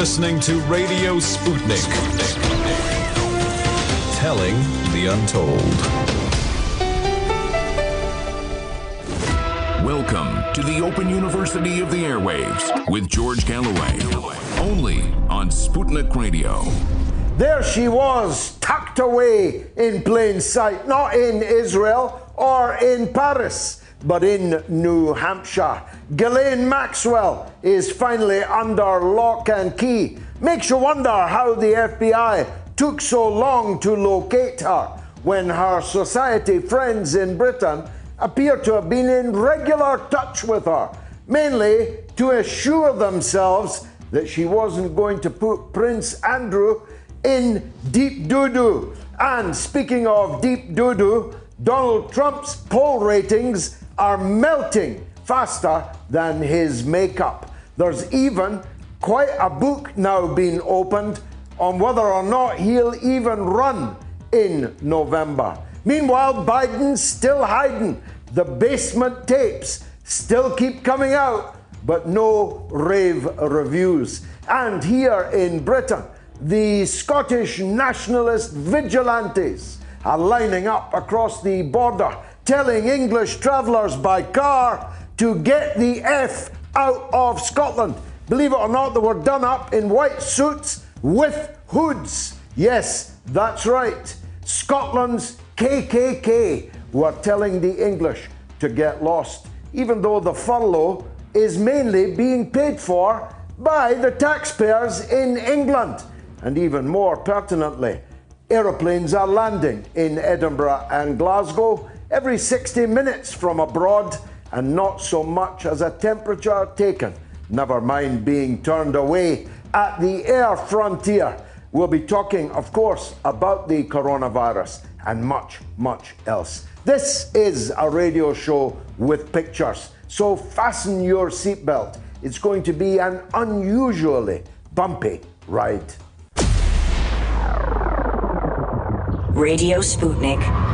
You're listening to Radio Sputnik. Telling the untold. Welcome to the Open University of the Airwaves with George Galloway. Only on Sputnik Radio. There she was, tucked away in plain sight, not in Israel or in Paris, but in New Hampshire. Ghislaine Maxwell is finally under lock and key. Makes you wonder how the FBI took so long to locate her when her society friends in Britain appear to have been in regular touch with her, mainly to assure themselves that she wasn't going to put Prince Andrew in deep doo doo. And speaking of deep doo doo, Donald Trump's poll ratings are melting faster than his makeup. There's even quite a book now being opened on whether or not he'll even run in November. Meanwhile, Biden's still hiding. The basement tapes still keep coming out, but no rave reviews. And here in Britain, the Scottish nationalist vigilantes are lining up across the border, telling English travellers by car to get the F out of Scotland. Believe it or not, they were done up in white suits with hoods. Yes, that's right. Scotland's KKK were telling the English to get lost, even though the furlough is mainly being paid for by the taxpayers in England. And even more pertinently, aeroplanes are landing in Edinburgh and Glasgow every 60 minutes from abroad, and not so much as a temperature taken, never mind being turned away at the air frontier. We'll be talking, of course, about the coronavirus and much, much else. This is a radio show with pictures, so fasten your seatbelt. It's going to be an unusually bumpy ride. Radio Sputnik.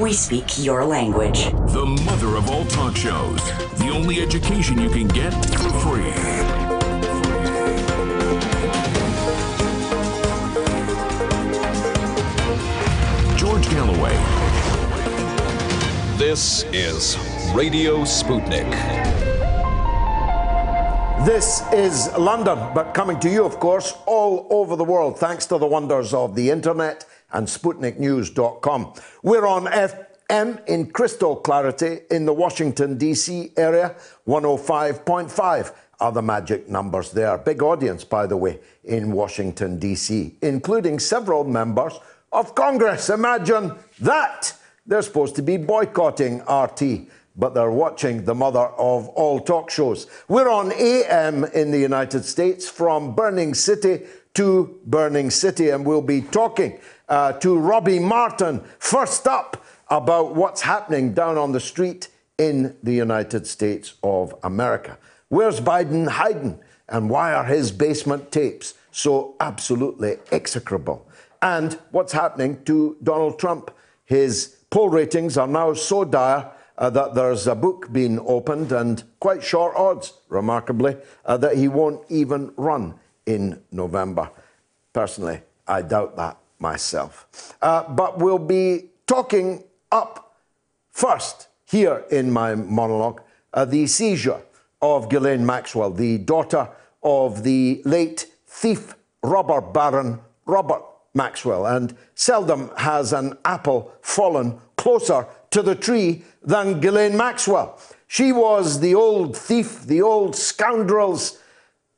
We speak your language. The mother of all talk shows. The only education you can get for free. George Galloway. This is Radio Sputnik. This is London, but coming to you, of course, all over the world, thanks to the wonders of the internet and SputnikNews.com. We're on FM in crystal clarity in the Washington, D.C. area, 105.5 are the magic numbers there. Big audience, by the way, in Washington, D.C., including several members of Congress. Imagine that! They're supposed to be boycotting RT but they're watching the mother of all talk shows. We're on AM in the United States from Burning City to Burning City, and we'll be talking uh, to Robbie Martin first up about what's happening down on the street in the United States of America. Where's Biden hiding, and why are his basement tapes so absolutely execrable? And what's happening to Donald Trump? His poll ratings are now so dire uh, that there's a book being opened and quite short odds, remarkably, uh, that he won't even run in November. Personally, I doubt that myself. Uh, but we'll be talking up first here in my monologue uh, the seizure of Ghislaine Maxwell, the daughter of the late thief robber baron Robert Maxwell. And seldom has an apple fallen closer to the tree than Ghislaine Maxwell. She was the old thief, the old scoundrel's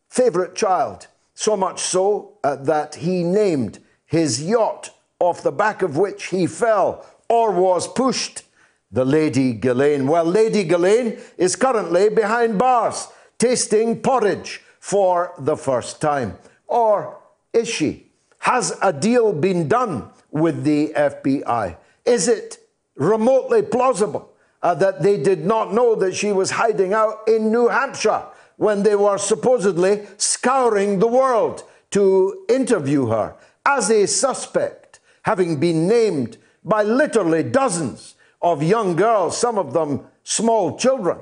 favourite child, so much so uh, that he named his yacht, off the back of which he fell or was pushed, the Lady Ghislaine. Well, Lady Ghislaine is currently behind bars, tasting porridge for the first time. Or is she? Has a deal been done with the FBI? Is it remotely plausible uh, that they did not know that she was hiding out in New Hampshire when they were supposedly scouring the world to interview her as a suspect, having been named by literally dozens of young girls, some of them small children,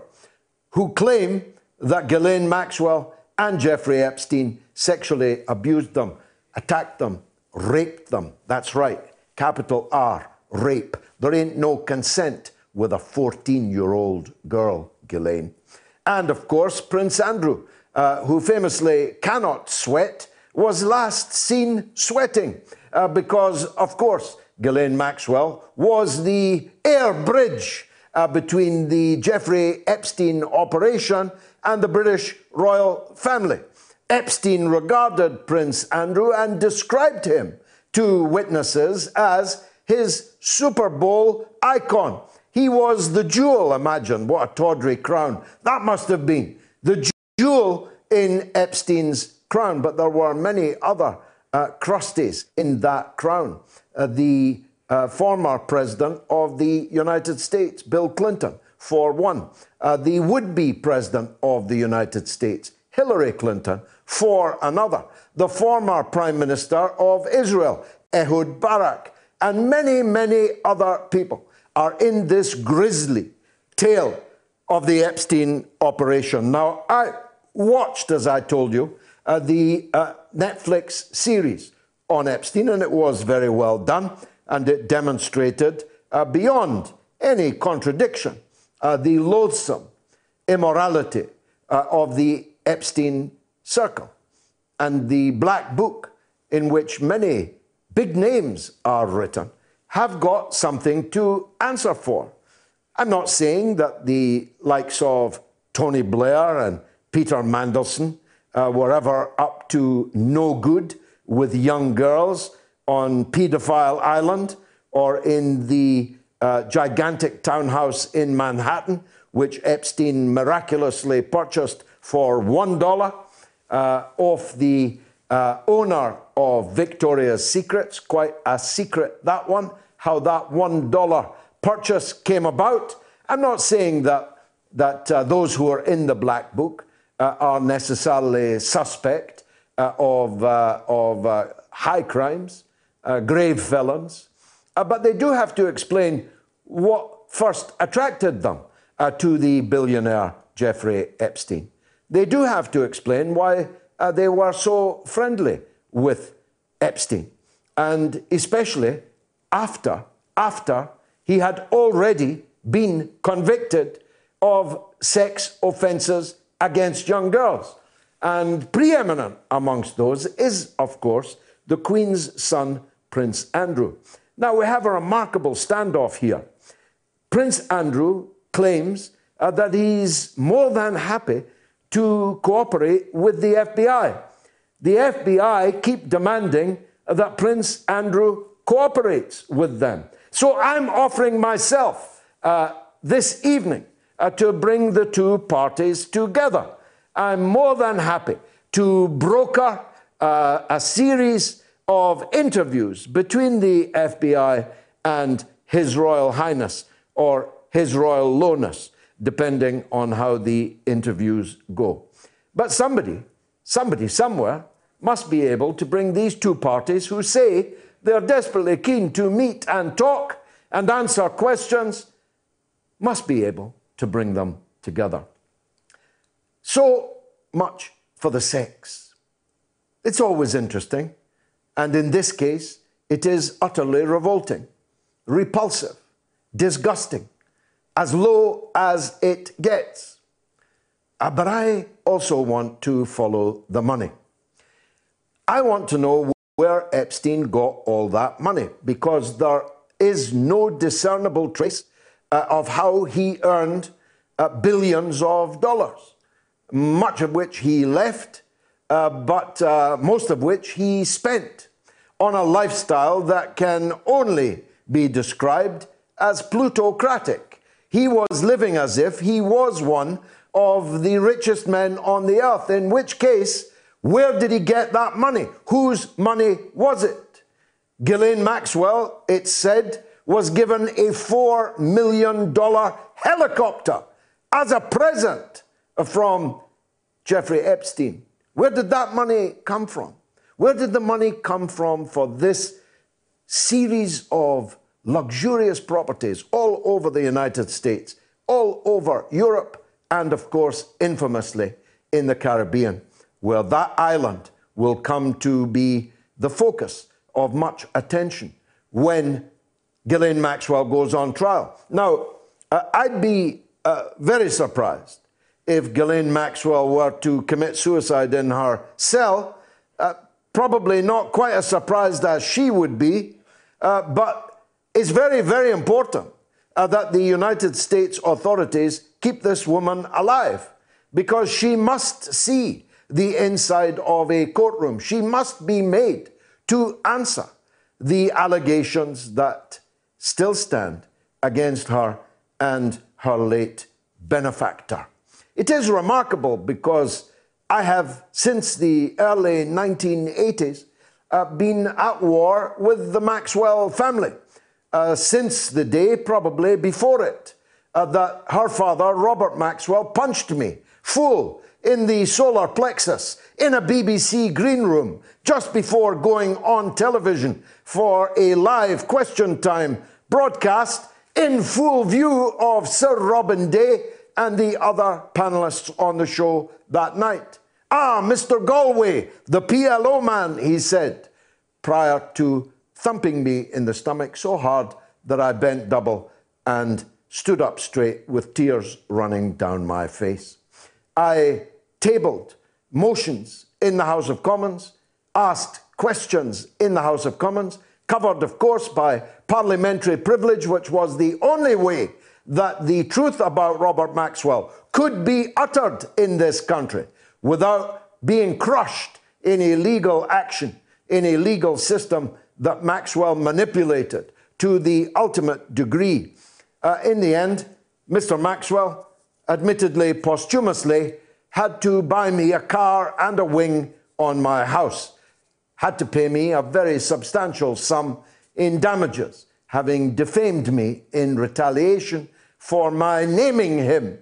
who claim that Ghislaine Maxwell and Jeffrey Epstein sexually abused them, attacked them, raped them. That's right, capital R, rape. There ain't no consent with a 14 year old girl, Ghislaine. And of course, Prince Andrew, uh, who famously cannot sweat, was last seen sweating uh, because, of course, Ghislaine Maxwell was the air bridge uh, between the Jeffrey Epstein operation and the British royal family. Epstein regarded Prince Andrew and described him to witnesses as his Super Bowl icon. He was the jewel, imagine what a tawdry crown that must have been. The jewel in Epstein's crown, but there were many other uh, crusties in that crown. Uh, the uh, former president of the United States, Bill Clinton, for one. Uh, the would be president of the United States, Hillary Clinton, for another. The former prime minister of Israel, Ehud Barak, and many, many other people are in this grisly tale of the Epstein operation. Now, I watched, as I told you, uh, the uh, Netflix series on Epstein, and it was very well done, and it demonstrated uh, beyond any contradiction uh, the loathsome immorality uh, of the Epstein circle and the black book in which many big names are written have got something to answer for. I'm not saying that the likes of Tony Blair and Peter Mandelson uh, were ever up to no good with young girls on Pedophile Island or in the uh, gigantic townhouse in Manhattan, which Epstein miraculously purchased for $1 uh, off the uh, owner of Victoria's Secrets. Quite a secret, that one, how that $1 purchase came about. I'm not saying that, that uh, those who are in the black book uh, are necessarily suspect uh, of, of high crimes, grave felons. Uh, but they do have to explain what first attracted them uh, to the billionaire Jeffrey Epstein. They do have to explain why uh, they were so friendly with Epstein, and especially after after he had already been convicted of sex offences against young girls. And preeminent amongst those is, of course, the Queen's son, Prince Andrew. Now, we have a remarkable standoff here. Prince Andrew claims uh, that he's more than happy to cooperate with the FBI. The FBI keep demanding that Prince Andrew cooperates with them. So I'm offering myself uh, this evening uh, to bring the two parties together. I'm more than happy to broker uh, a series of interviews between the FBI and His Royal Highness or His Royal Lowness, depending on how the interviews go. But somebody, somebody somewhere, must be able to bring these two parties who say they're desperately keen to meet and talk and answer questions, must be able to bring them together. So much for the sex. It's always interesting and in this case, it is utterly revolting, repulsive, disgusting, as low as it gets. Uh, but I also want to follow the money. I want to know where Epstein got all that money because there is no discernible trace uh, of how he earned uh, billions of dollars, much of which he left uh, but uh, most of which he spent on a lifestyle that can only be described as plutocratic. He was living as if he was one of the richest men on the earth, in which case, where did he get that money? Whose money was it? Ghislaine Maxwell, it said, was given a $4 million helicopter as a present from Jeffrey Epstein. Where did that money come from? Where did the money come from for this series of luxurious properties all over the United States, all over Europe, and of course, infamously in the Caribbean? where that island will come to be the focus of much attention when Ghislaine Maxwell goes on trial. Now, uh, I'd be uh, very surprised if Ghislaine Maxwell were to commit suicide in her cell. Uh, probably not quite as surprised as she would be, uh, but it's very, very important uh, that the United States authorities keep this woman alive because she must see the inside of a courtroom. She must be made to answer the allegations that still stand against her and her late benefactor. It is remarkable because I have, since the early 1980s, uh, been at war with the Maxwell family. Uh, since the day, probably before it, uh, that her father, Robert Maxwell, punched me full in the solar plexus in a BBC green room just before going on television for a live question time broadcast in full view of Sir Robin Day and the other panelists on the show that night. Ah, Mr. Galway, the PLO man, he said, prior to thumping me in the stomach so hard that I bent double and stood up straight with tears running down my face. I tabled motions in the House of Commons, asked questions in the House of Commons, covered, of course, by parliamentary privilege, which was the only way that the truth about Robert Maxwell could be uttered in this country without being crushed in a legal action, in a legal system that Maxwell manipulated to the ultimate degree. Uh, in the end, Mr. Maxwell, admittedly posthumously, had to buy me a car and a wing on my house, had to pay me a very substantial sum in damages, having defamed me in retaliation for my naming him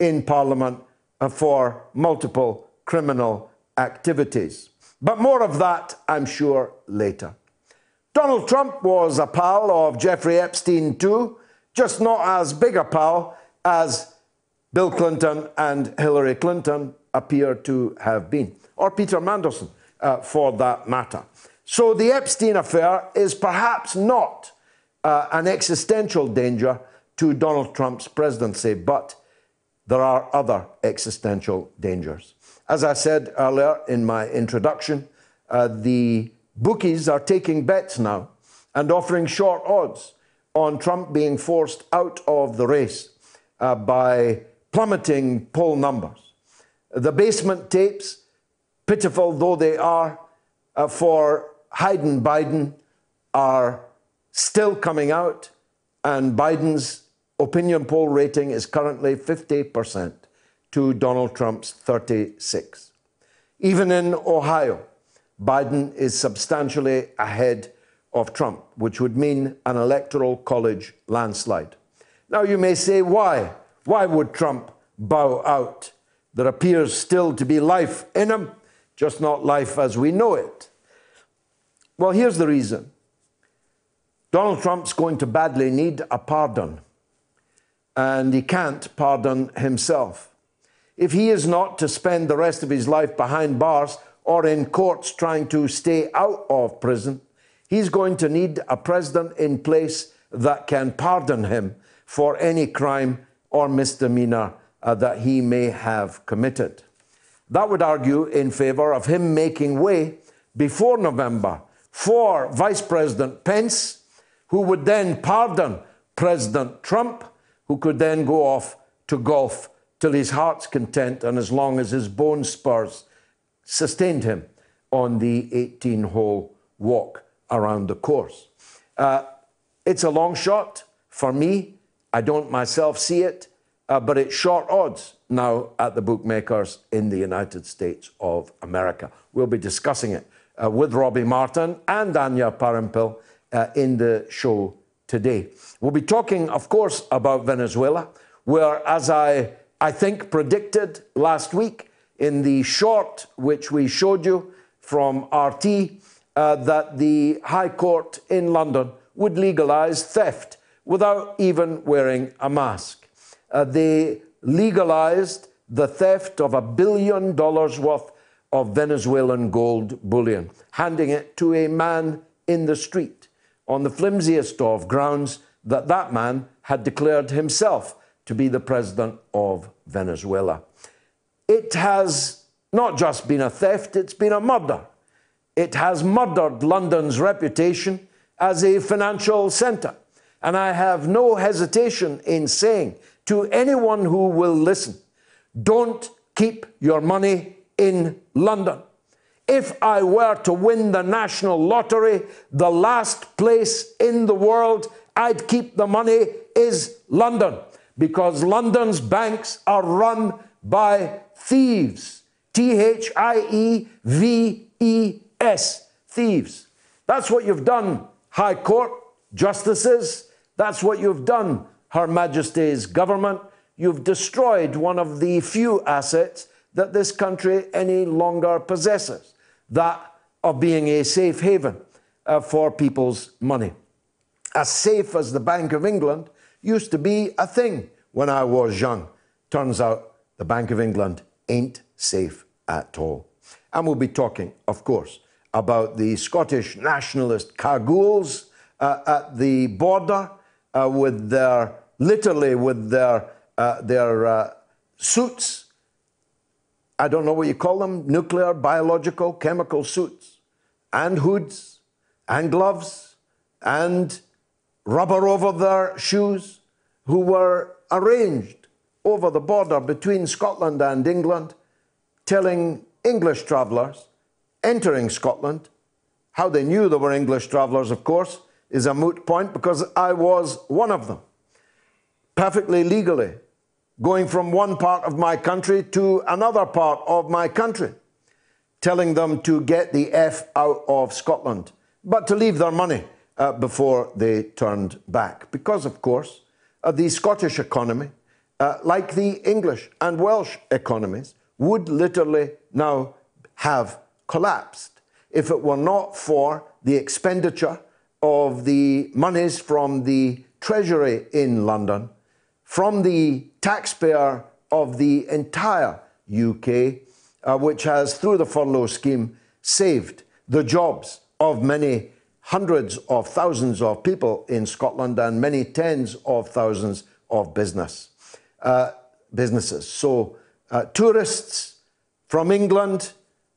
in Parliament uh, for multiple criminal activities. But more of that, I'm sure, later. Donald Trump was a pal of Jeffrey Epstein, too, just not as big a pal as Bill Clinton and Hillary Clinton appear to have been, or Peter Mandelson, uh, for that matter. So the Epstein affair is perhaps not uh, an existential danger to Donald Trump's presidency, but there are other existential dangers. As I said earlier in my introduction, uh, the bookies are taking bets now and offering short odds on Trump being forced out of the race uh, by plummeting poll numbers. The basement tapes, pitiful though they are uh, for Hayden Biden, are still coming out, and Biden's opinion poll rating is currently 50% to Donald Trump's 36. Even in Ohio, Biden is substantially ahead of Trump, which would mean an electoral college landslide. Now, you may say, why? Why would Trump bow out? There appears still to be life in him, just not life as we know it. Well, here's the reason Donald Trump's going to badly need a pardon, and he can't pardon himself. If he is not to spend the rest of his life behind bars or in courts trying to stay out of prison, he's going to need a president in place that can pardon him for any crime or misdemeanor uh, that he may have committed. That would argue in favor of him making way before November for Vice President Pence, who would then pardon President Trump, who could then go off to golf till his heart's content and as long as his bone spurs sustained him on the 18 hole walk around the course. Uh, it's a long shot for me. I don't myself see it, uh, but it's short odds now at the bookmakers in the United States of America. We'll be discussing it uh, with Robbie Martin and Anya Parampil uh, in the show today. We'll be talking, of course, about Venezuela, where, as I, I think, predicted last week in the short which we showed you from RT, uh, that the High Court in London would legalize theft without even wearing a mask. Uh, they legalized the theft of a billion dollars worth of Venezuelan gold bullion, handing it to a man in the street on the flimsiest of grounds that that man had declared himself to be the president of Venezuela. It has not just been a theft, it's been a murder. It has murdered London's reputation as a financial centre. And I have no hesitation in saying to anyone who will listen don't keep your money in London. If I were to win the national lottery, the last place in the world I'd keep the money is London because London's banks are run by thieves. T H I E V E S. Thieves. That's what you've done, High Court, justices. That's what you've done, Her Majesty's government. You've destroyed one of the few assets that this country any longer possesses that of being a safe haven uh, for people's money. As safe as the Bank of England used to be a thing when I was young. Turns out the Bank of England ain't safe at all. And we'll be talking, of course, about the Scottish nationalist cagoules uh, at the border uh, with their, literally with their, uh, their uh, suits. I don't know what you call them nuclear, biological, chemical suits, and hoods, and gloves, and rubber over their shoes, who were arranged over the border between Scotland and England, telling English travellers entering Scotland, how they knew they were English travellers, of course, is a moot point because I was one of them, perfectly legally, going from one part of my country to another part of my country, telling them to get the F out of Scotland, but to leave their money uh, before they turned back. Because, of course, uh, the Scottish economy, uh, like the English and Welsh economies, would literally now have collapsed if it were not for the expenditure of the monies from the Treasury in London, from the taxpayer of the entire UK, uh, which has, through the furlough scheme, saved the jobs of many hundreds of thousands of people in Scotland and many tens of thousands of business uh, businesses. So uh, tourists from England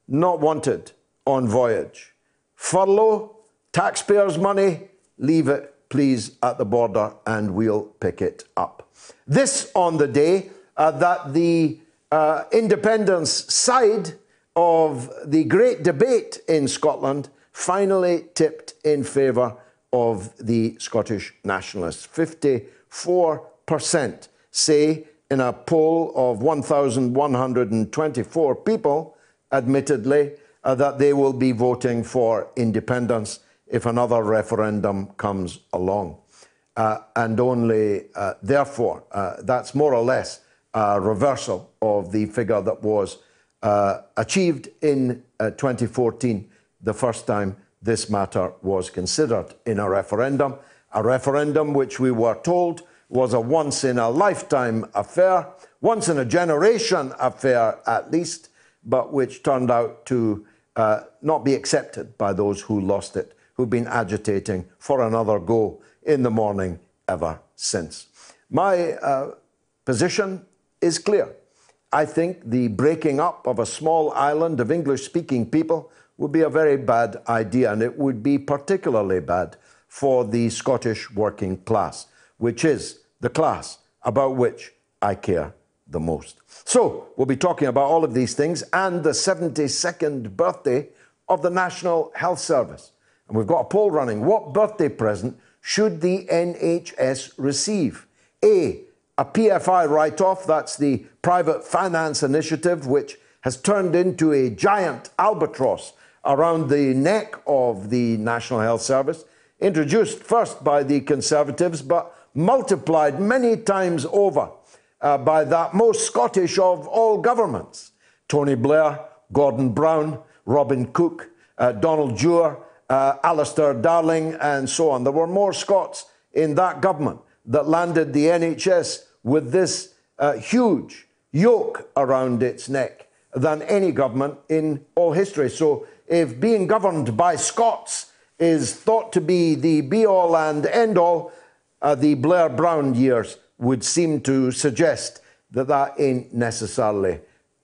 not wanted on voyage. Furlough, taxpayers' money, leave it please at the border and we'll pick it up. This on the day uh, that the uh, independence side of the great debate in Scotland finally tipped in favour of the Scottish nationalists. 54% say in a poll of 1,124 people, admittedly, uh, that they will be voting for independence if another referendum comes along. Uh, and only, uh, therefore, uh, that's more or less a reversal of the figure that was achieved in uh, 2014 the first time this matter was considered in a referendum. A referendum which we were told was a once in a lifetime affair, once in a generation affair at least, but which turned out to uh, not be accepted by those who lost it, who've been agitating for another go in the morning ever since. My uh, position is clear. I think the breaking up of a small island of English speaking people would be a very bad idea, and it would be particularly bad for the Scottish working class, which is the class about which I care the most. So, we'll be talking about all of these things and the 72nd birthday of the National Health Service. And we've got a poll running. What birthday present should the NHS receive? A a PFI write off, that's the private finance initiative, which has turned into a giant albatross around the neck of the National Health Service, introduced first by the Conservatives, but multiplied many times over uh, by that most Scottish of all governments Tony Blair, Gordon Brown, Robin Cook, uh, Donald Dewar, uh, Alistair Darling, and so on. There were more Scots in that government that landed the NHS with this uh, huge yoke around its neck than any government in all history. So if being governed by Scots is thought to be the be all and end all, uh, the Blair Brown years would seem to suggest that that ain't necessarily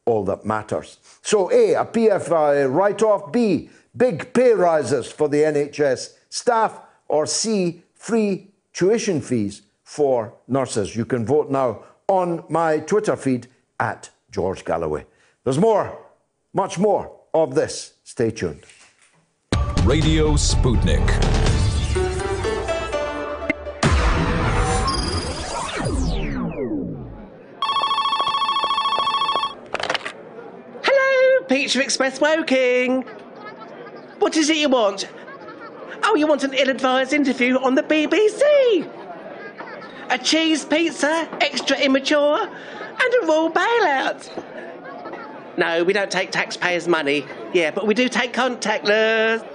all that matters. So, A, a PFI write off, B, big pay rises for the NHS staff, or C, free tuition fees for nurses. You can vote now on my Twitter feed at George Galloway. There's more, much more of this. Stay tuned. Radio Sputnik. Hello, Pizza Express Woking. What is it you want? Oh, you want an ill-advised interview on the BBC? A cheese pizza, extra immature, and a raw bailout. No, we don't take taxpayers' money. Yeah, but we do take contactless.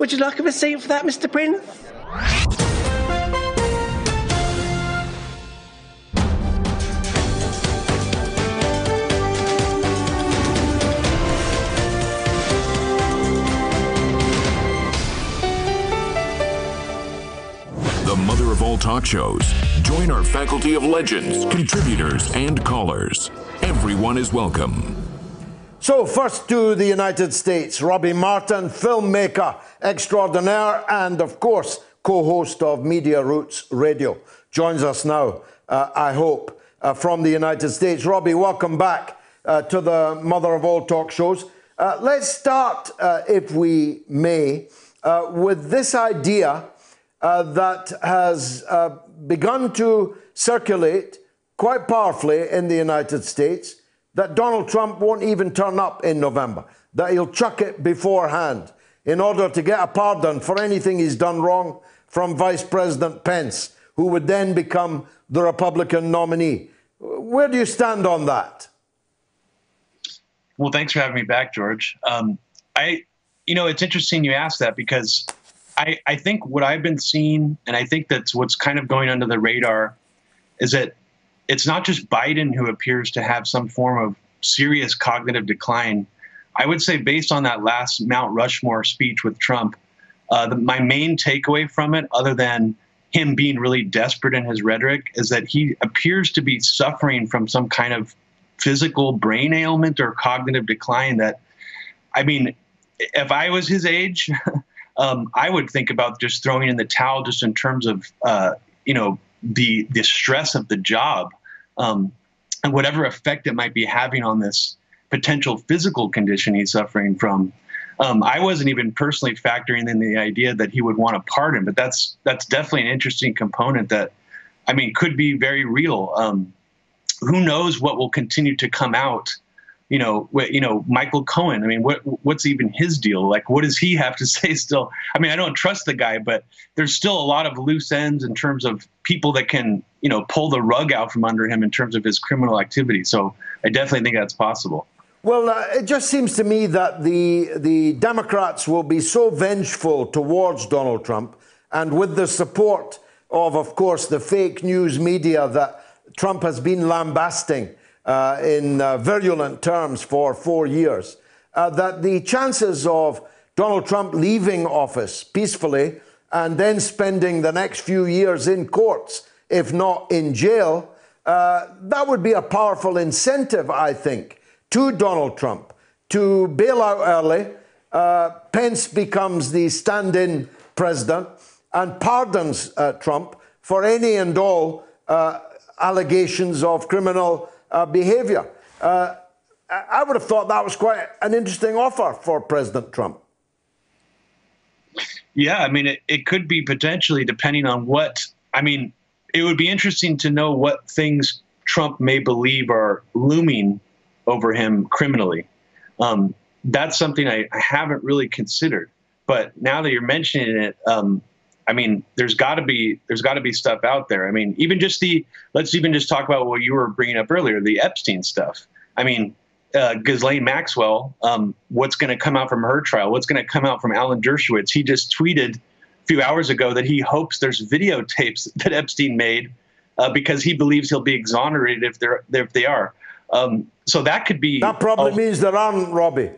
Would you like a receipt for that, Mr. Prince? Mother of all talk shows. Join our faculty of legends, contributors, and callers. Everyone is welcome. So, first to the United States, Robbie Martin, filmmaker extraordinaire, and of course, co host of Media Roots Radio, joins us now, uh, I hope, uh, from the United States. Robbie, welcome back uh, to the mother of all talk shows. Uh, let's start, uh, if we may, uh, with this idea that has begun to circulate quite powerfully in the United States that Donald Trump won't even turn up in November, that he'll chuck it beforehand in order to get a pardon for anything he's done wrong from Vice President Pence, who would then become the Republican nominee. Where do you stand on that? Well, thanks for having me back, George. Um, I, you know, it's interesting you asked that because I, I think what I've been seeing, and I think that's what's kind of going under the radar, is that it's not just Biden who appears to have some form of serious cognitive decline. I would say, based on that last Mount Rushmore speech with Trump, uh, the, my main takeaway from it, other than him being really desperate in his rhetoric, is that he appears to be suffering from some kind of physical brain ailment or cognitive decline that, I mean, if I was his age, um, I would think about just throwing in the towel just in terms of, uh, you know, the the stress of the job um, and whatever effect it might be having on this potential physical condition he's suffering from. Um, I wasn't even personally factoring in the idea that he would want a pardon, but that's that's definitely an interesting component that, I mean, could be very real. Um, who knows what will continue to come out you know, you know, Michael Cohen. I mean, what what's even his deal? Like, what does he have to say? Still, I mean, I don't trust the guy, but there's still a lot of loose ends in terms of people that can, you know, pull the rug out from under him in terms of his criminal activity. So I definitely think that's possible. Well, uh, it just seems to me that the the Democrats will be so vengeful towards Donald Trump, and with the support of, of course, the fake news media that Trump has been lambasting uh, in uh, virulent terms for four years, uh, that the chances of Donald Trump leaving office peacefully and then spending the next few years in courts, if not in jail, uh, that would be a powerful incentive, I think, to Donald Trump to bail out early. Uh, Pence becomes the stand in president and pardons uh, Trump for any and all allegations of criminal uh, behavior. Uh, I would have thought that was quite an interesting offer for President Trump. Yeah, I mean, it, it could be potentially depending on what. I mean, it would be interesting to know what things Trump may believe are looming over him criminally. Um, that's something I, I, haven't really considered. But now that you're mentioning it, um, I mean, there's got to be there's got to be stuff out there. I mean, even just the let's even just talk about what you were bringing up earlier, the Epstein stuff. I mean, uh, Ghislaine Maxwell, um, what's going to come out from her trial? What's going to come out from Alan Dershowitz? He just tweeted a few hours ago that he hopes there's videotapes that Epstein made uh, because he believes he'll be exonerated if they're if they are. Um, so that could be That probably means there aren't, Robbie,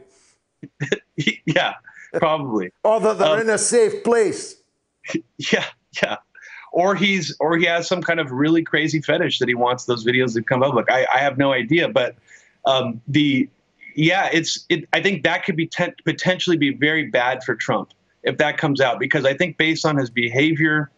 yeah, probably. or that they're Um, in a safe place. Yeah, yeah. Or he's or he has some kind of really crazy fetish that he wants those videos to come public. I, I have no idea, but um, the yeah, it's it. I think that could be ten, potentially be very bad for Trump if that comes out because I think based on his behavior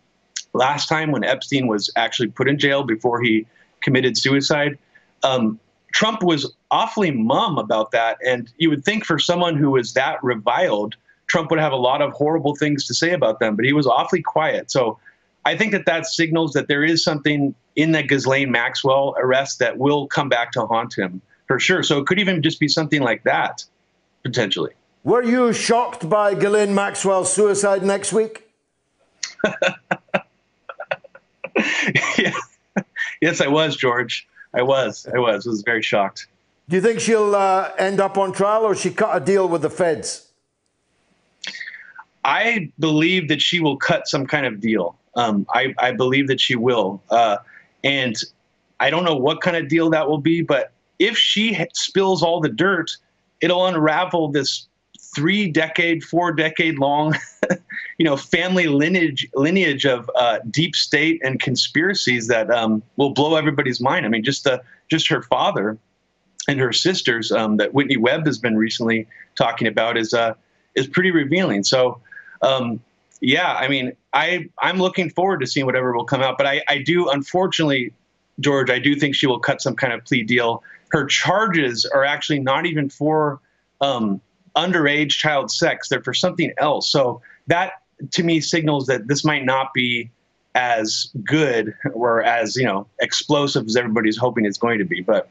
last time when Epstein was actually put in jail before he committed suicide, um, Trump was awfully mum about that, and you would think for someone who was that reviled, Trump would have a lot of horrible things to say about them, but he was awfully quiet. So I think that that signals that there is something in that Ghislaine Maxwell arrest that will come back to haunt him for sure. So it could even just be something like that, potentially. Were you shocked by Ghislaine Maxwell's suicide next week? yeah. Yes, I was, George. I was. I was. I was very shocked. Do you think she'll uh, end up on trial or she cut a deal with the feds? I believe that she will cut some kind of deal. Um, I, I believe that she will. Uh, and I don't know what kind of deal that will be, but if she spills all the dirt, it'll unravel this three decade, four decade long, you know, family lineage lineage of uh, deep state and conspiracies that um, will blow everybody's mind. I mean, just the just her father and her sisters um, that Whitney Webb has been recently talking about is uh, is pretty revealing. So, um, yeah, I mean, I I'm looking forward to seeing whatever will come out. But I, I do, unfortunately, George, I do think she will cut some kind of plea deal. Her charges are actually not even for um, underage child sex; they're for something else. So that to me signals that this might not be as good or as you know explosive as everybody's hoping it's going to be. But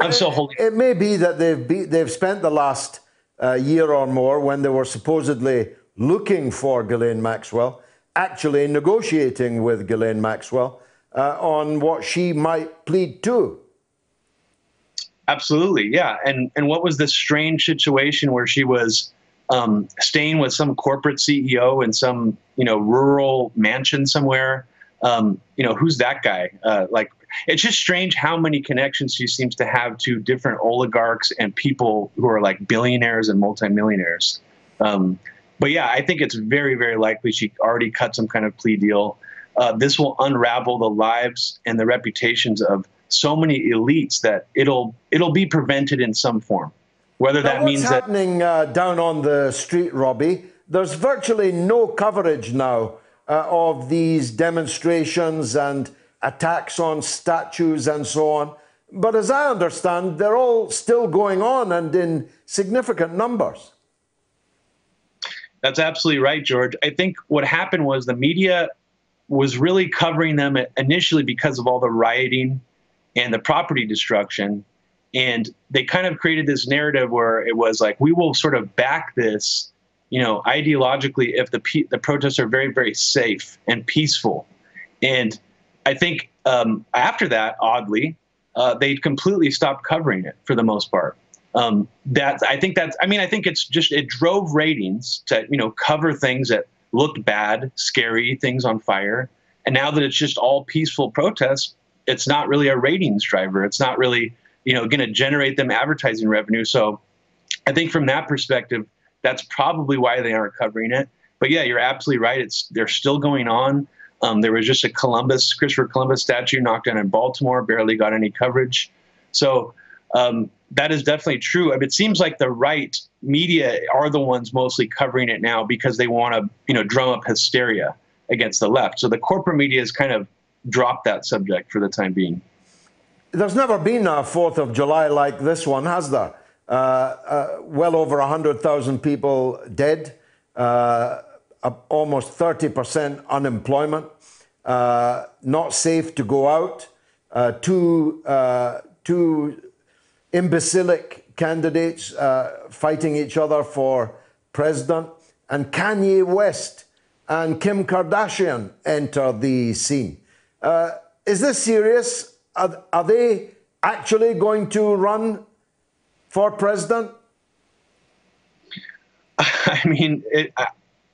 I'm still holding. It may be that they've be, they've spent the last uh, year or more when they were supposedly looking for Ghislaine Maxwell, actually negotiating with Ghislaine Maxwell uh, on what she might plead to. Absolutely, yeah. And and what was this strange situation where she was um, staying with some corporate CEO in some you know rural mansion somewhere? Um, you know, who's that guy? Uh, like, it's just strange how many connections she seems to have to different oligarchs and people who are like billionaires and multimillionaires. Um, but yeah, I think it's very, very likely she already cut some kind of plea deal. Uh, this will unravel the lives and the reputations of so many elites that it'll it'll be prevented in some form. Whether Now, that what's means that happening uh, down on the street, Robbie? There's virtually no coverage now uh, of these demonstrations and attacks on statues and so on. But as I understand, they're all still going on and in significant numbers. That's absolutely right, George. I think what happened was the media was really covering them initially because of all the rioting and the property destruction. And they kind of created this narrative where it was like, we will sort of back this, you know, ideologically if the, pe- the protests are very, very safe and peaceful. And I think um, after that, oddly, uh, they completely stopped covering it for the most part. Um, that I think that's. I mean, I think it's just it drove ratings to you know cover things that looked bad, scary, things on fire, and now that it's just all peaceful protests, it's not really a ratings driver. It's not really you know going to generate them advertising revenue. So I think from that perspective, that's probably why they aren't covering it. But yeah, you're absolutely right. It's they're still going on. Um, there was just a Columbus, Christopher Columbus statue knocked down in Baltimore, barely got any coverage. So um, that is definitely true. It seems like the right media are the ones mostly covering it now because they want to, you know, drum up hysteria against the left. So the corporate media has kind of dropped that subject for the time being. There's never been a 4th of July like this one, has there? Uh, uh, well over 100,000 people dead, uh, almost 30% unemployment, uh, not safe to go out, uh, two, uh, two imbecilic candidates fighting each other for president, and Kanye West and Kim Kardashian enter the scene. is this serious? Are, are they actually going to run for president? I mean, it,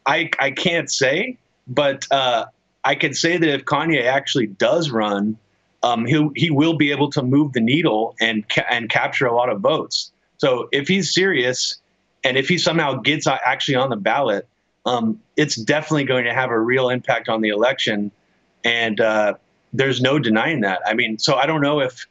I I can't say, but uh, I can say that if Kanye actually does run, um, he he will be able to move the needle and ca- and capture a lot of votes. So if he's serious, and if he somehow gets actually on the ballot, um, it's definitely going to have a real impact on the election, and uh, there's no denying that. I mean, so I don't know if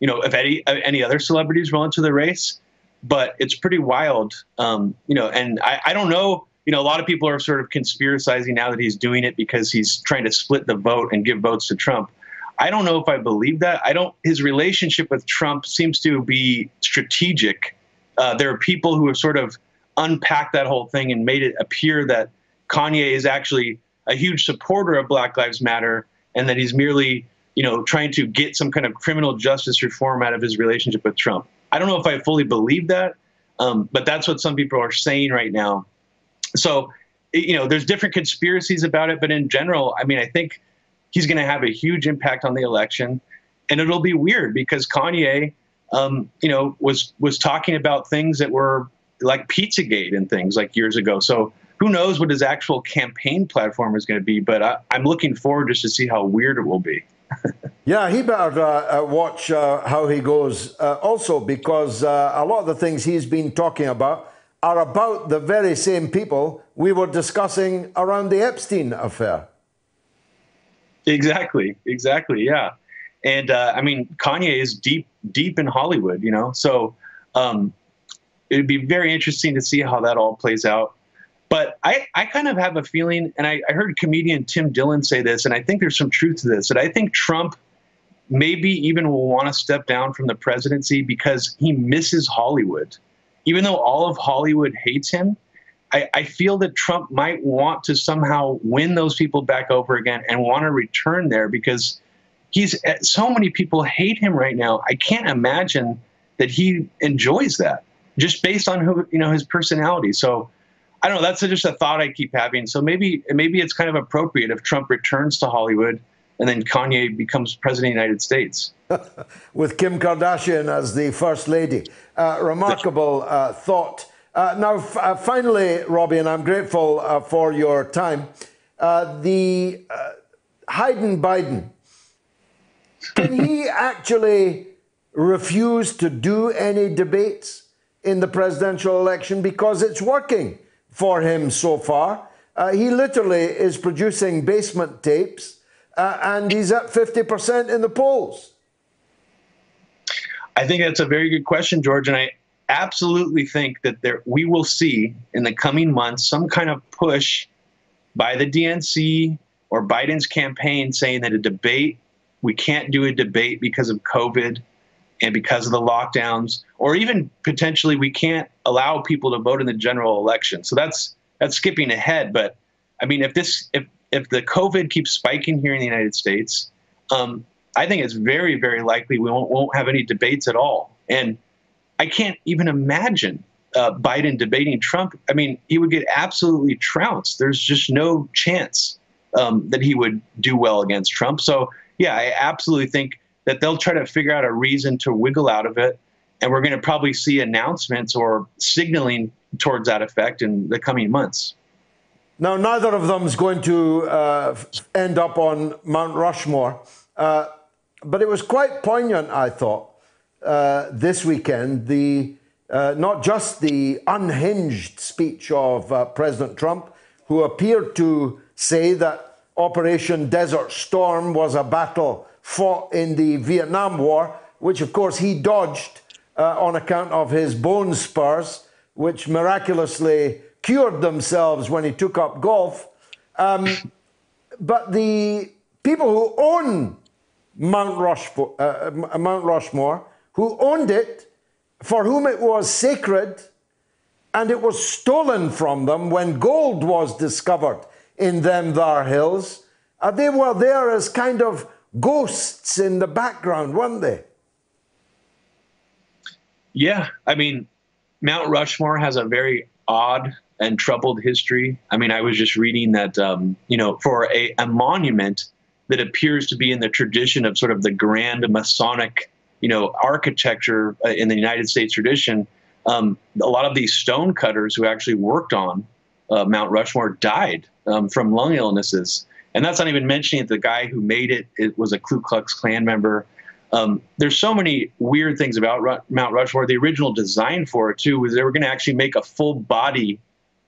you know if any any other celebrities roll into the race, but it's pretty wild, um, you know. And I, I don't know. You know, a lot of people are sort of conspiracizing now that he's doing it because he's trying to split the vote and give votes to Trump. I don't know if I believe that. I don't. His relationship with Trump seems to be strategic. Uh, there are people who have sort of unpacked that whole thing and made it appear that Kanye is actually a huge supporter of Black Lives Matter and that he's merely, you know, trying to get some kind of criminal justice reform out of his relationship with Trump. I don't know if I fully believe that, um, but that's what some people are saying right now. So, you know, there's different conspiracies about it, but in general, I mean, I think he's going to have a huge impact on the election, and it'll be weird because Kanye, um, you know, was was talking about things that were like Pizzagate and things like years ago. So who knows what his actual campaign platform is going to be? But I, am looking forward just to see how weird it will be. yeah, he better uh, uh, watch uh, how he goes. Uh, also, because uh, a lot of the things he's been talking about are about the very same people we were discussing around the Epstein affair. Exactly. Exactly. Yeah. And uh, I mean, Kanye is deep, deep in Hollywood, you know. So um, it'd be very interesting to see how that all plays out. But I, I kind of have a feeling, and I, I heard comedian Tim Dillon say this, and I think there's some truth to this, that I think Trump maybe even will want to step down from the presidency because he misses Hollywood. Even though all of Hollywood hates him, I, I, feel that Trump might want to somehow win those people back over again and want to return there because he's so many people hate him right now. I can't imagine that he enjoys that just based on who you know his personality. So I don't know. That's just a thought I keep having. So maybe maybe it's kind of appropriate if Trump returns to Hollywood and then Kanye becomes president of the United States. With Kim Kardashian as the first lady. Uh, remarkable uh, thought. Uh, now, uh, finally, Robbie, and I'm grateful uh, for your time. Uh, the Hayden Biden, can he actually refuse to do any debates in the presidential election because it's working for him so far? Uh, he literally is producing basement tapes uh, and he's at 50% in the polls. I think that's a very good question, George. And I, absolutely think that there we will see in the coming months some kind of push by the DNC or Biden's campaign saying that a debate we can't do a debate because of COVID and because of the lockdowns, or even potentially we can't allow people to vote in the general election. So that's that's skipping ahead. But I mean, if this if if the COVID keeps spiking here in the United States, um, I think it's very very likely we won't won't have any debates at all. And I can't even imagine uh, Biden debating Trump. I mean, he would get absolutely trounced. There's just no chance um, that he would do well against Trump. So, yeah, I absolutely think that they'll try to figure out a reason to wiggle out of it. And we're going to probably see announcements or signaling towards that effect in the coming months. Now, neither of them is going to uh, end up on Mount Rushmore, uh, but it was quite poignant, I thought, uh, this weekend the uh, not just the unhinged speech of uh, President Trump, who appeared to say that Operation Desert Storm was a battle fought in the Vietnam War, which of course he dodged uh, on account of his bone spurs, which miraculously cured themselves when he took up golf. Um, but the people who own Mount uh, Mount Rushmore who owned it, for whom it was sacred, and it was stolen from them when gold was discovered in them thar hills. Uh, they were there as kind of ghosts in the background, weren't they? Yeah, I mean, Mount Rushmore has a very odd and troubled history. I mean, I was just reading that, um, you know, for a, a monument that appears to be in the tradition of sort of the grand Masonic you know architecture uh, in the United States tradition, um, a lot of these stonecutters who actually worked on uh, Mount Rushmore died um, from lung illnesses, And that's not even mentioning the guy who made it, it was a Ku Klux Klan member. Um, there's so many weird things about Ru- Mount Rushmore. The original design for it too was they were going to actually make a full body.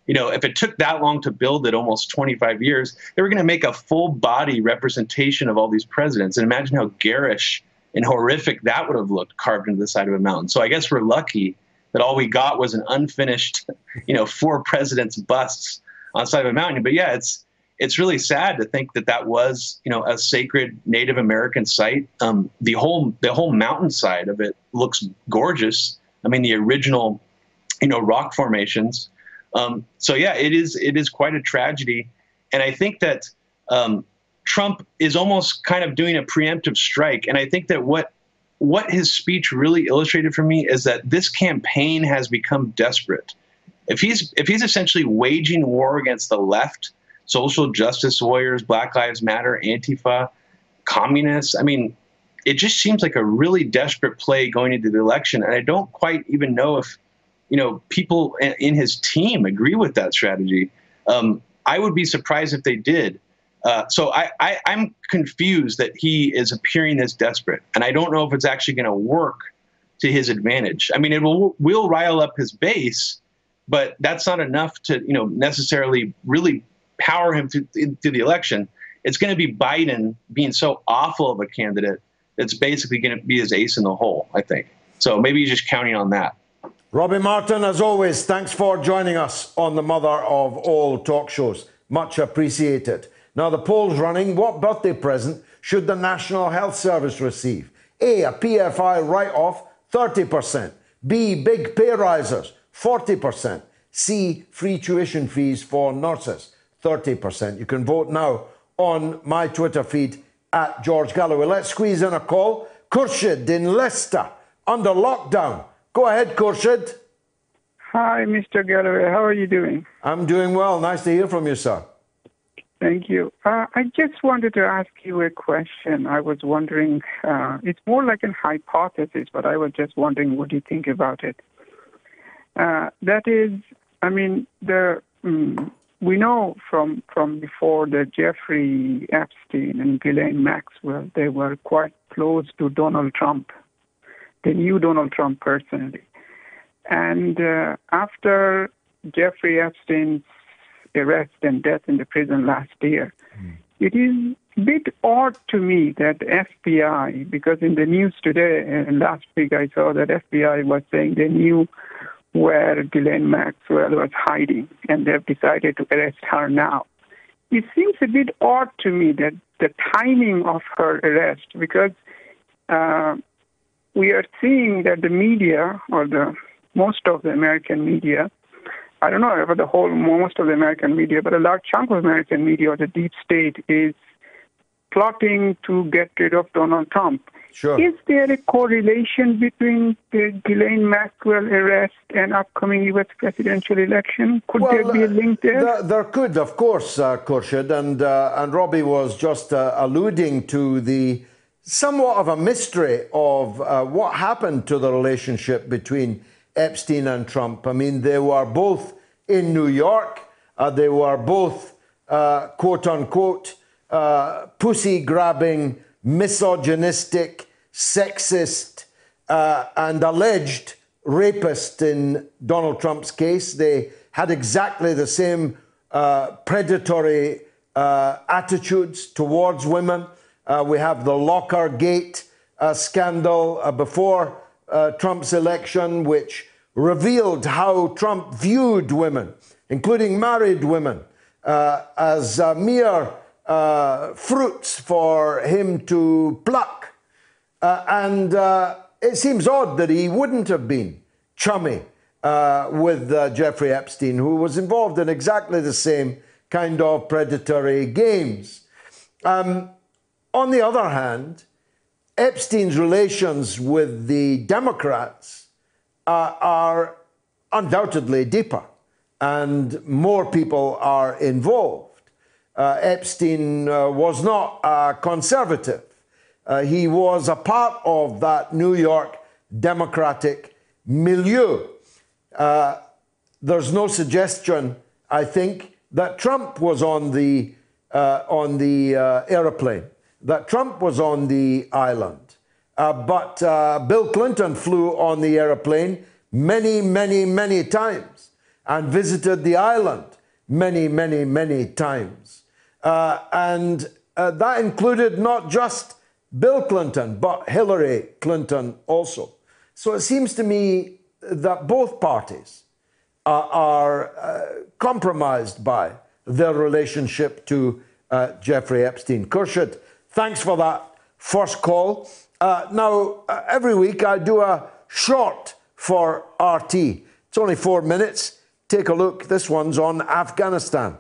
You know, if it took that long to build it, almost 25 years, they were going to make a full body representation of all these presidents. And imagine how garish and horrific that would have looked carved into the side of a mountain. So I guess we're lucky that all we got was an unfinished, you know, four presidents' busts on the side of a mountain. But yeah, it's it's really sad to think that that was you know a sacred Native American site. Um, the whole the whole mountainside of it looks gorgeous. I mean, the original you know rock formations. Um, so yeah, it is it is quite a tragedy, and I think that um, Trump is almost kind of doing a preemptive strike. And I think that what what his speech really illustrated for me is that this campaign has become desperate. If he's if he's essentially waging war against the left social justice warriors, Black Lives Matter, Antifa, communists. I mean, it just seems like a really desperate play going into the election. And I don't quite even know if, you know, people in his team agree with that strategy. Um, I would be surprised if they did. Uh, so I, I, I'm confused that he is appearing this desperate, and I don't know if it's actually going to work to his advantage. I mean, it will will rile up his base, but that's not enough to you know necessarily really power him through, through the election. It's going to be Biden being so awful of a candidate that's basically going to be his ace in the hole, I think. So maybe he's just counting on that. Robbie Martin, as always, thanks for joining us on the mother of all talk shows. Much appreciated. Now, the poll's running. What birthday present should the National Health Service receive? A, a PFI write off, 30%. B, big pay risers, 40%. C, free tuition fees for nurses. 30%. You can vote now on my Twitter feed at George Galloway. Let's squeeze in a call. Khurshid in Leicester, under lockdown. Go ahead, Khurshid. Hi, Mr. Galloway. How are you doing? I'm doing well. Nice to hear from you, sir. Thank you. Uh, I just wanted to ask you a question. I was wondering, uh, it's more like an hypothesis, but I was just wondering what do you think about it. Uh, that is, I mean, the um, we know from from before that Jeffrey Epstein and Ghislaine Maxwell they were quite close to Donald Trump. They knew Donald Trump personally, and uh, after Jeffrey Epstein's arrest and death in the prison last year, mm. it is a bit odd to me that FBI, because in the news today and uh, last week I saw that FBI was saying they knew where Ghislaine Maxwell was hiding, and they've decided to arrest her now. It seems a bit odd to me that the timing of her arrest, because uh, we are seeing that the media, or the most of the American media, I don't know about the whole most of the American media, but a large chunk of American media, or the deep state, is plotting to get rid of Donald Trump. Sure. Is there a correlation between the Ghislaine Maxwell arrest and upcoming U.S. presidential election? Could well, there be a link there? There, there could, of course, uh, Khurshid. And, uh, and Robbie was just uh, alluding to the somewhat of a mystery of uh, what happened to the relationship between Epstein and Trump. I mean, they were both in New York, uh, they were both, uh, quote unquote, uh, pussy grabbing misogynistic, sexist, uh, and alleged rapist in Donald Trump's case. They had exactly the same uh, predatory uh, attitudes towards women. We have the Locker Gate scandal uh, Trump's election, which revealed how Trump viewed women, including married women, as mere uh, fruits for him to pluck. Uh, and uh, it seems odd that he wouldn't have been chummy uh, with uh, Jeffrey Epstein, who was involved in exactly the same kind of predatory games. Um, on the other hand, Epstein's relations with the Democrats uh, are undoubtedly deeper, and more people are involved uh, Epstein uh, was not a conservative. Uh, he was a part of that New York Democratic milieu. Uh, there's no suggestion, I think, that Trump was on the uh, on the aeroplane, that Trump was on the island. Uh, but uh, Bill Clinton flew on the aeroplane many, many, many times and visited the island many, many, many times. Uh, and uh, that included not just Bill Clinton, but Hillary Clinton also. So it seems to me that both parties are, are uh, compromised by their relationship to uh, Jeffrey Epstein. Khurshid, thanks for that first call. Uh, now, uh, every week I do a short for RT. It's only four minutes. Take a look. This one's on Afghanistan.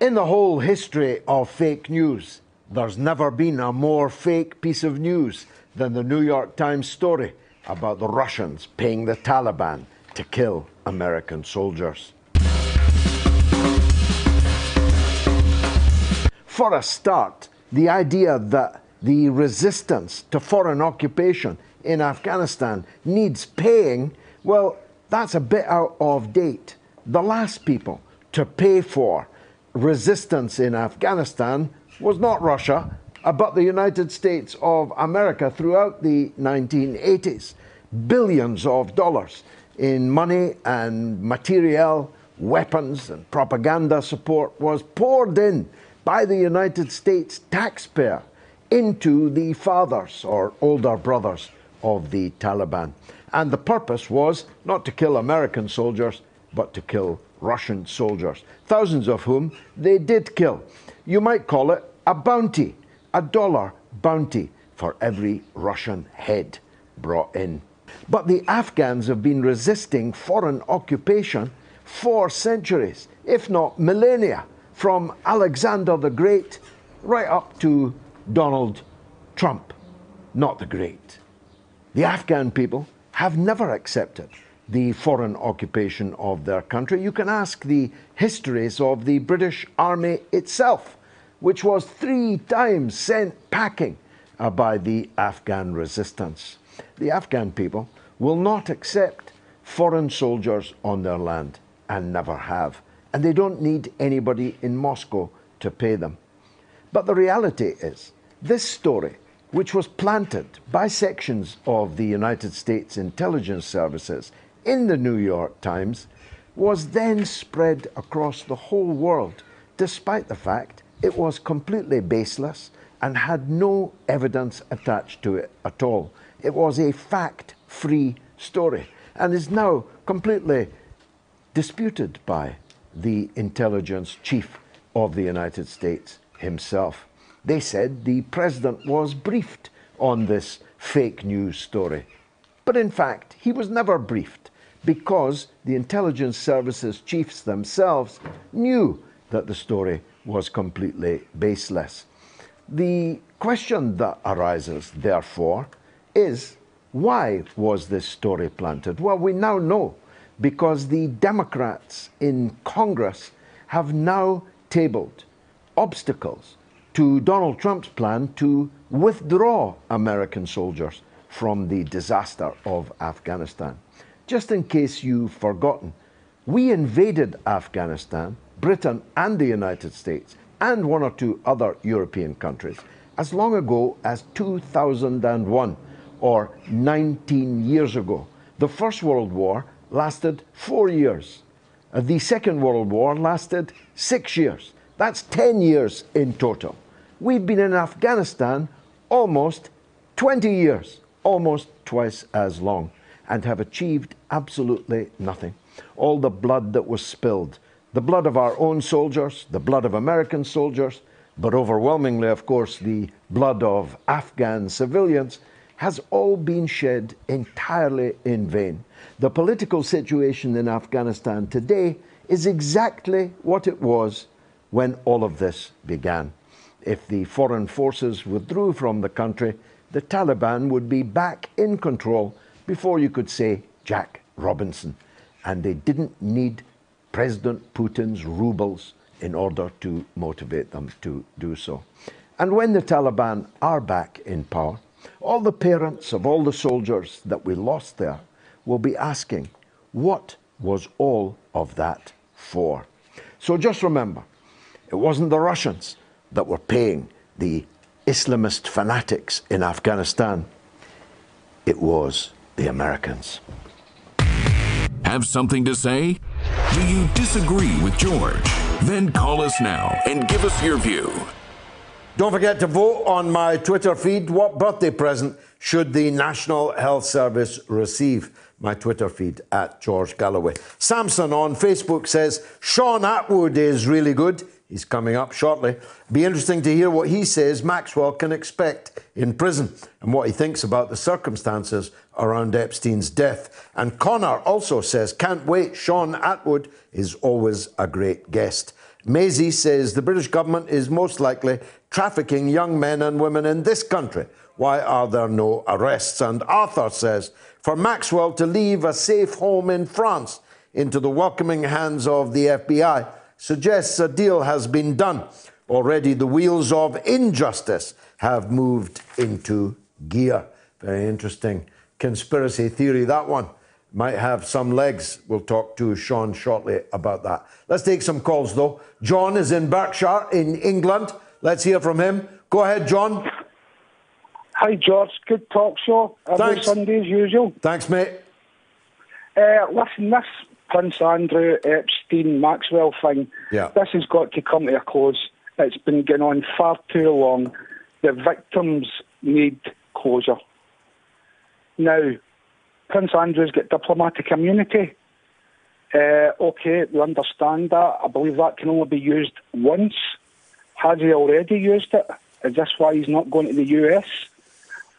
In the whole history of fake news, there's never been a more fake piece of news than the New York Times story about the Russians paying the Taliban to kill American soldiers. For a start, the idea that the resistance to foreign occupation in Afghanistan needs paying, well, that's a bit out of date. The last people to pay for resistance in Afghanistan was not Russia, uh, but the United States of America throughout the 1980s. Billions of dollars in money and material, weapons and propaganda support was poured in by the United States taxpayer into the fathers or older brothers of the Taliban. And the purpose was not to kill American soldiers, but to kill Russian soldiers, thousands of whom they did kill. You might call it a bounty, a dollar bounty for every Russian head brought in. But the Afghans have been resisting foreign occupation for centuries, if not millennia from Alexander the Great right up to Donald Trump, not the Great. The Afghan people have never accepted the foreign occupation of their country. You can ask the histories of the British Army itself, which was three times sent packing uh, by the Afghan resistance. The Afghan people will not accept foreign soldiers on their land and never have and they don't need anybody in Moscow to pay them. But the reality is, this story, which was planted by sections of the United States intelligence services in the New York Times, was then spread across the whole world, despite the fact it was completely baseless and had no evidence attached to it at all. It was a fact free story and is now completely disputed by the intelligence chief of the United States himself. They said the president was briefed on this fake news story. But in fact, he was never briefed because the intelligence services chiefs themselves knew that the story was completely baseless. The question that arises, therefore, is why was this story planted? Well, we now know because the Democrats in Congress have now tabled obstacles to Donald Trump's plan to withdraw American soldiers from the disaster of Afghanistan. Just in case you've forgotten, we invaded Afghanistan, Britain and the United States, and one or two other European countries as long ago as 2001, or 19 years ago. The First World War lasted four years. Uh, the Second World War lasted six years. That's 10 years in total. We've been in Afghanistan almost 20 years, almost twice as long, and have achieved absolutely nothing. All the blood that was spilled, the blood of our own soldiers, the blood of American soldiers, but overwhelmingly, of course, the blood of Afghan civilians, has all been shed entirely in vain. The political situation in Afghanistan today is exactly what it was when all of this began. If the foreign forces withdrew from the country, the Taliban would be back in control before you could say Jack Robinson. And they didn't need President Putin's rubles in order to motivate them to do so. And when the Taliban are back in power, all the parents of all the soldiers that we lost there will be asking, what was all of that for? So just remember, it wasn't the Russians that were paying the Islamist fanatics in Afghanistan, it was the Americans. Have something to say? Do you disagree with George? Then call us now and give us your view. Don't forget to vote on my Twitter feed. What birthday present should the National Health Service receive? My Twitter feed at George Galloway. Samson on Facebook says Shaun Attwood is really good. He's coming up shortly. Be interesting to hear what he says Maxwell can expect in prison and what he thinks about the circumstances around Epstein's death. And Connor also says, Can't wait. Shaun Attwood is always a great guest. Maisie says the British government is most likely trafficking young men and women in this country. Why are there no arrests? And Arthur says, for Maxwell to leave a safe home in France into the welcoming hands of the FBI suggests a deal has been done. Already the wheels of injustice have moved into gear. Very interesting conspiracy theory, that one might have some legs. We'll talk to Sean shortly about that. Let's take some calls though. John is in Berkshire in England. Let's hear from him. Go ahead, John. Hi, George. Good talk show. Every Thanks. Sunday as usual. Thanks, mate. Uh, listen, this Prince Andrew, Epstein, Maxwell thing, Yeah. this has got to come to a close. It's been going on far too long. The victims need closure. Now, Prince Andrew's got diplomatic immunity. Uh, okay, we understand that. I believe that can only be used once. Has he already used it? Is this why he's not going to the US?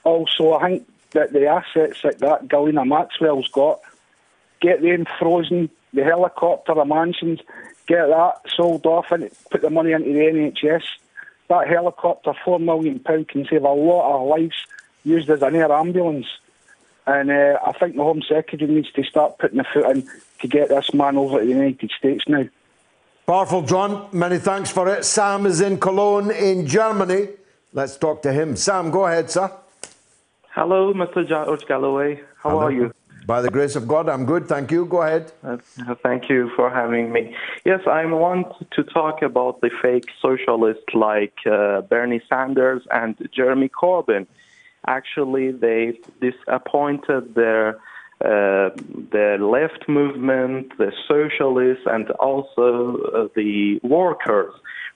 Also, I think that the assets that that Ghislaine Maxwell's got, get them frozen, the helicopter, the mansions, get that sold off and put the money into the NHS. That helicopter, £4 million, can save a lot of lives used as an air ambulance. And uh, I think the Home Secretary needs to start putting the foot in to get this man over to the United States now. Powerful, John. Many thanks for it. Sam is in Cologne in Germany. Let's talk to him. Sam, go ahead, sir. Hello, Mr. George Galloway. How Hello. are you? By the grace of God, I'm good. Thank you. Go ahead. Uh, thank you for having me. Yes, I want to talk about the fake socialists like uh, Bernie Sanders and Jeremy Corbyn. Actually, they disappointed their uh, the left movement, the socialists, and also uh, the workers.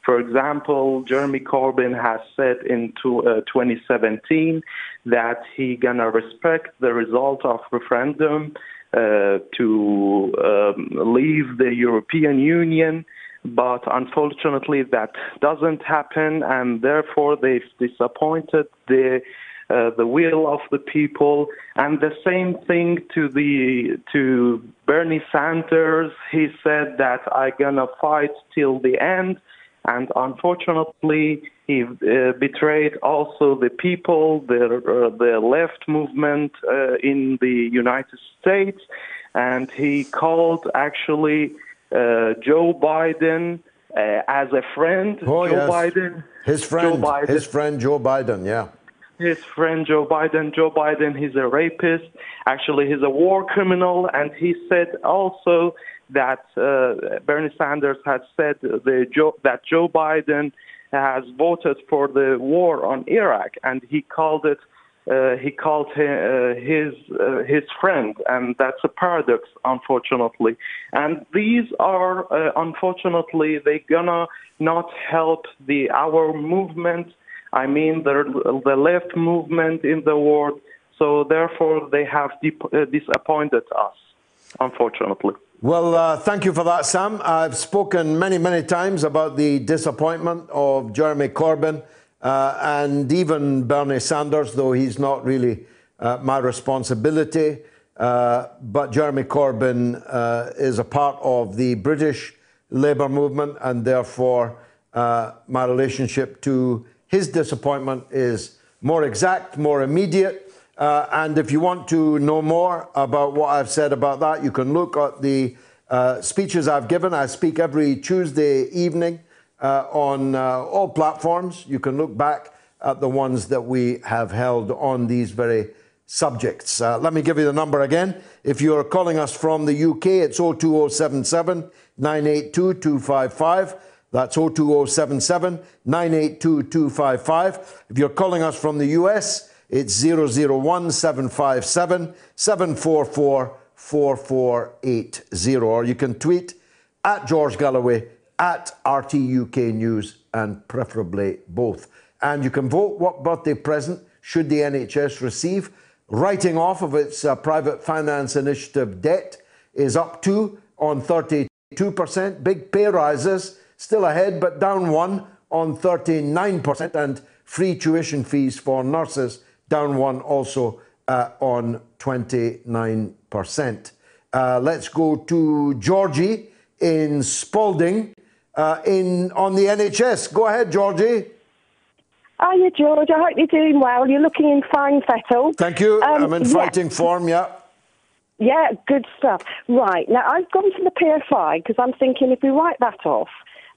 For example, Jeremy Corbyn has said in to, uh, 2017 that he gonna respect the result of referendum uh, to um, leave the European Union, but unfortunately that doesn't happen, and therefore they've disappointed the uh, the will of the people, and the same thing to the to Bernie Sanders. He said that I gonna fight till the end, and unfortunately he uh, betrayed also the people, the uh, the left movement uh, in the United States, and he called actually uh, Joe Biden uh, as a friend. Oh, Joe yes. Biden. His friend, Joe Biden his friend Joe Biden, yeah. his friend Joe Biden. Joe Biden, he's a rapist. Actually, he's a war criminal, and he said also that uh, Bernie Sanders had said Joe, that Joe Biden has voted for the war on Iraq, and he called it. Uh, he called uh, his uh, his friend, and that's a paradox, unfortunately. And these are, uh, unfortunately, they gonna not help the our movement I mean, the, the left movement in the world. So therefore, they have uh, disappointed us, unfortunately. Well, uh, thank you for that, Sam. I've spoken many, many times about the disappointment of Jeremy Corbyn uh, and even Bernie Sanders, though he's not really uh, my responsibility. Uh, but Jeremy Corbyn uh, is a part of the British Labour movement, and therefore uh, my relationship to his disappointment is more exact, more immediate. Uh, and if you want to know more about what I've said about that, you can look at the uh, speeches I've given. I speak every Tuesday evening uh, on uh, all platforms. You can look back at the ones that we have held on these very subjects. Uh, let me give you the number again. If you're calling us from the UK, it's 02077 982 255. That's 02077 982 255. If you're calling us from the US, it's 001 757 744 4480. Or you can tweet at George Galloway, at RTUK News, and preferably both. And you can vote what birthday present should the NHS receive. Writing off of its uh, private finance initiative debt is up to on 32%. Big pay rises, still ahead, but down one on 39%. And free tuition fees for nurses, down one also uh, on 29%. Uh, let's go to Georgie in Spalding uh, in on the NHS. Go ahead, Georgie. Hiya, George. I hope you're doing well. You're looking in fine fettle. Thank you. Um, I'm in yeah. fighting form, yeah. Yeah, good stuff. Right, now I've gone to the PFI because I'm thinking if we write that off,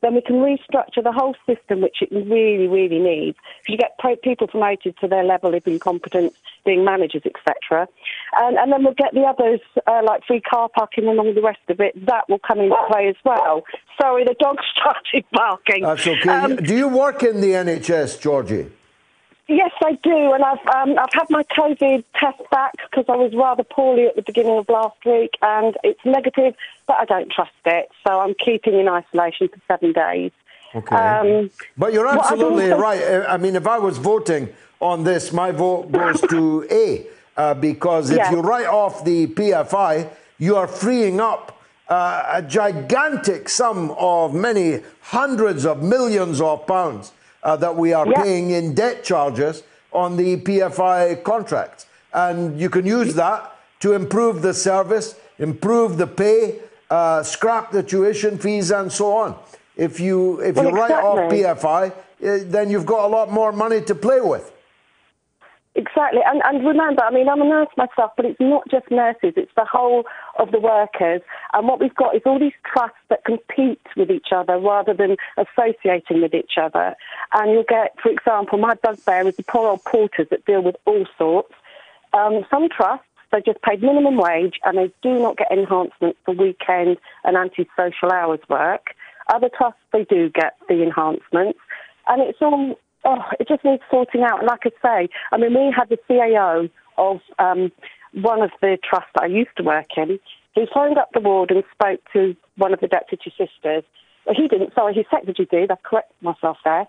then we can restructure the whole system, which it really, really needs. If you get pro- people promoted to their level of incompetence, being managers, etc., and, and then we'll get the others, uh, like free car parking and all the rest of it, that will come into play as well. Sorry, the dog started barking. That's okay. Um, Do you work in the NHS, Georgie? Yes, I do, and I've um, I've had my COVID test back because I was rather poorly at the beginning of last week, and it's negative, but I don't trust it, so I'm keeping in isolation for seven days. Okay. Um, But you're absolutely also- right. Uh, I mean, if I was voting on this, my vote goes to A, uh, because if Yeah. you write off the PFI, you are freeing up uh, a gigantic sum of many hundreds of millions of pounds uh, that we are Yeah. paying in debt charges on the PFI contracts. And you can use that to improve the service, improve the pay, uh, scrap the tuition fees, and so on. If you if Well, you write off. PFI, uh, then you've got a lot more money to play with. Exactly, and, and remember, I mean, I'm a nurse myself, but it's not just nurses; it's the whole of the workers. And what we've got is all these trusts that compete with each other rather than associating with each other. And you'll get, for example, my bugbear is the poor old porters that deal with all sorts. Um, some trusts they just paid minimum wage and they do not get enhancements for weekend and anti-social hours work. Other trusts they do get the enhancements, and it's all oh, it just needs sorting out. And like I say, I mean, we had the CAO of um, one of the trusts that I used to work in. He phoned up the ward and spoke to one of the deputy sisters. Well, he didn't. Sorry, his secretary did. I corrected myself there,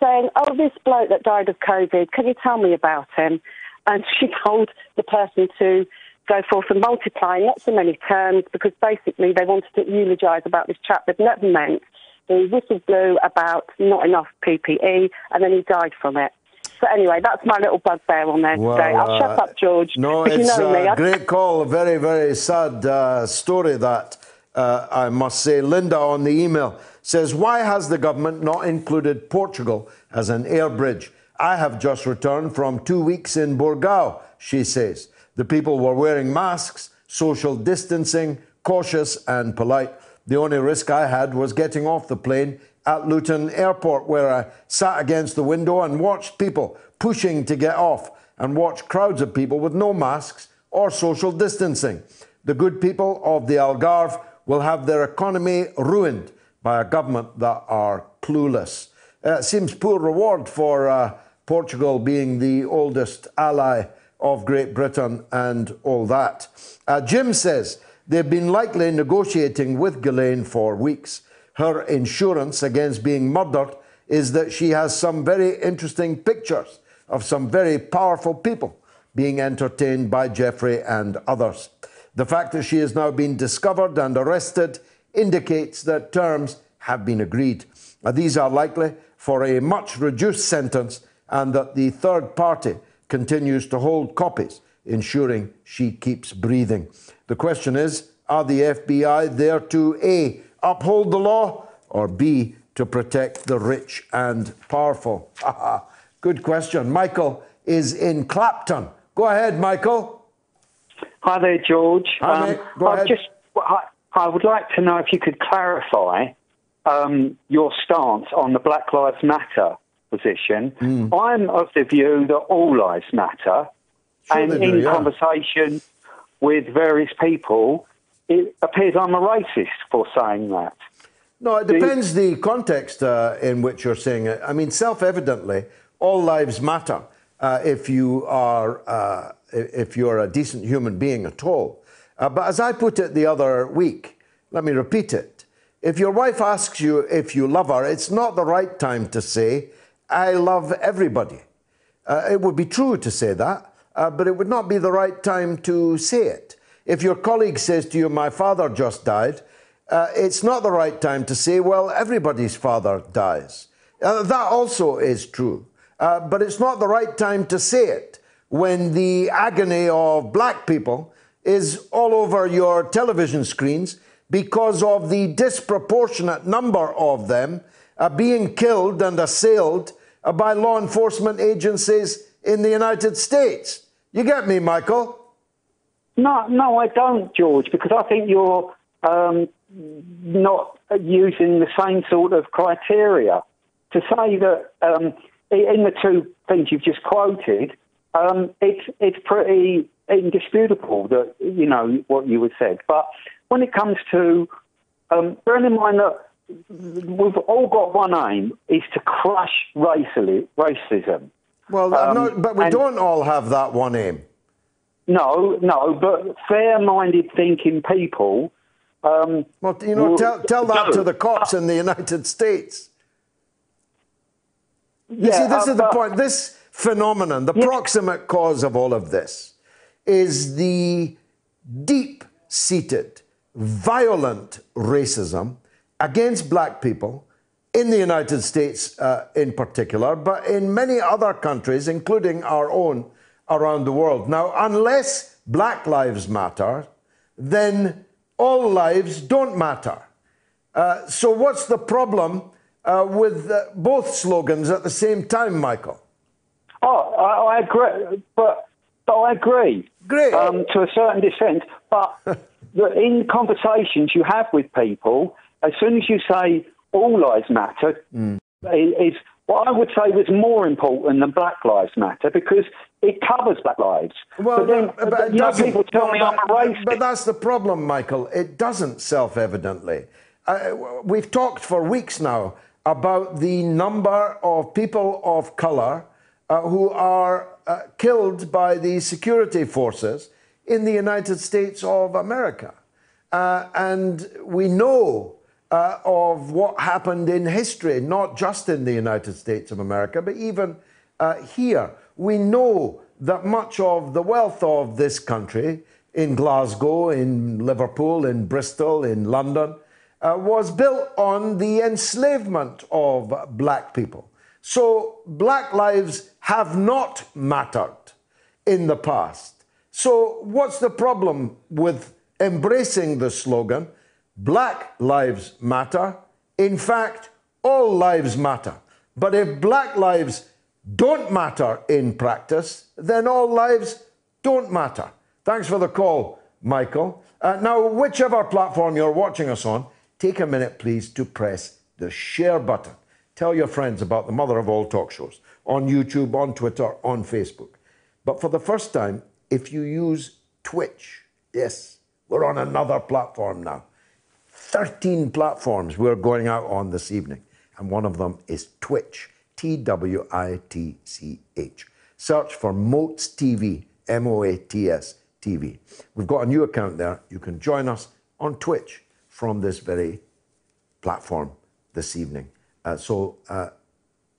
saying, "Oh, this bloke that died of COVID. Can you tell me about him?" And she told the person to go forth and multiply, not so many terms, because basically they wanted to eulogise about this chap that never meant. The whistle blew about not enough PPE, and then he died from it. So anyway, that's my little bugbear on there today. I'll uh, shut up, George. No, but you it's a me. great call. A very, very sad uh, story that uh, I must say. Linda on the email says, Why has the government not included Portugal as an air bridge? I have just returned from two weeks in Burgau, she says. The people were wearing masks, social distancing, cautious and polite. The only risk I had was getting off the plane at Luton Airport, where I sat against the window and watched people pushing to get off and watched crowds of people with no masks or social distancing. The good people of the Algarve will have their economy ruined by a government that are clueless. Uh, it seems poor reward for uh, Portugal being the oldest ally of Great Britain and all that. Uh, Jim says they've been likely negotiating with Ghislaine for weeks. Her insurance against being murdered is that she has some very interesting pictures of some very powerful people being entertained by Jeffrey and others. The fact that she has now been discovered and arrested indicates that terms have been agreed. These are likely for a much reduced sentence and that the third party continues to hold copies, ensuring she keeps breathing. The question is are the FBI there to A, uphold the law, or B, to protect the rich and powerful? Good question. Michael is in Clapton. Go ahead, Michael. Hi there, George. Hi, mate. Go I ahead. just, I, I would like to know if you could clarify um, your stance on the Black Lives Matter position. Hmm. I'm of the view that all lives matter, Sure and they do, in yeah. conversation with various people, it appears I'm a racist for saying that. No, it depends the context uh, in which you're saying it. I mean, self-evidently, all lives matter uh, if you are uh, if you're a decent human being at all. Uh, but as I put it the other week, let me repeat it. If your wife asks you if you love her, it's not the right time to say, "I love everybody." Uh, it would be true to say that, uh, but it would not be the right time to say it. If your colleague says to you, My father just died, uh, it's not the right time to say, Well, everybody's father dies. Uh, that also is true. Uh, but it's not the right time to say it when the agony of black people is all over your television screens because of the disproportionate number of them uh, being killed and assailed uh, by law enforcement agencies in the United States. You get me, Michael? No, no, I don't, George, because I think you're um, not using the same sort of criteria to say that um, in the two things you've just quoted, um, it's it's pretty indisputable that you know what you had said. But when it comes to um, bearing in mind that we've all got one aim is to crush racism. Well, Um, not, but we don't all have that one aim. No, no, but fair-minded thinking people. Um, well, you know, will- tell, tell that no. to the cops in the United States. You Yeah, see, this uh, is the point. This phenomenon, the proximate cause of all of this, is the deep seated, violent racism against black people in the United States uh, in particular, but in many other countries, including our own around the world. Now, unless Black Lives Matter, then all lives don't matter. Uh, so, what's the problem uh, with uh, both slogans at the same time, Michael? Oh, I, I agree, but, but I agree. Great. Um, to a certain extent, but in conversations you have with people, as soon as you say all lives matter, Mm. is what I would say was more important than Black Lives Matter because it covers Black lives. Well, but then but you know, people tell me I'm a but- racist. But that's the problem, Michael. It doesn't self evidently. Uh, we've talked for weeks now about the number of people of colour uh, who are uh, killed by the security forces in the United States of America. Uh, and we know uh, of what happened in history, not just in the United States of America, but even uh, here. We know that much of the wealth of this country, in Glasgow, in Liverpool, in Bristol, in London, uh, was built on the enslavement of black people. So black lives have not mattered in the past. So, what's the problem with embracing the slogan, Black Lives Matter? In fact, all lives matter. But if black lives don't matter in practice, then all lives don't matter. Thanks for the call, Michael. Uh, now, whichever platform you're watching us on, take a minute, please, to press the share button. Tell your friends about the mother of all talk shows on YouTube, on Twitter, on Facebook. But for the first time, if you use Twitch, yes, we're on another platform now. 13 platforms we're going out on this evening, and one of them is Twitch, T W I T C H. Search for Moats TV, M O A T S TV. We've got a new account there. You can join us on Twitch from this very platform this evening. Uh, so, uh,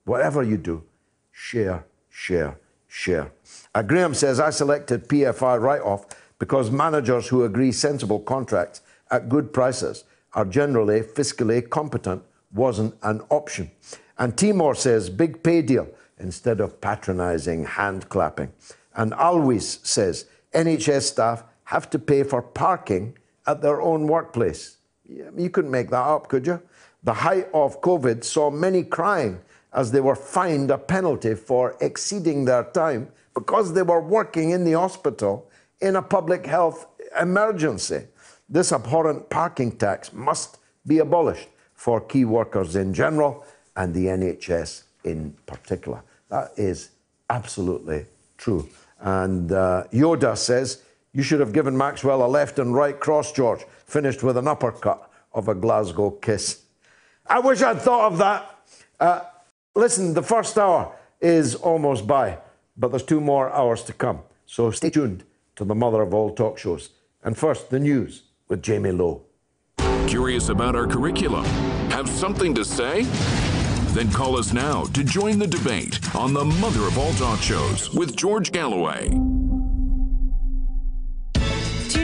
whatever you do, share, share, share. Uh, Graham says, I selected PFI write off because managers who agree sensible contracts at good prices are generally fiscally competent wasn't an option. And Timor says, big pay deal instead of patronizing hand clapping. And Always says, NHS staff have to pay for parking at their own workplace. You couldn't make that up, could you? The height of COVID saw many crying as they were fined a penalty for exceeding their time because they were working in the hospital in a public health emergency. This abhorrent parking tax must be abolished for key workers in general and the NHS in particular. That is absolutely true. And uh, Yoda says, You should have given Maxwell a left and right cross, George, finished with an uppercut of a Glasgow kiss. I wish I'd thought of that. Uh, listen, the first hour is almost by, but there's two more hours to come. So stay tuned to the mother of all talk shows. And first, the news with Jamie Lowe. Curious about our curriculum? Have something to say? Then call us now to join the debate on the mother of all talk shows with George Galloway.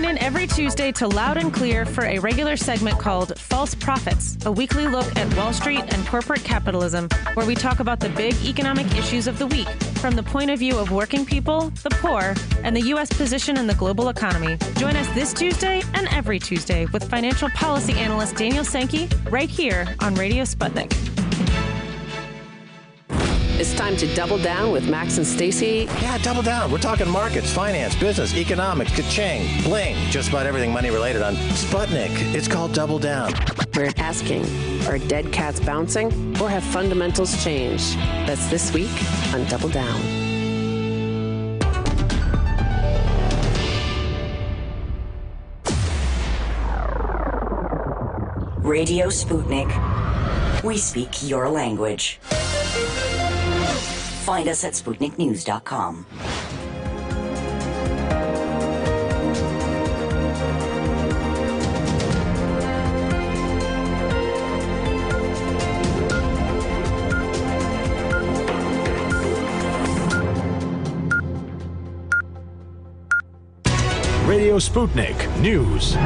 In every Tuesday to Loud and Clear for a regular segment called False Profits, a weekly look at Wall Street and corporate capitalism, where we talk about the big economic issues of the week from the point of view of working people, the poor, and the U.S. position in the global economy. Join us this Tuesday and every Tuesday with financial policy analyst Daniel Sankey right here on Radio Sputnik. It's time to double down with Max and Stacy. Yeah, double down. We're talking markets, finance, business, economics, ka-ching, bling, just about everything money related on Sputnik. It's called Double Down. We're asking, are dead cats bouncing or have fundamentals changed? That's this week on Double Down. Radio Sputnik. We speak your language. Find us at SputnikNews.com. Radio Sputnik News.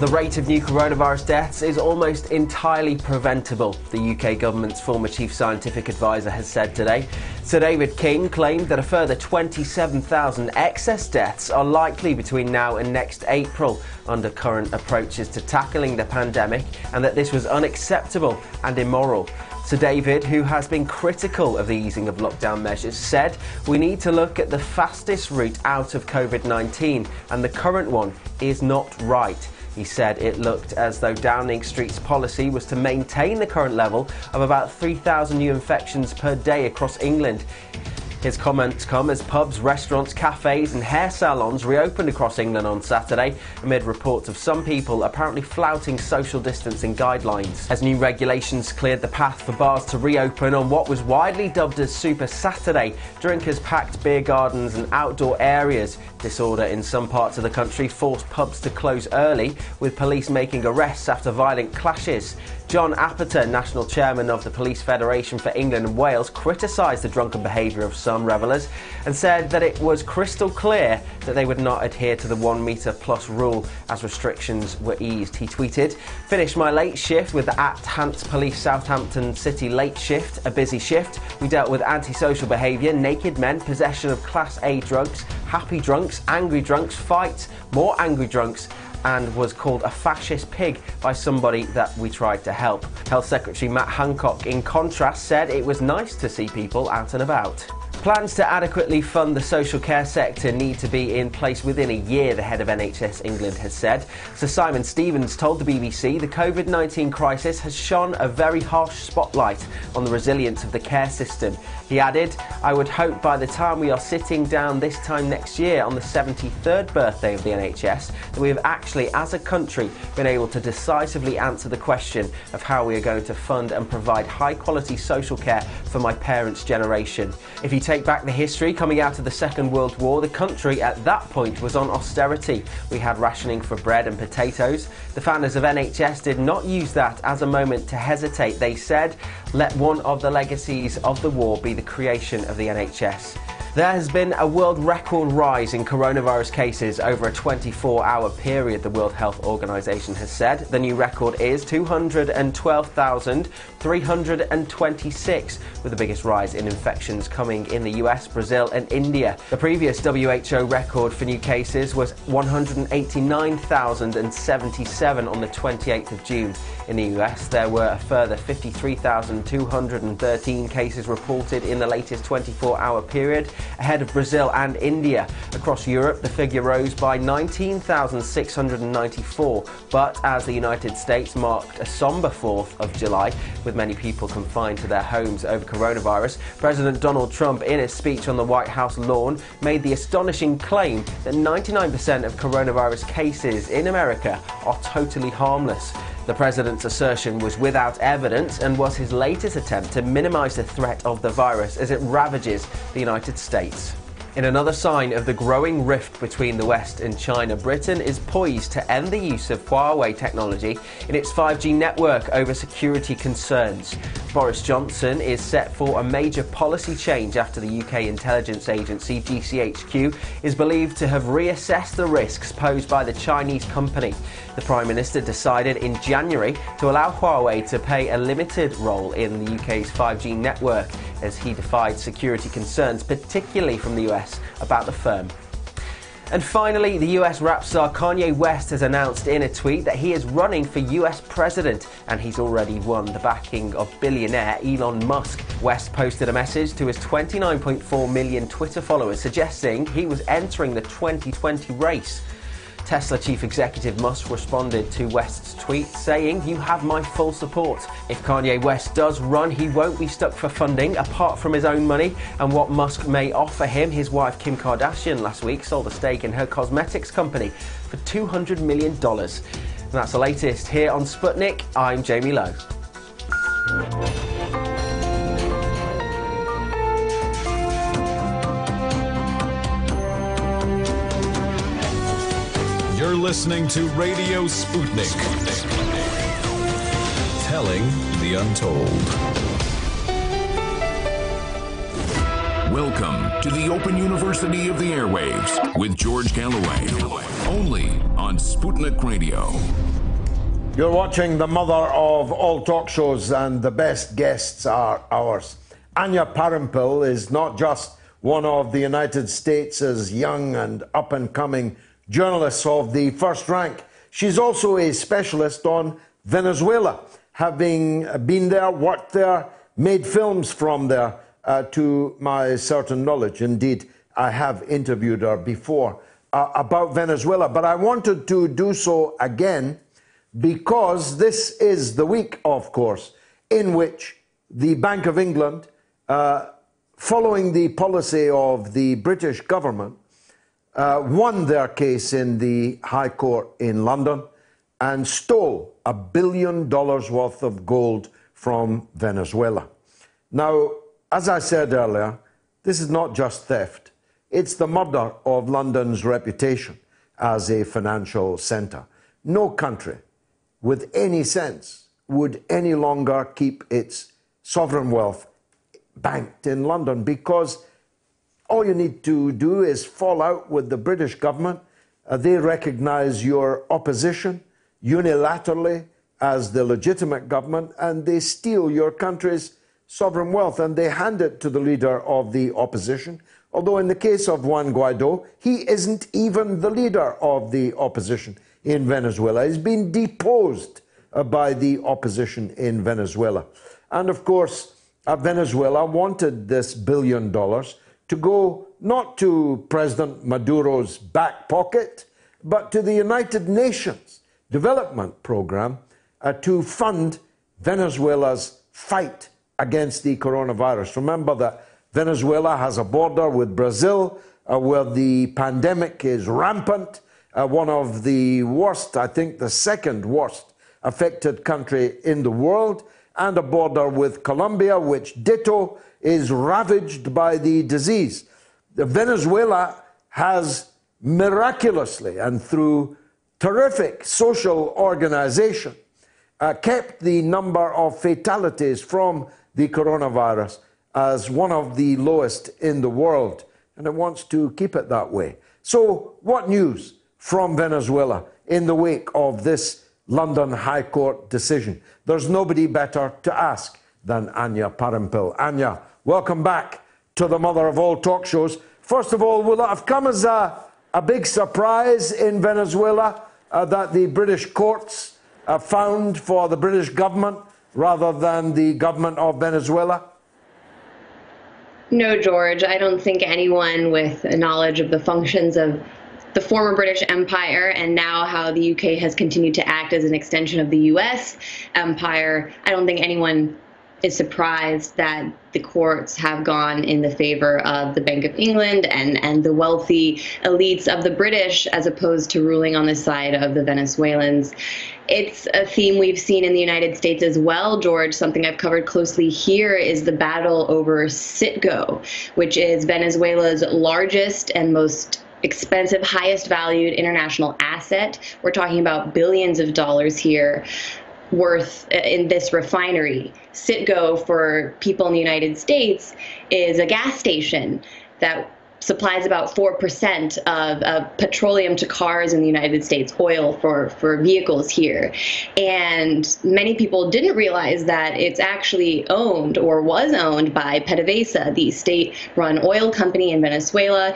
The rate of new coronavirus deaths is almost entirely preventable, the UK government's former chief scientific advisor has said today. Sir David King claimed that a further 27,000 excess deaths are likely between now and next April under current approaches to tackling the pandemic and that this was unacceptable and immoral. Sir David, who has been critical of the easing of lockdown measures, said we need to look at the fastest route out of COVID 19 and the current one is not right. He said it looked as though Downing Street's policy was to maintain the current level of about 3,000 new infections per day across England. His comments come as pubs, restaurants, cafes, and hair salons reopened across England on Saturday amid reports of some people apparently flouting social distancing guidelines. As new regulations cleared the path for bars to reopen on what was widely dubbed as Super Saturday, drinkers packed beer gardens and outdoor areas. Disorder in some parts of the country forced pubs to close early, with police making arrests after violent clashes. John Apperton, National Chairman of the Police Federation for England and Wales, criticised the drunken behaviour of some revellers and said that it was crystal clear that they would not adhere to the one metre plus rule as restrictions were eased. He tweeted, Finished my late shift with the at Hants Police Southampton City late shift, a busy shift. We dealt with antisocial behaviour, naked men, possession of Class A drugs, happy drunks, angry drunks, fights, more angry drunks and was called a fascist pig by somebody that we tried to help. Health Secretary Matt Hancock, in contrast, said it was nice to see people out and about. Plans to adequately fund the social care sector need to be in place within a year, the head of NHS England has said. Sir Simon Stevens told the BBC the COVID 19 crisis has shone a very harsh spotlight on the resilience of the care system. He added, I would hope by the time we are sitting down this time next year on the 73rd birthday of the NHS that we have actually, as a country, been able to decisively answer the question of how we are going to fund and provide high quality social care for my parents' generation. If you take back the history coming out of the Second World War, the country at that point was on austerity. We had rationing for bread and potatoes. The founders of NHS did not use that as a moment to hesitate. They said, let one of the legacies of the war be the creation of the NHS. There has been a world record rise in coronavirus cases over a 24 hour period, the World Health Organization has said. The new record is 212,326, with the biggest rise in infections coming in the US, Brazil, and India. The previous WHO record for new cases was 189,077 on the 28th of June. In the US, there were a further 53,213 cases reported in the latest 24 hour period. ahead of Brazil and India. Across Europe, the figure rose by 19,694. But as the United States marked a somber 4th of July, with many people confined to their homes over coronavirus, President Donald Trump, in his speech on the White House lawn, made the astonishing claim that 99% of coronavirus cases in America are totally harmless. The president's assertion was without evidence and was his latest attempt to minimize the threat of the virus as it ravages the United States. In another sign of the growing rift between the West and China, Britain is poised to end the use of Huawei technology in its 5G network over security concerns. Boris Johnson is set for a major policy change after the UK intelligence agency GCHQ is believed to have reassessed the risks posed by the Chinese company. The Prime Minister decided in January to allow Huawei to play a limited role in the UK's 5G network as he defied security concerns, particularly from the US, about the firm. And finally, the US rap star Kanye West has announced in a tweet that he is running for US president and he's already won the backing of billionaire Elon Musk. West posted a message to his 29.4 million Twitter followers suggesting he was entering the 2020 race. Tesla chief executive Musk responded to West's tweet saying, You have my full support. If Kanye West does run, he won't be stuck for funding apart from his own money and what Musk may offer him. His wife Kim Kardashian last week sold a stake in her cosmetics company for $200 million. And that's the latest here on Sputnik. I'm Jamie Lowe. You're listening to Radio Sputnik. Telling the untold. Welcome to the Open University of the Airwaves with George Galloway. Only on Sputnik Radio. You're watching the mother of all talk shows, and the best guests are ours. Anya Parampil is not just one of the United States' young and up and coming journalists of the first rank. She's also a specialist on Venezuela, having been there, worked there, made films from there, uh, to my certain knowledge. Indeed, I have interviewed her before uh, about Venezuela, but I wanted to do so again because this is the week, of course, in which the Bank of England, uh, following the policy of the British government, Uh, won their case in the High Court in London and stole a billion dollars worth of gold from Venezuela. Now, as I said earlier, this is not just theft, it's the murder of London's reputation as a financial centre. No country with any sense would any longer keep its sovereign wealth banked in London because all you need to do is fall out with the British government. Uh, they recognize your opposition unilaterally as the legitimate government and they steal your country's sovereign wealth and they hand it to the leader of the opposition. Although, in the case of Juan Guaido, he isn't even the leader of the opposition in Venezuela. He's been deposed uh, by the opposition in Venezuela. And of course, uh, Venezuela wanted this billion dollars to go not to President Maduro's back pocket, but to the United Nations Development Program uh, to fund Venezuela's fight against the coronavirus. Remember that Venezuela has a border with Brazil uh, where the pandemic is rampant, uh, one of the worst, I think the second worst affected country in the world, and a border with Colombia, which ditto is ravaged by the disease. Venezuela has miraculously and through terrific social organization uh, kept the number of fatalities from the coronavirus as one of the lowest in the world, and it wants to keep it that way. So, what news from Venezuela in the wake of this London High Court decision? There's nobody better to ask than Anya Parampil. Anya, welcome back to the mother of all talk shows. First of all, will that have come as a, a big surprise in Venezuela uh, that the British courts uh, found for the British government rather than the government of Venezuela? No, George, I don't think anyone with a knowledge of the functions of the former British Empire and now how the UK has continued to act as an extension of the US empire, I don't think anyone is surprised that the courts have gone in the favor of the Bank of England and, and the wealthy elites of the British as opposed to ruling on the side of the Venezuelans. It's a theme we've seen in the United States as well, George. Something I've covered closely here is the battle over Citgo, which is Venezuela's largest and most expensive, highest valued international asset. We're talking about billions of dollars here worth in this refinery. Citgo for people in the United States is a gas station that supplies about 4% of, of, petroleum to cars in the United States, oil for, for vehicles here. And many people didn't realize that it's actually owned or was owned by PDVSA, the state run oil company in Venezuela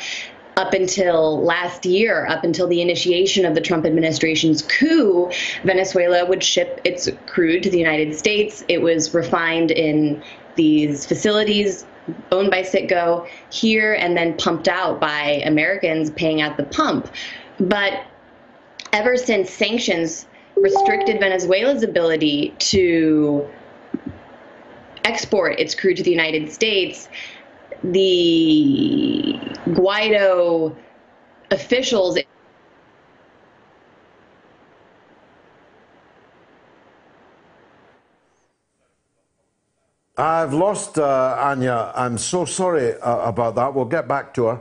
up until last year, up until the initiation of the Trump administration's coup, Venezuela would ship its crude to the United States. It was refined in these facilities owned by Citgo here and then pumped out by Americans paying at the pump. But ever since sanctions restricted Venezuela's ability to export its crude to the United States, the Guaido officials I've lost uh, Anya. I'm so sorry uh, about that. We'll get back to her.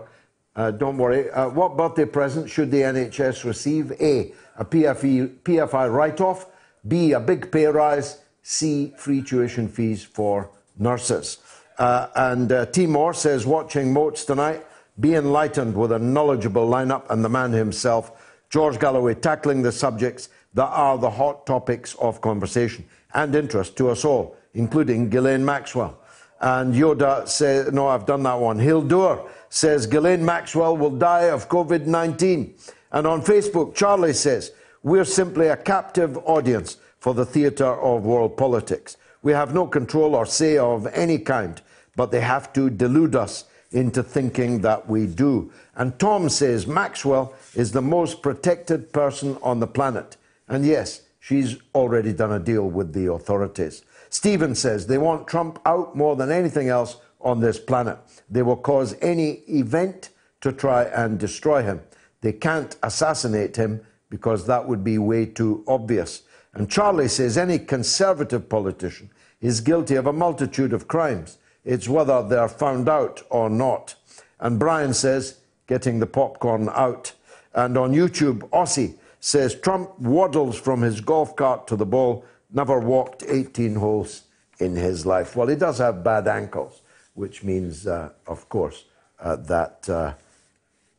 Uh, don't worry. Uh, what birthday present should the NHS receive? A. A PFE, PFI write off. B. A big pay rise. C. Free tuition fees for nurses. Uh, and uh, Timor says, watching Moats tonight, be enlightened with a knowledgeable lineup and the man himself, George Galloway, tackling the subjects that are the hot topics of conversation and interest to us all, including Ghislaine Maxwell. And Yoda says, no, I've done that one. Hildur says, Ghislaine Maxwell will die of COVID 19. And on Facebook, Charlie says, we're simply a captive audience for the theatre of world politics. We have no control or say of any kind but they have to delude us into thinking that we do. And Tom says Maxwell is the most protected person on the planet. And yes, she's already done a deal with the authorities. Stephen says they want Trump out more than anything else on this planet. They will cause any event to try and destroy him. They can't assassinate him because that would be way too obvious. And Charlie says any conservative politician is guilty of a multitude of crimes. It's whether they're found out or not. And Brian says, getting the popcorn out. And on YouTube, Aussie says, Trump waddles from his golf cart to the ball, never walked 18 holes in his life. Well, he does have bad ankles, which means, uh, of course, uh, that uh,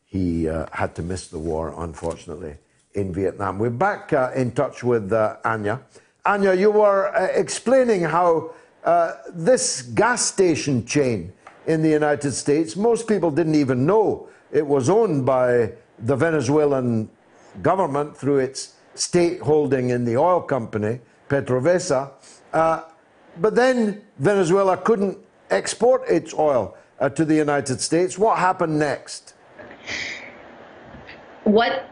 he uh, had to miss the war, unfortunately, in Vietnam. We're back uh, in touch with uh, Anya. Anya, you were explaining how uh, this gas station chain in the United States, most people didn't even know it was owned by the Venezuelan government through its state holding in the oil company, PDVSA. Uh, but then Venezuela couldn't export its oil uh, to the United States. What happened next? What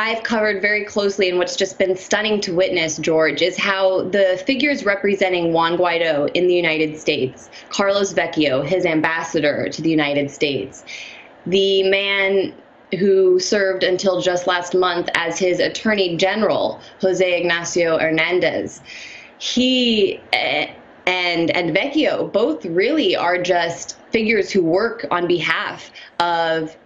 I've covered very closely and what's just been stunning to witness, George, is how the figures representing Juan Guaido in the United States, Carlos Vecchio, his ambassador to the United States, the man who served until just last month as his attorney general, Jose Ignacio Hernandez, he eh, and and Vecchio both really are just figures who work on behalf of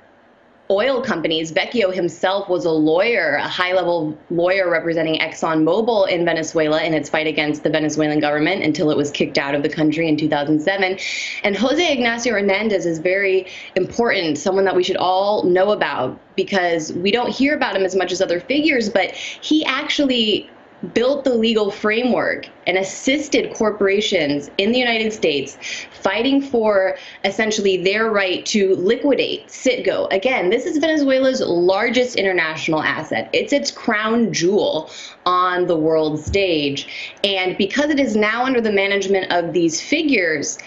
oil companies. Vecchio himself was a lawyer, a high level lawyer representing ExxonMobil in Venezuela in its fight against the Venezuelan government until it was kicked out of the country in 2007. And Jose Ignacio Hernandez is very important, someone that we should all know about because we don't hear about him as much as other figures, but he actually built the legal framework and assisted corporations in the United States fighting for essentially their right to liquidate Citgo. Again, this is Venezuela's largest international asset. It's its crown jewel on the world stage. And because it is now under the management of these figures,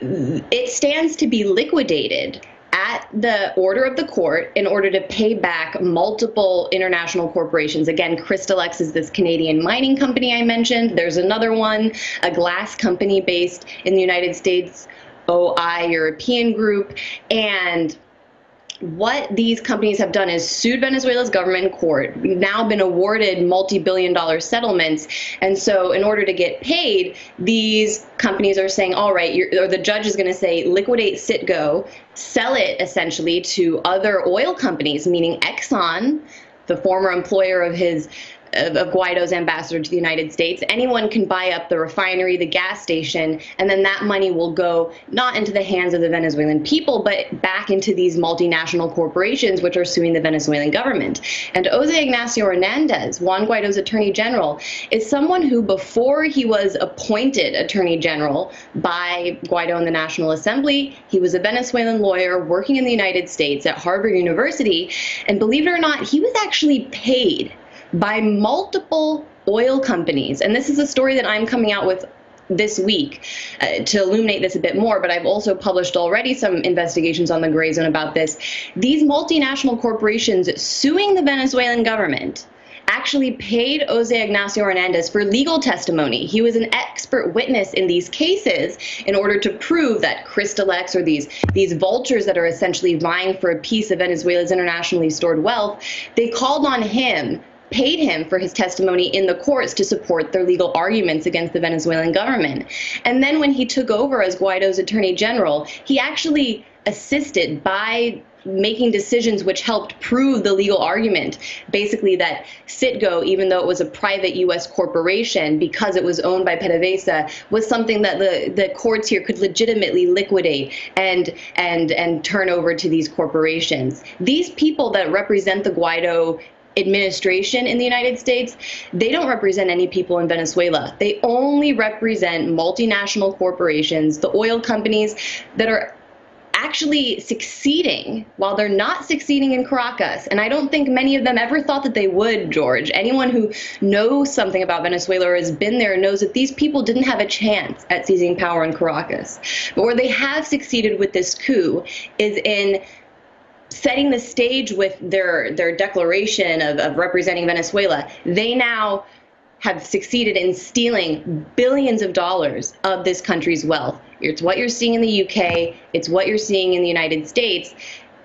it stands to be liquidated at the order of the court in order to pay back multiple international corporations. Again, Crystalex is this Canadian mining company I mentioned. There's another one, a glass company based in the United States, OI European Group. And what these companies have done is sued Venezuela's government in court. Now been awarded multi billion dollar settlements. And so, in order to get paid, these companies are saying, all right, or the judge is going to say, liquidate Citgo, sell it essentially to other oil companies, meaning Exxon, the former employer of his of, Guaido's ambassador to the United States. Anyone can buy up the refinery, the gas station, and then that money will go not into the hands of the Venezuelan people, but back into these multinational corporations which are suing the Venezuelan government. And Jose Ignacio Hernandez, Juan Guaido's attorney general, is someone who, before he was appointed attorney general by Guaido in the National Assembly, he was a Venezuelan lawyer working in the United States at Harvard University. And believe it or not, he was actually paid by multiple oil companies. And this is a story that I'm coming out with this week uh, to illuminate this a bit more, but I've also published already some investigations on the Gray Zone about this. These multinational corporations suing the Venezuelan government actually paid Jose Ignacio Hernandez for legal testimony. He was an expert witness in these cases in order to prove that Crystalex or these these vultures that are essentially vying for a piece of Venezuela's internationally stored wealth, they called on him paid him for his testimony in the courts to support their legal arguments against the Venezuelan government. And then when he took over as Guaido's attorney general, he actually assisted by making decisions which helped prove the legal argument. Basically, that Citgo, even though it was a private U.S. corporation, because it was owned by PDVSA, was something that the, the courts here could legitimately liquidate and and and turn over to these corporations. These people that represent the Guaido administration in the United States, they don't represent any people in Venezuela. They only represent multinational corporations, the oil companies that are actually succeeding while they're not succeeding in Caracas. And I don't think many of them ever thought that they would, George. Anyone who knows something about Venezuela or has been there knows that these people didn't have a chance at seizing power in Caracas. But where they have succeeded with this coup is in setting the stage with their their declaration of, of representing Venezuela, they now have succeeded in stealing billions of dollars of this country's wealth. It's what you're seeing in the UK, it's what you're seeing in the United States.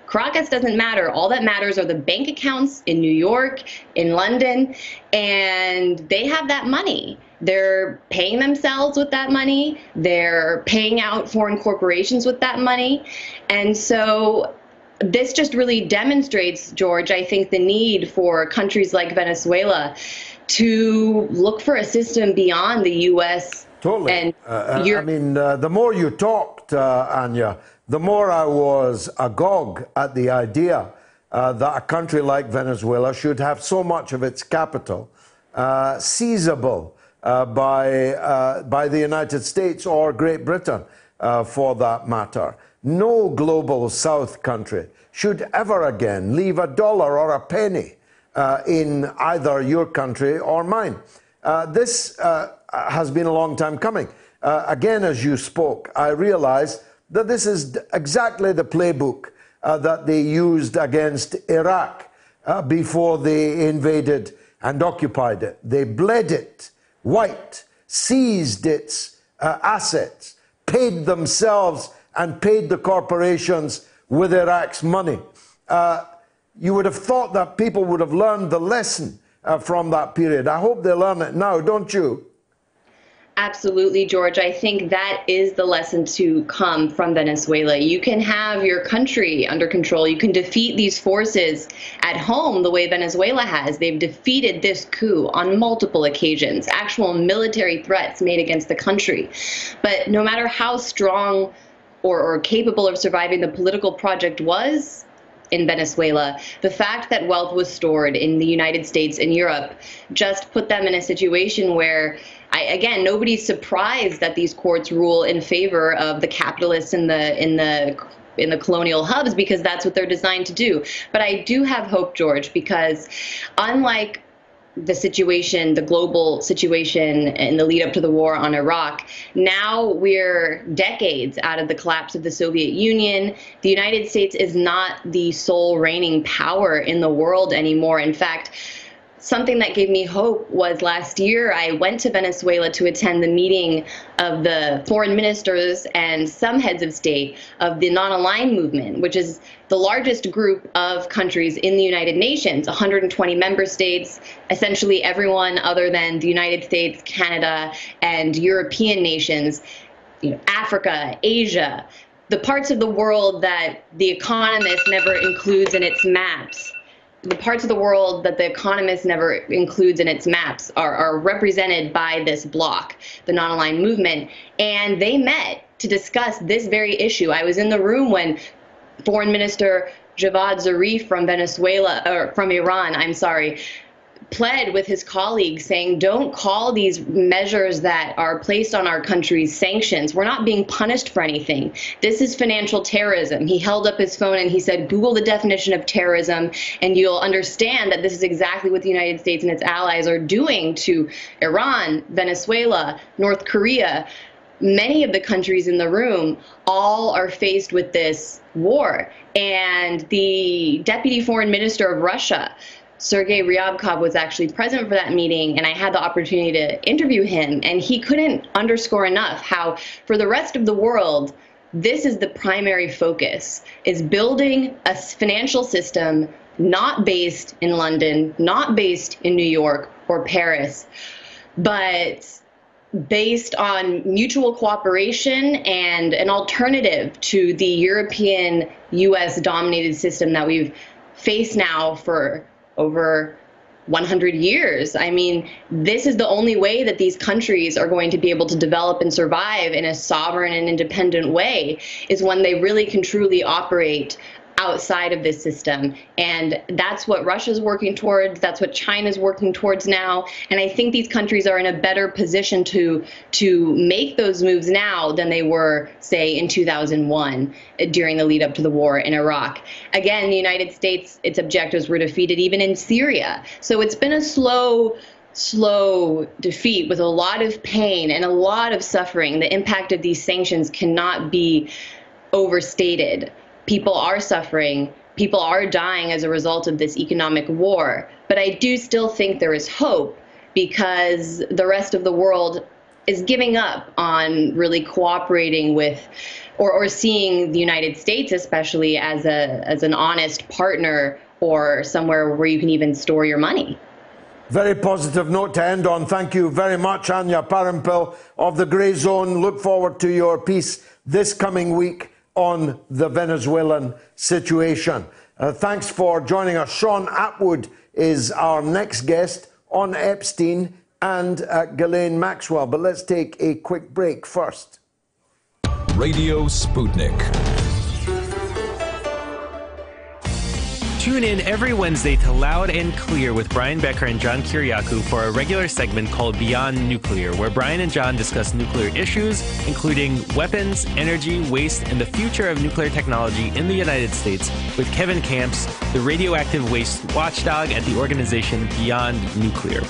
Caracas doesn't matter. All that matters are the bank accounts in New York, in London, and they have that money. They're paying themselves with that money. They're paying out foreign corporations with that money. And so this just really demonstrates, George, I think, the need for countries like Venezuela to look for a system beyond the U.S. Totally. And uh, I mean, uh, the more you talked, uh, Anya, the more I was agog at the idea uh, that a country like Venezuela should have so much of its capital uh, seizable uh, by, by the United States or Great Britain, for that matter. No global south country should ever again leave a dollar or a penny uh, in either your country or mine. Uh, this uh, has been a long time coming. Uh, again, as you spoke, I realized that this is exactly the playbook uh, that they used against Iraq uh, before they invaded and occupied it. They bled it white, seized its assets, paid themselves and paid the corporations with Iraq's money. Uh, you would have thought that people would have learned the lesson uh, from that period. I hope they learn it now, don't you? Absolutely, George. I think that is the lesson to come from Venezuela. You can have your country under control. You can defeat these forces at home the way Venezuela has. They've defeated this coup on multiple occasions, actual military threats made against the country. But no matter how strong or, or capable of surviving the political project was in Venezuela, the fact that wealth was stored in the United States and Europe just put them in a situation where, I, again, nobody's surprised that these courts rule in favor of the capitalists in the in the in the colonial hubs because that's what they're designed to do. But I do have hope, George, because unlike the situation, the global situation in the lead up to the war on Iraq. Now we're decades out of the collapse of the Soviet Union. The United States is not the sole reigning power in the world anymore. In fact, something that gave me hope was last year I went to Venezuela to attend the meeting of the foreign ministers and some heads of state of the non aligned movement, which is the largest group of countries in the United Nations 120 member states, essentially everyone other than the United States, Canada, and European nations, you know, Africa, Asia. The parts of the world that The Economist never includes in its maps the parts of the world that the economist never includes in its maps are, are represented by this bloc, the non-aligned movement, and they met to discuss this very issue. I was in the room when Foreign Minister Javad Zarif from Venezuela or from Iran, I'm sorry, pled with his colleagues saying, don't call these measures that are placed on our country sanctions. We're not being punished for anything. This is financial terrorism. He held up his phone and he said, Google the definition of terrorism, and you'll understand that this is exactly what the United States and its allies are doing to Iran, Venezuela, North Korea. Many of the countries in the room all are faced with this war. And the deputy foreign minister of Russia Sergei Ryabkov was actually present for that meeting, and I had the opportunity to interview him, and he couldn't underscore enough how, for the rest of the world, this is the primary focus is building a financial system not based in London, not based in New York or Paris, but based on mutual cooperation and an alternative to the European US dominated system that we've faced now for over 100 years. I mean, this is the only way that these countries are going to be able to develop and survive in a sovereign and independent way is when they really can truly operate outside of this system. And that's what Russia's working towards. That's what China's working towards now. And I think these countries are in a better position to to make those moves now than they were, say, in 2001 uh, during the lead up to the war in Iraq. Again, the United States, its objectives were defeated even in Syria. So it's been a slow slow defeat with a lot of pain and a lot of suffering. The impact of these sanctions cannot be overstated people are suffering, people are dying as a result of this economic war. But I do still think there is hope because the rest of the world is giving up on really cooperating with or, or seeing the United States especially as a as an honest partner or somewhere where you can even store your money. Very positive note to end on. Thank you very much, Anya Parampil of the Grey Zone. Look forward to your piece this coming week on the Venezuelan situation. Uh, thanks for joining us. Shaun Attwood is our next guest on Epstein and uh, Ghislaine Maxwell. But let's take a quick break first. Radio Sputnik. Tune in every Wednesday to Loud and Clear with Brian Becker and John Kiriakou for a regular segment called Beyond Nuclear, where Brian and John discuss nuclear issues, including weapons, energy, waste, and the future of nuclear technology in the United States, with Kevin Kamps, the radioactive waste watchdog at the organization Beyond Nuclear.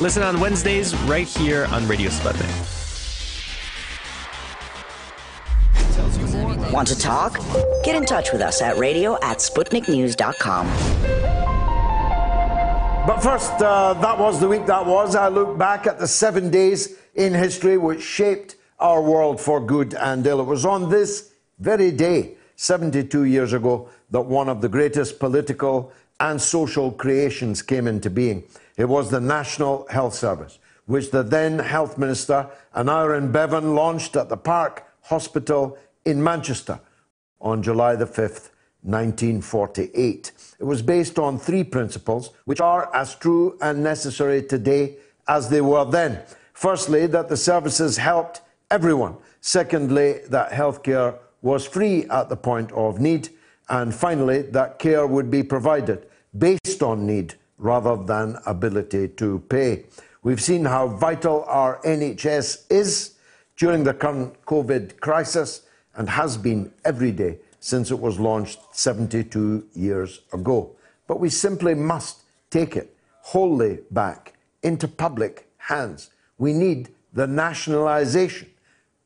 Listen on Wednesdays right here on Radio Sputnik. Want to talk? Get in touch with us at radio at sputniknews.com. But first, uh, that was the week that was. I look back at the seven days in history which shaped our world for good and ill. It was on this very day, 72 years ago, that one of the greatest political and social creations came into being. It was the National Health Service, which the then Health Minister, Aneurin Bevan, launched at the Park Hospital in Manchester on July the 5th, 1948. It was based on three principles which are as true and necessary today as they were then. Firstly, that the services helped everyone. Secondly, that healthcare was free at the point of need. And finally, that care would be provided based on need rather than ability to pay. We've seen how vital our NHS is during the current COVID crisis and has been every day since it was launched 72 years ago. But we simply must take it wholly back into public hands. We need the nationalization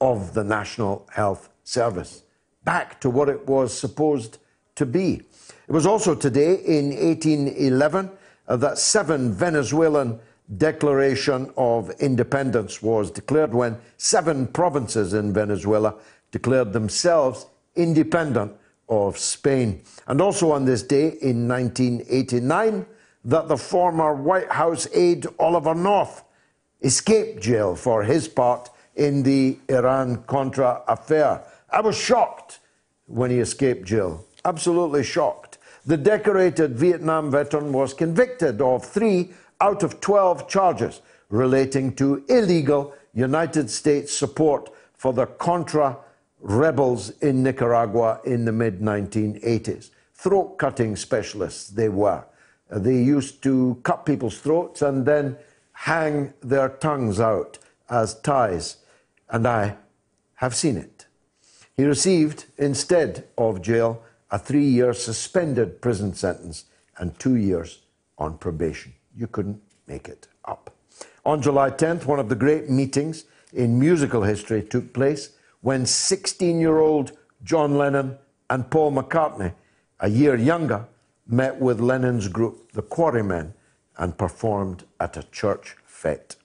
of the National Health Service back to what it was supposed to be. It was also today in 1811 uh, that seven Venezuelan declaration of independence was declared when seven provinces in Venezuela declared themselves independent of Spain. And also on this day in 1989 that the former White House aide Oliver North escaped jail for his part in the Iran Contra affair. I was shocked when he escaped jail, absolutely shocked. The decorated Vietnam veteran was convicted of three out of 12 charges relating to illegal United States support for the Contra rebels in Nicaragua in the mid 1980s. Throat cutting specialists, they were. They used to cut people's throats and then hang their tongues out as ties. And I have seen it. He received, instead of jail, a three year suspended prison sentence and two years on probation. You couldn't make it up. On July 10th, one of the great meetings in musical history took place when 16 year old John Lennon and Paul McCartney, a year younger, met with Lennon's group, the Quarrymen, and performed at a church fete.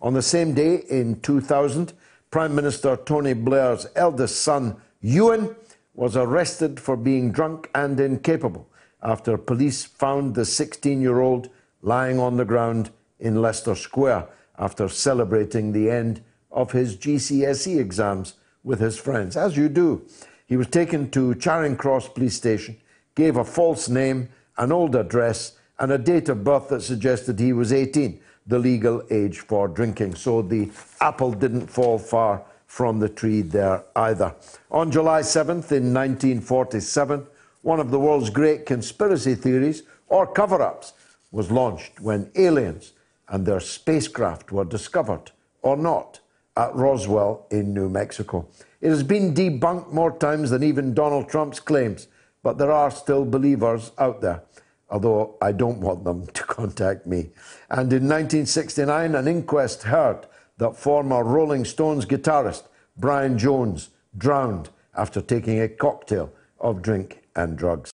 On the same day in 2000, Prime Minister Tony Blair's eldest son, Ewan, was arrested for being drunk and incapable after police found the 16 year old lying on the ground in Leicester Square after celebrating the end of his GCSE exams with his friends, as you do. He was taken to Charing Cross Police Station, gave a false name, an old address, and a date of birth that suggested he was 18, the legal age for drinking. So the apple didn't fall far from the tree there either. On July 7th, in 1947, one of the world's great conspiracy theories, or cover ups, was launched when aliens and their spacecraft were discovered, or not, at Roswell in New Mexico. It has been debunked more times than even Donald Trump's claims, but there are still believers out there, although I don't want them to contact me. And in 1969, an inquest heard that former Rolling Stones guitarist Brian Jones drowned after taking a cocktail of drink and drugs.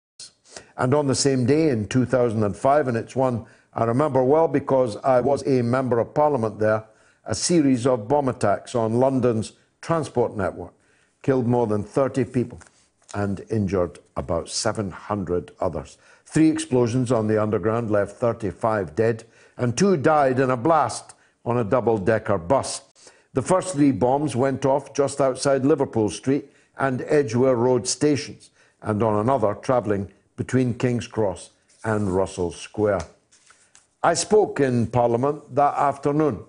And on the same day in 2005, and it's one I remember well because I was a member of parliament there, a series of bomb attacks on London's transport network killed more than 30 people and injured about 700 others. Three explosions on the underground left 35 dead, and two died in a blast on a double decker bus. The first three bombs went off just outside Liverpool Street and Edgware Road stations, and on another travelling between King's Cross and Russell Square. I spoke in Parliament that afternoon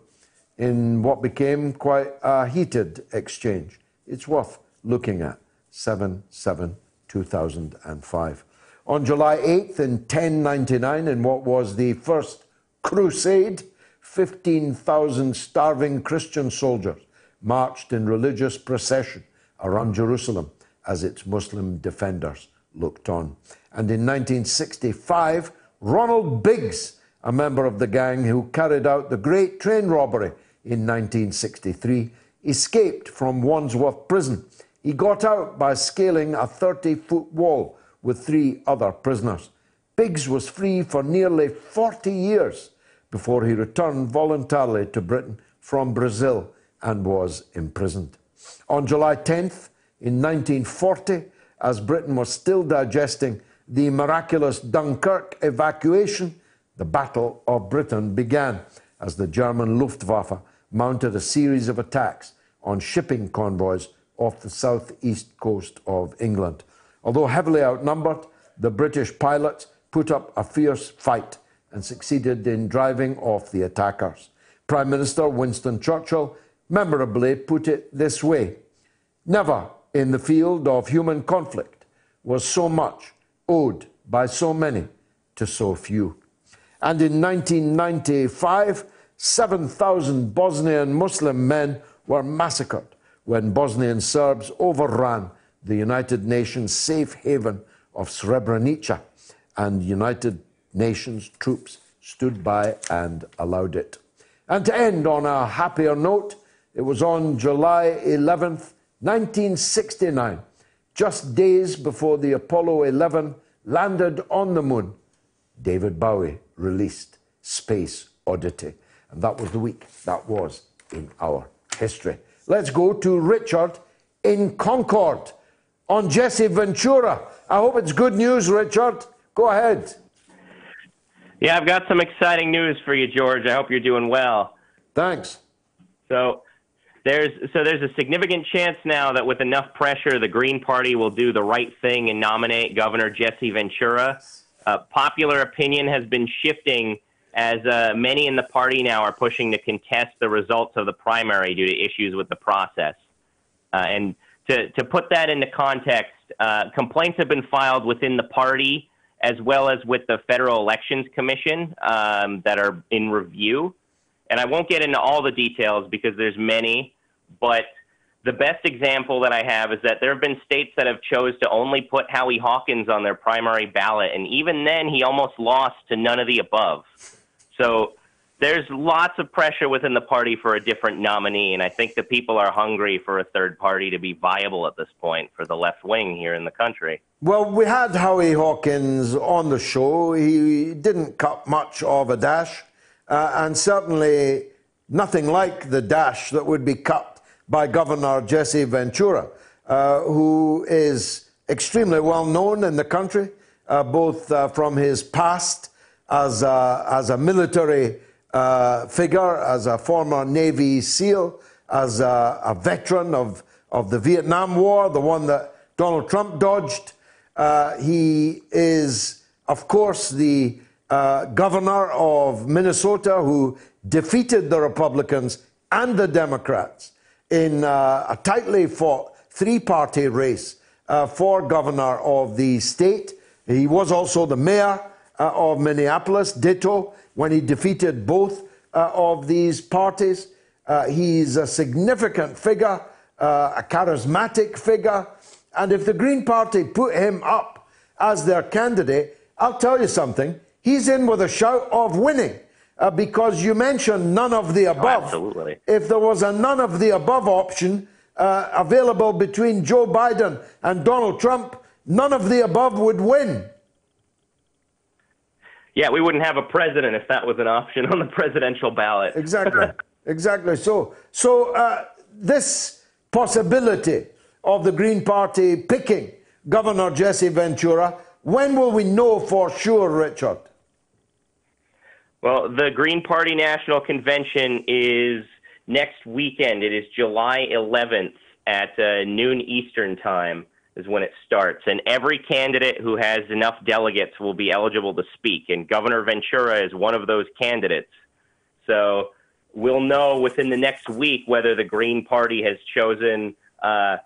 in what became quite a heated exchange. It's worth looking at. 7 7 2005. On July 8th, in 1099, in what was the first crusade, 15,000 starving Christian soldiers marched in religious procession around Jerusalem as its Muslim defenders looked on. And in 1965, Ronald Biggs, a member of the gang who carried out the great train robbery in 1963, escaped from Wandsworth Prison. He got out by scaling a 30 foot wall with three other prisoners. Biggs was free for nearly 40 years before he returned voluntarily to Britain from Brazil and was imprisoned. On July 10th, in 1940, as Britain was still digesting the miraculous Dunkirk evacuation, the Battle of Britain began as the German Luftwaffe mounted a series of attacks on shipping convoys off the southeast coast of England. Although heavily outnumbered, the British pilots put up a fierce fight and succeeded in driving off the attackers. Prime Minister Winston Churchill memorably put it this way Never in the field of human conflict was so much owed by so many to so few. And in 1995, 7,000 Bosnian Muslim men were massacred when Bosnian Serbs overran the United Nations safe haven of Srebrenica and United Nations troops stood by and allowed it. And to end on a happier note, it was on July 11th, 1969, just days before the Apollo 11 landed on the moon, David Bowie released Space Oddity. And that was the week that was in our history. Let's go to Richard in Concord on Jesse Ventura. I hope it's good news, Richard. Go ahead. Yeah, I've got some exciting news for you, George. I hope you're doing well. Thanks. So there's so there's a significant chance now that with enough pressure, the Green Party will do the right thing and nominate Governor Jesse Ventura. Uh, popular opinion has been shifting as uh, many in the party now are pushing to contest the results of the primary due to issues with the process. Uh, and to, to put that into context, uh, complaints have been filed within the party as well as with the Federal Elections Commission um, that are in review. And I won't get into all the details because there's many, but the best example that I have is that there have been states that have chose to only put Howie Hawkins on their primary ballot, and even then he almost lost to none of the above. So there's lots of pressure within the party for a different nominee, and I think the people are hungry for a third party to be viable at this point for the left wing here in the country. Well, we had Howie Hawkins on the show. He didn't cut much of a dash, uh, and certainly nothing like the dash that would be cut by Governor Jesse Ventura, uh, who is extremely well known in the country, uh, both uh, from his past as a, as a military uh, figure, as a former Navy SEAL, as a, a, veteran of, of the Vietnam War, the one that Donald Trump dodged. Uh, he is, of course, the uh, governor of Minnesota who defeated the Republicans and the Democrats in uh, a tightly fought three party race uh, for governor of the state. He was also the mayor uh, of Minneapolis, ditto, when he defeated both uh, of these parties. Uh, he's a significant figure, uh, a charismatic figure, and if the Green Party put him up as their candidate, I'll tell you something, he's in with a shout of winning. Uh, because you mentioned none of the above. Oh, absolutely. If there was a none of the above option uh, available between Joe Biden and Donald Trump, none of the above would win. Yeah, we wouldn't have a president if that was an option on the presidential ballot. Exactly. exactly. So, so uh, this possibility of the Green Party picking Governor Jesse Ventura, when will we know for sure, Richard? Well, the Green Party National Convention is next weekend. It is July 11th at uh, noon Eastern Time is when it starts. And every candidate who has enough delegates will be eligible to speak. And Governor Ventura is one of those candidates. So we'll know within the next week whether the Green Party has chosen uh,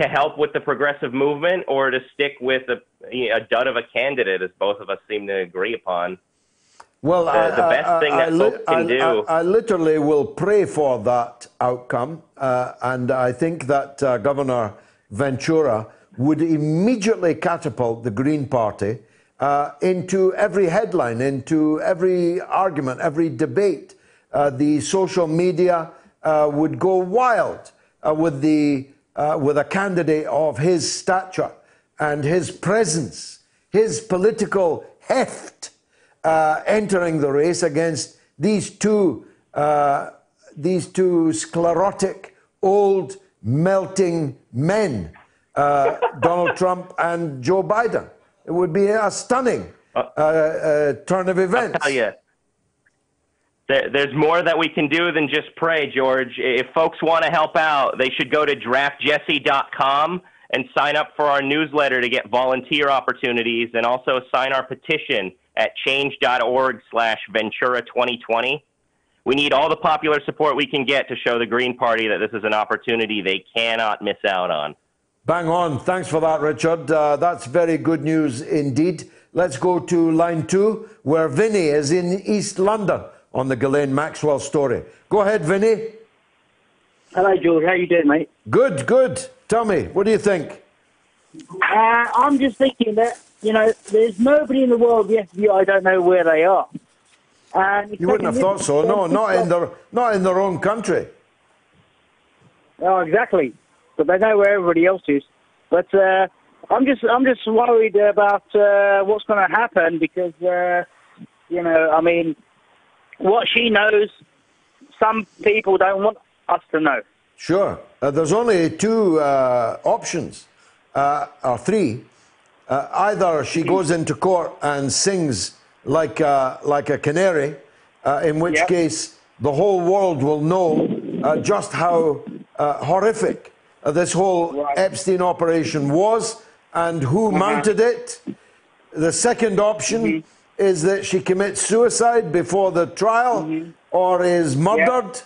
to help with the progressive movement or to stick with a, a dud of a candidate, as both of us seem to agree upon. Well, the, I, the best I, thing that I, folks can do. I, literally will pray for that outcome, uh, and I think that uh, Governor Ventura would immediately catapult the Green Party uh, into every headline, into every argument, every debate. Uh, the social media uh, would go wild uh, with, the, uh, with a candidate of his stature and his presence, his political heft uh, entering the race against these two, these two sclerotic, old, melting men, uh, Donald Trump and Joe Biden. It would be a stunning uh, uh, turn of events. I'll tell you, there, there's more that we can do than just pray, George. If folks want to help out, they should go to draftjesse.com and sign up for our newsletter to get volunteer opportunities and also sign our petition at change.org slash Ventura 2020. We need all the popular support we can get to show the Green Party that this is an opportunity they cannot miss out on. Bang on. Thanks for that, Richard. Uh, that's very good news indeed. Let's go to line two, where Vinny is in East London on the Ghislaine Maxwell story. Go ahead, Vinny. Hello, George. How you doing, mate? Good, good. Tell me, what do you think? Uh, I'm just thinking that, you know, there's nobody in the world, the FBI don't know where they are. And You wouldn't have thought so. No, not in their not in their own country. Oh, exactly. But they know where everybody else is. But uh, I'm just I'm just worried about uh, what's going to happen because uh, you know I mean what she knows, some people don't want us to know. Sure. Uh, there's only two uh, options, uh, or three. Uh, either she goes into court and sings like a, like a canary, uh, in which Yep. case the whole world will know uh, just how uh, horrific uh, this whole Epstein operation was and who mounted it. The second option is that she commits suicide before the trial or is murdered.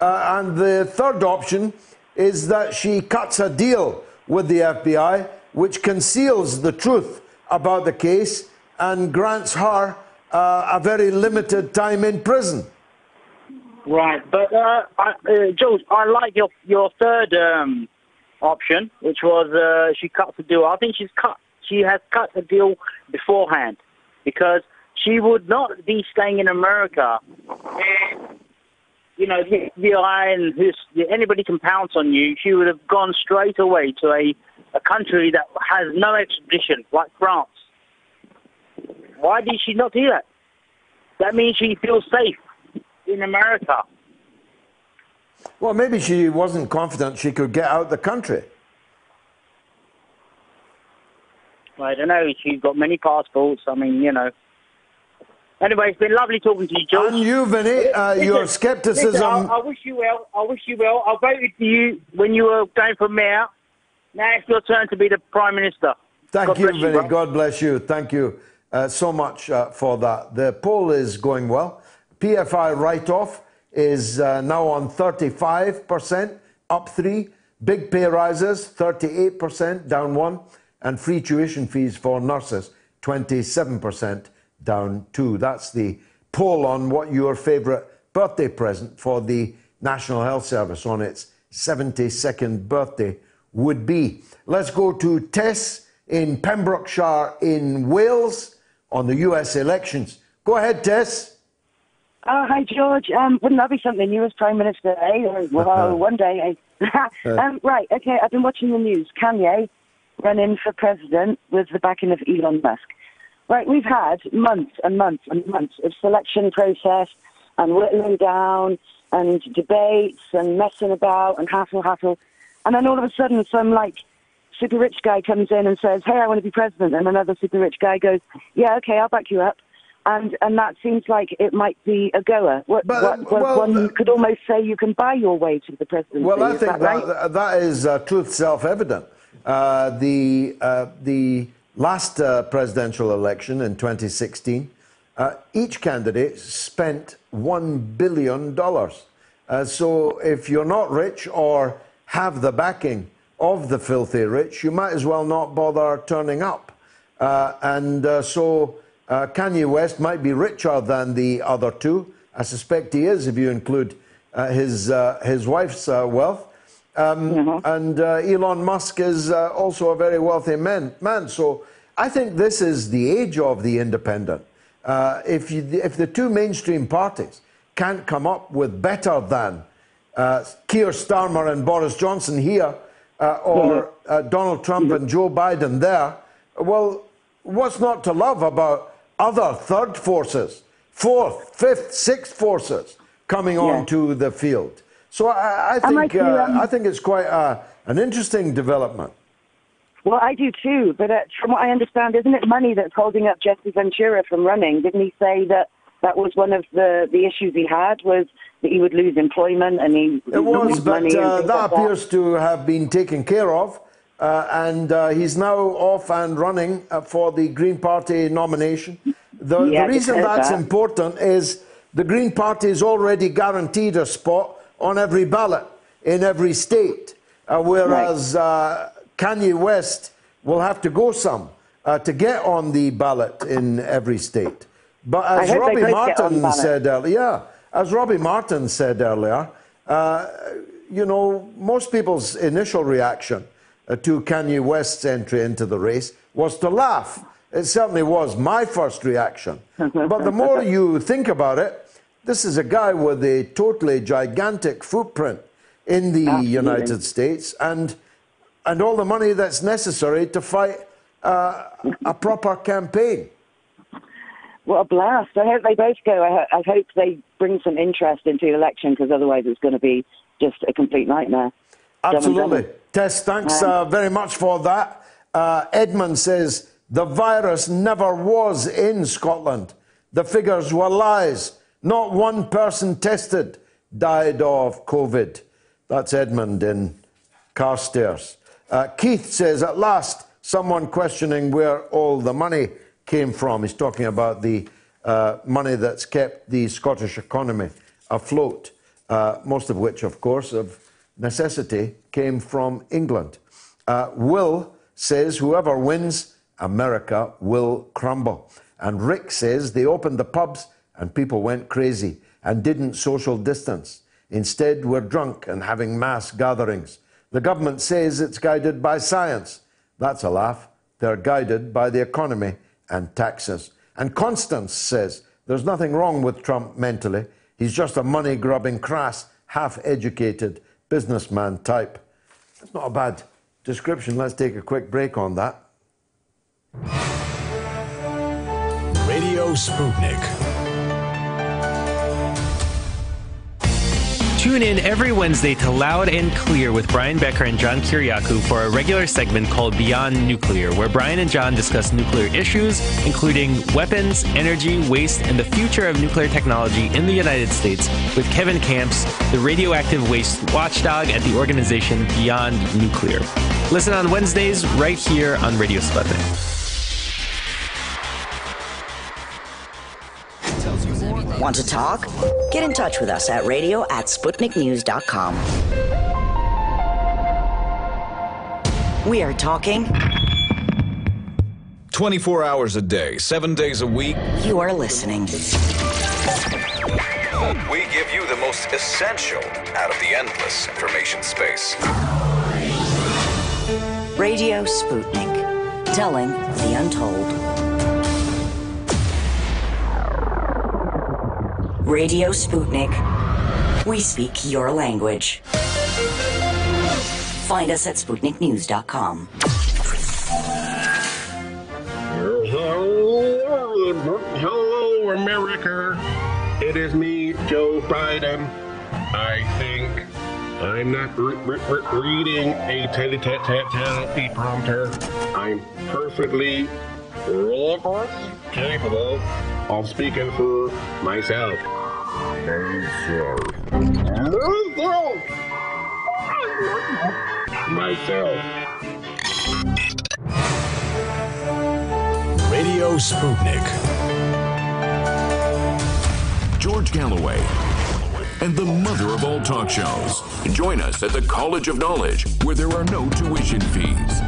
Uh, and the third option is that she cuts a deal with the FBI which conceals the truth about the case and grants her uh, a very limited time in prison. Right, but uh, I, uh, Jules, I like your your third um, option, which was uh, she cuts the deal. I think she's cut. She has cut the deal beforehand because she would not be staying in America. You know, the anybody can pounce on you. She would have gone straight away to a, a country that has no extradition, like France. Why did she not do that? That means she feels safe in America. Well, maybe she wasn't confident she could get out of the country. I don't know. She's got many passports. I mean, you know. Anyway, it's been lovely talking to you, George. And you, Vinny, uh, your skepticism- Listen, I, I wish you well. I wish you well. I voted for you when you were going for mayor. Now it's your turn to be the prime minister. Thank God you, Vinny. bro. God bless you. Thank you so much uh, for that. The poll is going well. PFI write off is uh, now on 35%, up three. Big pay rises, 38%, down one. And free tuition fees for nurses, 27%, down two. That's the poll on what your favourite birthday present for the National Health Service on its 72nd birthday would be. Let's go to Tess in Pembrokeshire in Wales on the US elections. Go ahead, Tess. Oh, hi, George. Um, wouldn't that be something new as Prime Minister, eh? Well, one day, eh? um, right, okay, I've been watching the news. Kanye running for president with the backing of Elon Musk. Right, we've had months and months and months of selection process and whittling down and debates and messing about and hassle, hassle. And then all of a sudden, some like super rich guy comes in and says, "Hey, I want to be president," and another super rich guy goes, "Yeah, okay, I'll back you up." And and that seems like it might be a goer. What, what, what- well, one could almost say you can buy your way to the presidency. Well, I think that right? that, that is uh, truth self-evident. Uh, the uh, the last uh, presidential election in 2016, uh, each candidate spent one billion dollars. Uh, so if you're not rich or have the backing of the filthy rich, you might as well not bother turning up. Uh, and uh, so uh, Kanye West might be richer than the other two. I suspect he is if you include uh, his, uh, his wife's uh, wealth. Um, And uh, Elon Musk is uh, also a very wealthy man, man. So I think this is the age of the independent. Uh, if, you, if the two mainstream parties can't come up with better than uh, Keir Starmer and Boris Johnson here, uh, or uh, Donald Trump and Joe Biden there, well, what's not to love about other third forces, fourth, fifth, sixth forces coming onto the field? So I, I think uh, um, I think it's quite uh, an interesting development. Well, I do too, but uh, from what I understand, isn't it money that's holding up Jesse Ventura from running? Didn't he say that that was one of the, the issues he had was he would lose employment and he It was, lose but uh, that like appears to have been taken care of. Uh, and uh, he's now off and running uh, for the Green Party nomination. The, Yeah, the reason that's that. important is the Green Party is already guaranteed a spot on every ballot in every state, uh, whereas uh, Kanye West will have to go some uh, to get on the ballot in every state. But as Robbie both get on the Martin said earlier, yeah, as Robbie Martin said earlier, uh, you know, most people's initial reaction uh, to Kanye West's entry into the race was to laugh It certainly was my first reaction. but the more you think about it, this is a guy with a totally gigantic footprint in the Absolutely. United States and, and all the money that's necessary to fight uh, a proper campaign. What a blast. I hope they both go. I, ho- I hope they bring some interest into the election because otherwise it's going to be just a complete nightmare. Absolutely. Tess, thanks Um, uh, very much for that. Uh, Edmund says the virus never was in Scotland. The figures were lies. Not one person tested died of COVID. That's Edmund in Carstairs. Uh, Keith says, at last, someone questioning where all the money came from. He's talking about the uh, money that's kept the Scottish economy afloat, uh, most of which, of course, of necessity came from England. Uh, Will says, whoever wins, America will crumble. And Rick says they opened the pubs and people went crazy and didn't social distance. Instead, we're drunk and having mass gatherings. The government says it's guided by science. That's a laugh. They're guided by the economy and taxes. And Constance says there's nothing wrong with Trump mentally. He's just a money grubbing, crass, half educated businessman type. That's not a bad description. Let's take a quick break on that. Radio Sputnik. Tune in every Wednesday to Loud and Clear with Brian Becker and John Kiriakou for a regular segment called Beyond Nuclear, where Brian and John discuss nuclear issues, including weapons, energy, waste, and the future of nuclear technology in the United States, with Kevin Kamps, the radioactive waste watchdog at the organization Beyond Nuclear. Listen on Wednesdays right here on Radio Sputnik. Want to talk? Get in touch with us at radio at SputnikNews.com. We are talking. 24 hours a day, seven days a week. You are listening. We give you the most essential out of the endless information space. Radio Sputnik. Telling the untold. Radio Sputnik. We speak your language. Find us at SputnikNews.com. Hello, America. It is me, Joe Biden. I think I'm not re- re- re- reading a teleprompter. I'm perfectly capable of speaking for myself. Myself. Myself. Radio Sputnik. George Galloway and the mother of all talk shows. Join us at the College of Knowledge, where there are no tuition fees.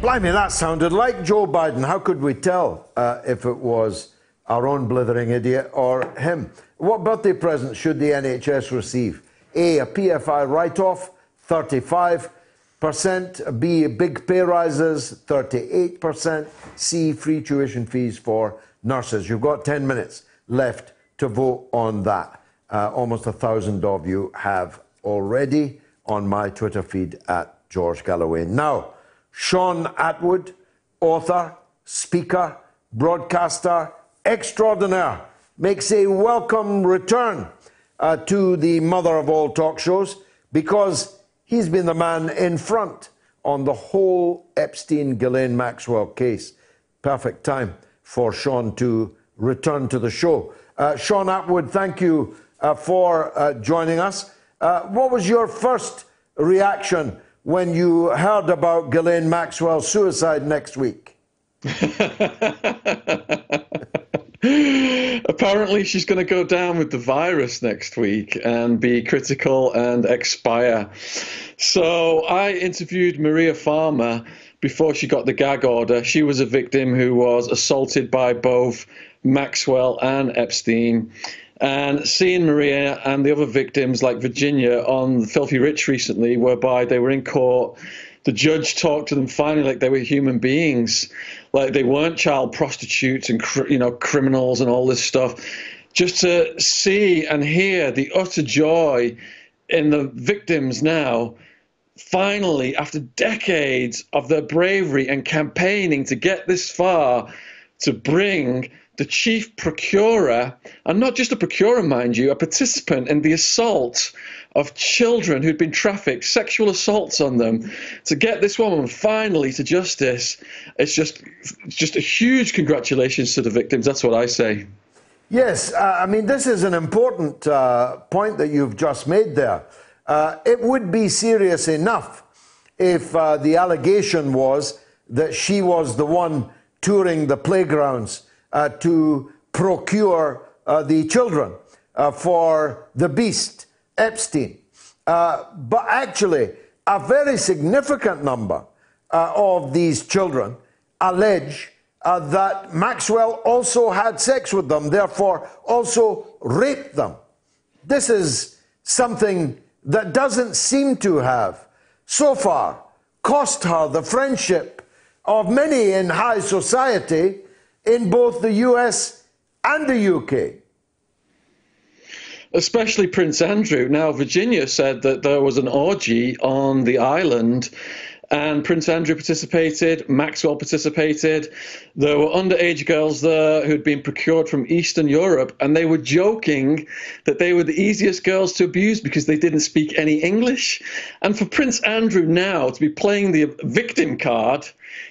Blimey, that sounded like Joe Biden. How could we tell uh, if it was our own blithering idiot or him? What birthday present should the NHS receive? A, a PFI write off, 35%. B, big pay rises, 38%. C, free tuition fees for nurses. You've got 10 minutes left to vote on that. Uh, almost a thousand of you have already on my Twitter feed at George Galloway. Now, Shaun Attwood, author, speaker, broadcaster extraordinaire, makes a welcome return uh, to the mother of all talk shows because he's been the man in front on the whole Epstein Ghislaine Maxwell case. Perfect time for Shaun to return to the show. Uh, Shaun Attwood, thank you uh, for uh, joining us. Uh, what was your first reaction when you heard about Ghislaine Maxwell's suicide next week? Apparently, she's going to go down with the virus next week and be critical and expire. So, I interviewed Maria Farmer before she got the gag order. She was a victim who was assaulted by both Maxwell and Epstein. And seeing Maria and the other victims, like Virginia, on Filthy Rich recently, whereby they were in court the judge talked to them finally like they were human beings, like they weren't child prostitutes and you know criminals and all this stuff. Just to see and hear the utter joy in the victims now, finally, after decades of their bravery and campaigning to get this far, to bring the chief procurer, and not just a procurer, mind you, a participant in the assault of children who'd been trafficked, sexual assaults on them, to get this woman finally to justice. It's just, just a huge congratulations to the victims. That's what I say. Yes, uh, I mean, this is an important uh, point that you've just made there. Uh, it would be serious enough if uh, the allegation was that she was the one touring the playgrounds uh, to procure uh, the children for the beast Epstein. Uh, but actually, a very significant number uh, of these children allege uh, that Maxwell also had sex with them, therefore, also raped them. This is something that doesn't seem to have, so far, cost her the friendship of many in high society in both the US and the UK especially Prince Andrew. Now, Virginia said that there was an orgy on the island and Prince Andrew participated, Maxwell participated. There were underage girls there who'd been procured from Eastern Europe, and they were joking that they were the easiest girls to abuse because they didn't speak any English. And for Prince Andrew now to be playing the victim card,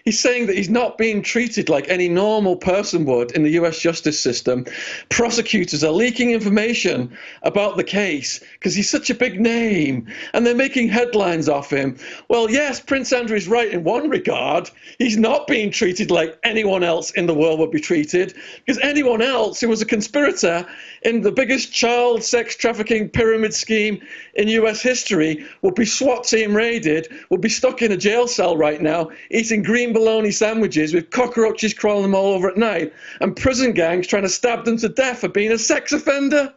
He's saying that he's not being treated like any normal person would in the US justice system. Prosecutors are leaking information about the case because he's such a big name and they're making headlines off him. Well, yes, Prince Andrew is right in one regard. He's not being treated like anyone else in the world would be treated because anyone else who was a conspirator in the biggest child sex trafficking pyramid scheme in US history would be SWAT team raided, would be stuck in a jail cell right now eating green bologna sandwiches with cockroaches crawling them all over at night, and prison gangs trying to stab them to death for being a sex offender.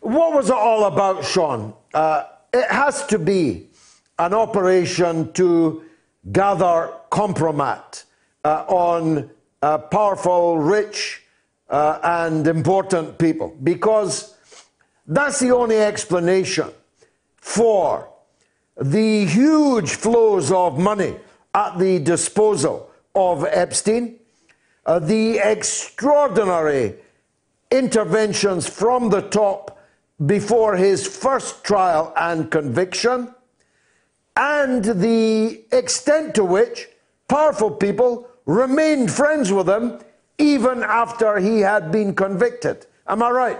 What was it all about, Shaun? Uh, it has to be an operation to gather compromat uh, on uh, powerful, rich, uh, and important people, because that's the only explanation for the huge flows of money at the disposal of Epstein, uh, the extraordinary interventions from the top before his first trial and conviction, and the extent to which powerful people remained friends with him even after he had been convicted. Am I right?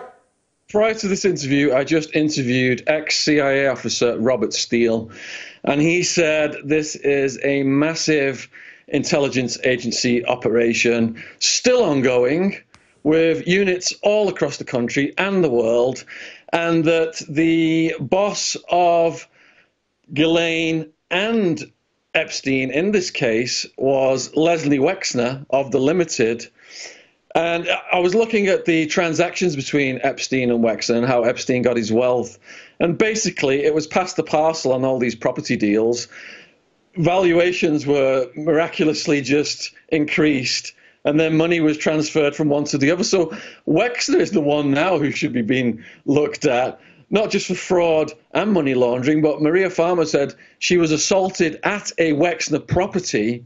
Prior to this interview, I just interviewed ex CIA officer Robert Steele, and he said this is a massive intelligence agency operation still ongoing with units all across the country and the world, and that the boss of Ghislaine and Epstein in this case was Leslie Wexner of The Limited and I was looking at the transactions between Epstein and Wexner and how Epstein got his wealth. And basically, it was past the parcel on all these property deals. Valuations were miraculously just increased, and then money was transferred from one to the other. So Wexner is the one now who should be being looked at, not just for fraud and money laundering, but Maria Farmer said she was assaulted at a Wexner property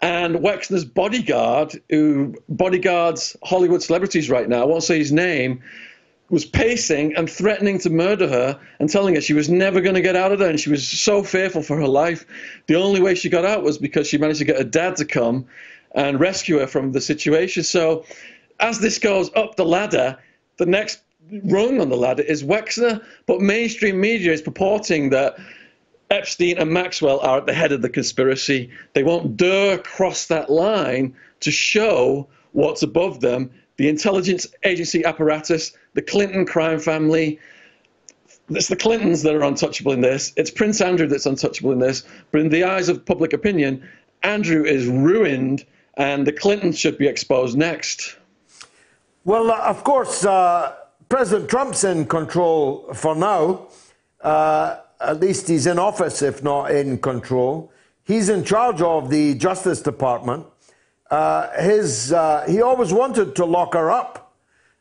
and Wexner's bodyguard, who bodyguards Hollywood celebrities right now, I won't say his name, was pacing and threatening to murder her and telling her she was never going to get out of there. And she was so fearful for her life. The only way she got out was because she managed to get her dad to come and rescue her from the situation. So as this goes up the ladder, the next rung on the ladder is Wexner. But mainstream media is purporting that Epstein and Maxwell are at the head of the conspiracy. They won't dare cross that line to show what's above them. The intelligence agency apparatus, the Clinton crime family. It's the Clintons that are untouchable in this. It's Prince Andrew that's untouchable in this. But in the eyes of public opinion, Andrew is ruined, and the Clintons should be exposed next. Well, uh, of course, uh, President Trump's in control for now. Uh, at least he's in office, if not in control. He's in charge of the Justice Department. Uh, his, uh, he always wanted to lock her up.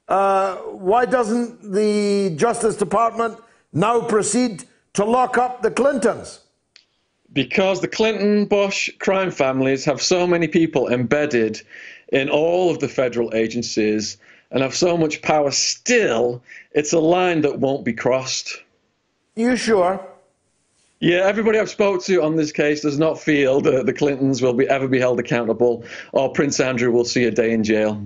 Uh, why doesn't the Justice Department now proceed to lock up the Clintons? Because the Clinton Bush crime families have so many people embedded in all of the federal agencies and have so much power still, it's a line that won't be crossed. You sure? Yeah, everybody I've spoke to on this case does not feel that the Clintons will be ever be held accountable or Prince Andrew will see a day in jail.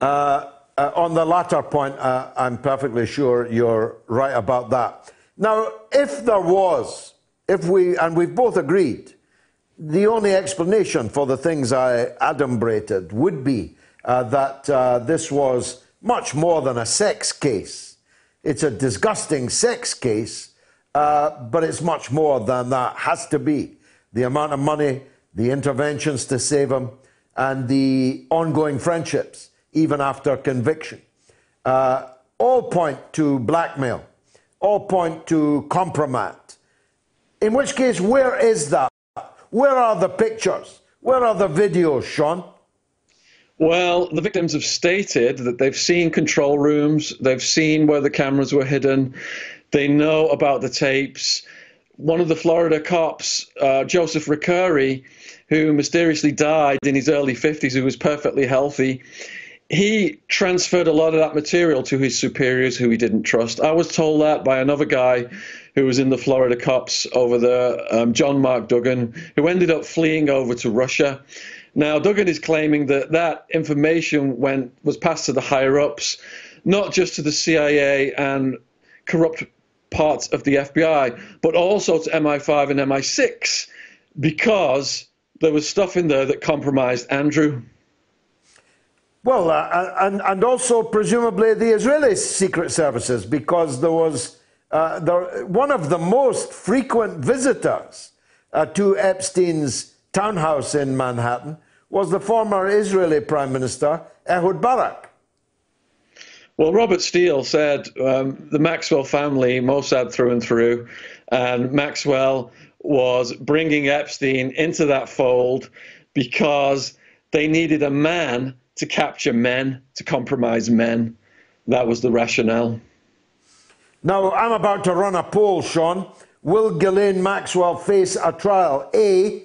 Uh, uh, on the latter point, uh, I'm perfectly sure you're right about that. Now, if there was, if we, and we've both agreed, the only explanation for the things I adumbrated would be uh, that uh, this was much more than a sex case. It's a disgusting sex case, uh, but it's much more than that. Has to be the amount of money, the interventions to save him, and the ongoing friendships, even after conviction. Uh, all point to blackmail, all point to compromat. In which case, where is that? Where are the pictures? Where are the videos, Shaun? Well, the victims have stated that they've seen control rooms, they've seen where the cameras were hidden, they know about the tapes. One of the Florida cops, uh, Joseph Recarey, who mysteriously died in his early 50s, who was perfectly healthy, he transferred a lot of that material to his superiors who he didn't trust. I was told that by another guy who was in the Florida cops over there, um, John Mark Dougan, who ended up fleeing over to Russia. Now, Dougan is claiming that that information went was passed to the higher ups, not just to the CIA and corrupt parts of the FBI, but also to MI5 and MI6, because there was stuff in there that compromised Andrew. Well, uh, and, and also presumably the Israeli secret services, because there was uh, one of the most frequent visitors uh, to Epstein's townhouse in Manhattan was the former Israeli Prime Minister Ehud Barak. Well, Robert Steele said um, the Maxwell family, Mossad through and through, and Maxwell was bringing Epstein into that fold because they needed a man to capture men, to compromise men. That was the rationale. Now, I'm about to run a poll, Shaun. Will Ghislaine Maxwell face a trial? A,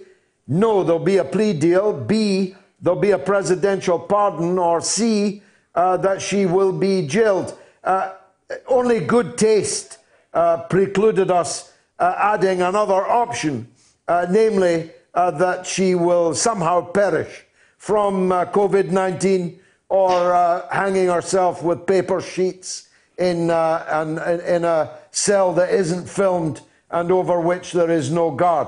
no, there'll be a plea deal. B, there'll be a presidential pardon. Or C, uh, that she will be jailed. Uh, only good taste uh, precluded us uh, adding another option, uh, namely uh, that she will somehow perish from uh, COVID 19 or uh, hanging herself with paper sheets in, uh, an, in a cell that isn't filmed and over which there is no guard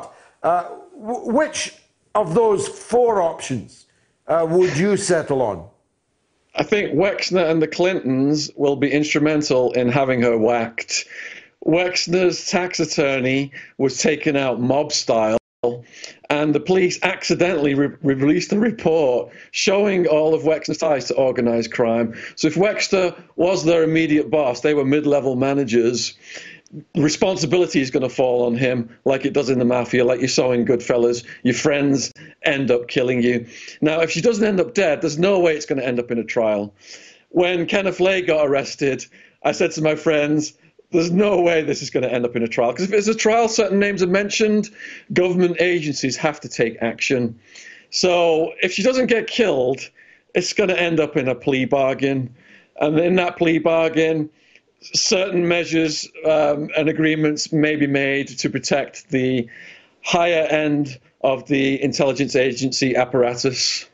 which of those four options uh, would you settle on? I think Wexner and the Clintons will be instrumental in having her whacked. Wexner's tax attorney was taken out mob style, and the police accidentally re- released a report showing all of Wexner's ties to organized crime. So if Wexner was their immediate boss, they were mid level managers responsibility is going to fall on him, like it does in the mafia, like you saw in Goodfellas. Your friends end up killing you. Now, if she doesn't end up dead, there's no way it's going to end up in a trial. When Kenneth Lay got arrested, I said to my friends, there's no way this is going to end up in a trial. Because if it's a trial, certain names are mentioned, government agencies have to take action. So if she doesn't get killed, it's going to end up in a plea bargain. And in that plea bargain, certain measures um, and agreements may be made to protect the higher end of the intelligence agency apparatus.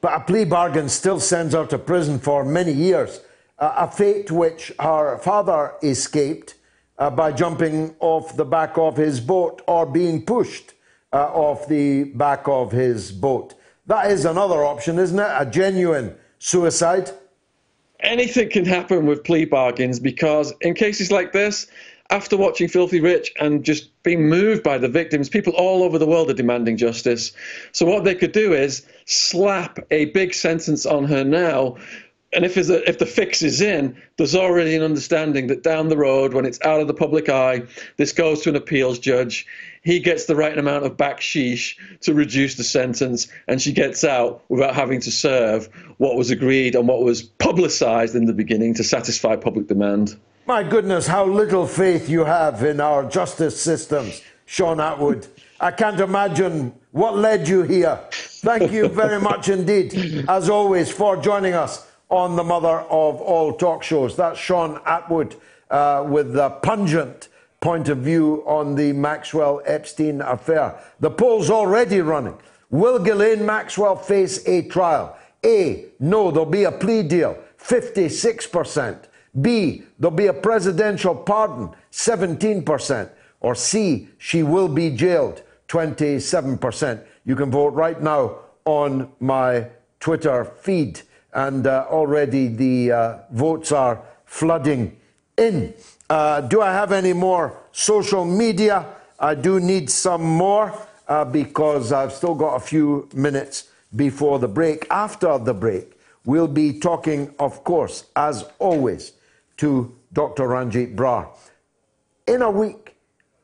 But a plea bargain still sends her to prison for many years, a fate which her father escaped uh, by jumping off the back of his boat or being pushed uh, off the back of his boat. That is another option, isn't it? A genuine suicide anything can happen with plea bargains because in cases like this, after watching Filthy Rich and just being moved by the victims, people all over the world are demanding justice. So what they could do is slap a big sentence on her now, and if, a, if the fix is in, there's already an understanding that down the road, when it's out of the public eye, this goes to an appeals judge. He gets the right amount of backsheesh to reduce the sentence, and she gets out without having to serve what was agreed and what was publicised in the beginning to satisfy public demand. My goodness, how little faith you have in our justice systems, Shaun Attwood. I can't imagine what led you here. Thank you very much indeed, as always, for joining us on the mother of all talk shows. That's Shaun Attwood uh, with the pungent point of view on the Maxwell Epstein affair. The poll's already running. Will Ghislaine Maxwell face a trial? A. No, there'll be a plea deal. 56%. B. There'll be a presidential pardon. 17%. Or C. She will be jailed. 27%. You can vote right now on my Twitter feed and uh, already the uh, votes are flooding in. Uh, do I have any more social media? I do need some more uh, because I've still got a few minutes before the break. After the break, we'll be talking, of course, as always, to Dr. Ranjit Brar. In a week,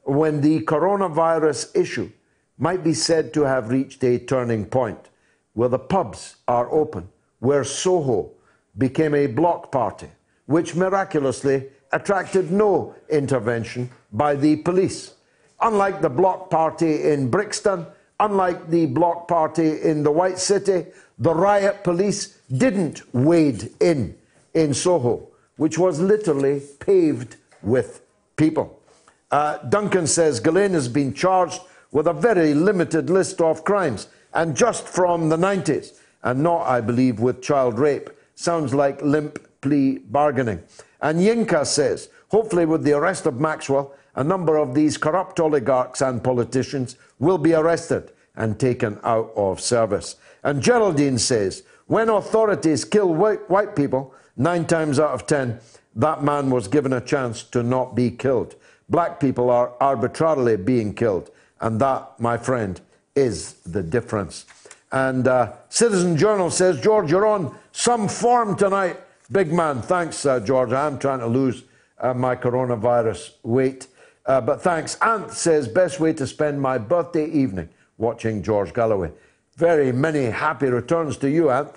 when the coronavirus issue might be said to have reached a turning point, where the pubs are open, where Soho became a block party, which miraculously attracted no intervention by the police. Unlike the block party in Brixton, unlike the block party in the White City, the riot police didn't wade in in Soho, which was literally paved with people. Uh, Duncan says Ghislaine has been charged with a very limited list of crimes, and just from the 90s and not, I believe, with child rape. Sounds like limp plea bargaining. And Yinka says, hopefully, with the arrest of Maxwell, a number of these corrupt oligarchs and politicians will be arrested and taken out of service. And Geraldine says, when authorities kill white, white people, nine times out of ten, that man was given a chance to not be killed. Black people are arbitrarily being killed. And that, my friend, is the difference. And uh, Citizen Journal says, George, you're on some form tonight. Big man. Thanks, uh, George. I'm trying to lose uh, my coronavirus weight. Uh, but thanks. Ant says, best way to spend my birthday evening watching George Galloway. Very many happy returns to you, Ant.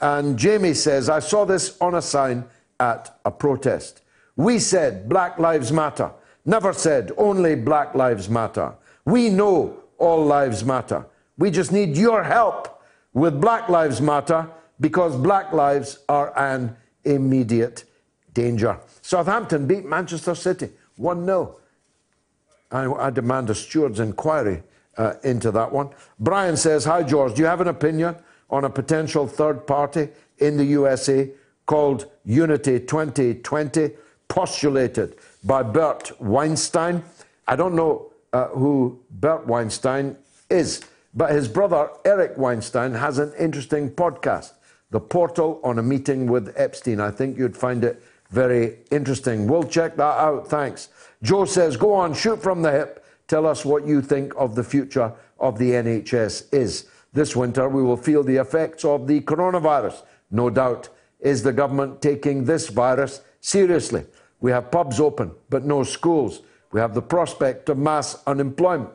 And Jamie says, I saw this on a sign at a protest. We said Black Lives Matter. Never said only Black Lives Matter. We know all lives matter. We just need your help with Black Lives Matter because black lives are an immediate danger. Southampton beat Manchester City 1 0. I, I, demand a steward's inquiry uh, into that one. Brian says, Hi, George. Do you have an opinion on a potential third party in the USA called Unity 2020, postulated by Bert Weinstein? I don't know uh, who Bert Weinstein is. But his brother, Eric Weinstein, has an interesting podcast, The Portal on a Meeting with Epstein. I think you'd find it very interesting. We'll check that out. Thanks. Joe says, go on, shoot from the hip. Tell us what you think of the future of the NHS is. This winter, we will feel the effects of the coronavirus. No doubt. Is the government taking this virus seriously? We have pubs open, but no schools. We have the prospect of mass unemployment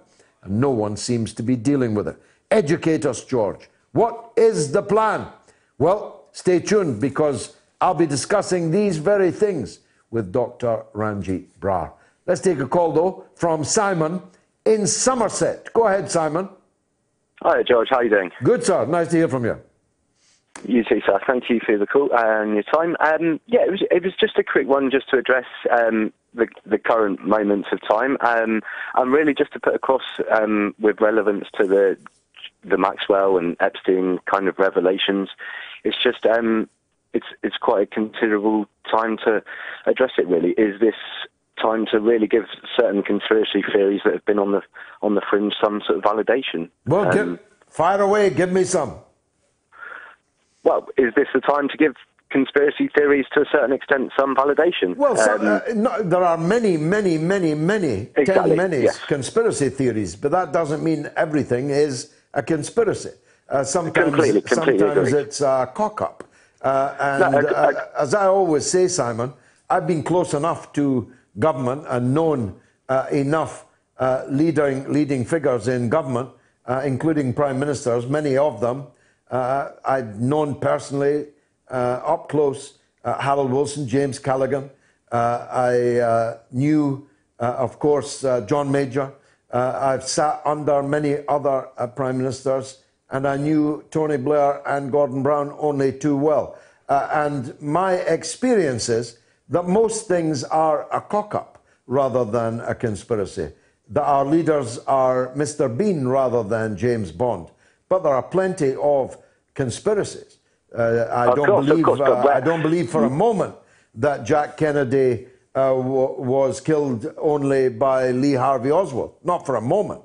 and no one seems to be dealing with it. Educate us, George. What is the plan? Well, stay tuned because I'll be discussing these very things with Dr. Ranjit Brar. Let's take a call, though, from Simon in Somerset. Go ahead, Simon. Hi, George. How are you doing? Good, sir. Nice to hear from you. You too, sir. Thank you for the call and your time. Um, yeah, it was, it was just a quick one just to address um, the, the current moments of time, um, and really just to put across um, with relevance to the the Maxwell and Epstein kind of revelations. It's just um, it's it's quite a considerable time to address it. Really, is this time to really give certain conspiracy theories that have been on the on the fringe some sort of validation? Well, um, fire away. Give me some. Well, is this the time to give conspiracy theories to a certain extent some validation. Well, um, uh, no, there are many, many, many, many, exactly, ten many yes. conspiracy theories, but that doesn't mean everything is a conspiracy. Uh, sometimes completely, completely sometimes agree. it's a cock up. Uh, and No, I- I- uh, as I always say, Simon, I've been close enough to government and known uh, enough uh, leading, leading figures in government, uh, including prime ministers, many of them. Uh, I've known personally, up close, uh, Harold Wilson, James Callaghan. Uh, I uh, knew, uh, of course, uh, John Major. Uh, I've sat under many other uh, prime ministers, and I knew Tony Blair and Gordon Brown only too well. Uh, and my experience is that most things are a cock up rather than a conspiracy. That our leaders are Mr. Bean rather than James Bond. But there are plenty of conspiracies. Uh, I Of don't course, believe. course, uh, I don't believe for a moment that Jack Kennedy uh, w- was killed only by Lee Harvey Oswald. Not for a moment.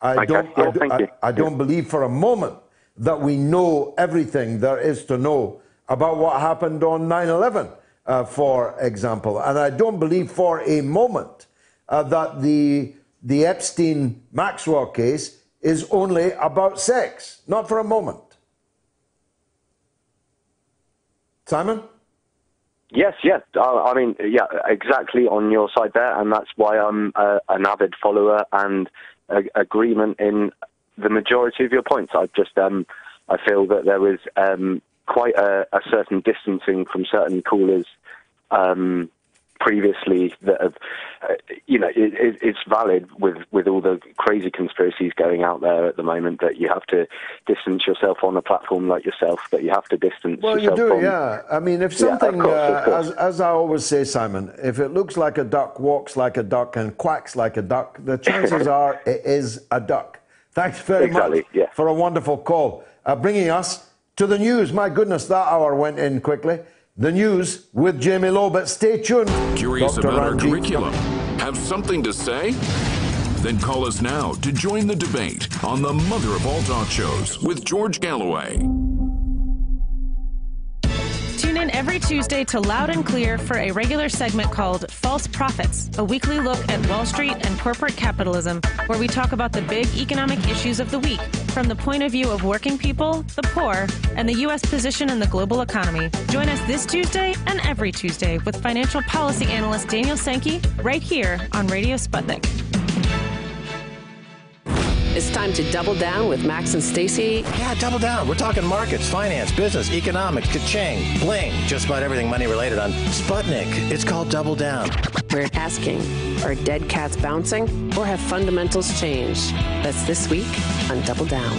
I don't. I, do- I-. I don't believe for a moment that we know everything there is to know about what happened on 9 11, uh, for example. And I don't believe for a moment uh, that the, the Epstein Maxwell case is only about sex. Not for a moment. Simon? Yes, yes. I, I mean, yeah, exactly on your side there, and that's why I'm uh, an avid follower and uh, agreement in the majority of your points. I just, um, I feel that there is um, quite a, a certain distancing from certain callers um, previously that have, uh, you know, it, it, it's valid with with all the crazy conspiracies going out there at the moment that you have to distance yourself on a platform like yourself, that you have to distance Well, you yourself do, from. yeah. I mean, if Yeah, something, course, uh, as, as I always say, Simon, if it looks like a duck, walks like a duck, and quacks like a duck, the chances are it is a duck. Thanks very Exactly, much yeah. for a wonderful call. Uh, bringing us to the news. My goodness, that hour went in quickly. The news with Jamie Lowe, but stay tuned. Curious Dr. about our curriculum? Have something to say? Then call us now to join the debate on the mother of all talk shows with George Galloway. In every Tuesday to Loud and Clear for a regular segment called False Profits, a weekly look at Wall Street and corporate capitalism, where we talk about the big economic issues of the week from the point of view of working people, the poor, and the U.S. position in the global economy. Join us this Tuesday and every Tuesday with financial policy analyst Daniel Sankey right here on Radio Sputnik. It's time to double down with Max and Stacy. Yeah, double down. We're talking markets, finance, business, economics, ka-ching, bling, just about everything money related on Sputnik. It's called Double Down. We're asking Are dead cats bouncing or have fundamentals changed? That's this week on Double Down.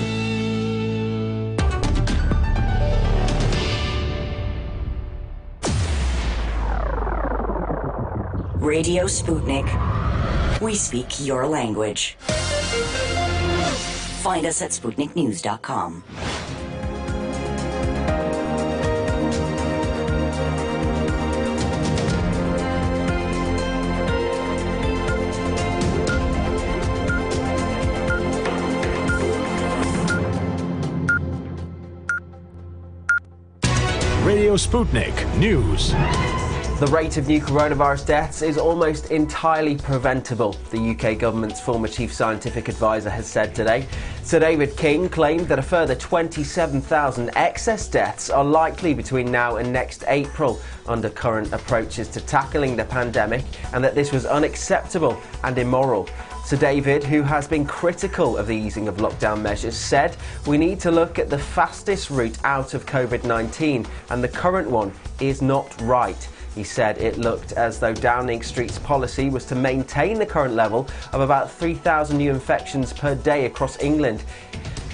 Radio Sputnik. We speak your language. Find us at SputnikNews.com. Radio Sputnik News. The rate of new coronavirus deaths is almost entirely preventable, the UK government's former chief scientific advisor has said today. Sir David King claimed that a further 27,000 excess deaths are likely between now and next April under current approaches to tackling the pandemic, and that this was unacceptable and immoral. Sir David, who has been critical of the easing of lockdown measures, said we need to look at the fastest route out of COVID 19, and the current one is not right. He said it looked as though Downing Street's policy was to maintain the current level of about 3,000 new infections per day across England.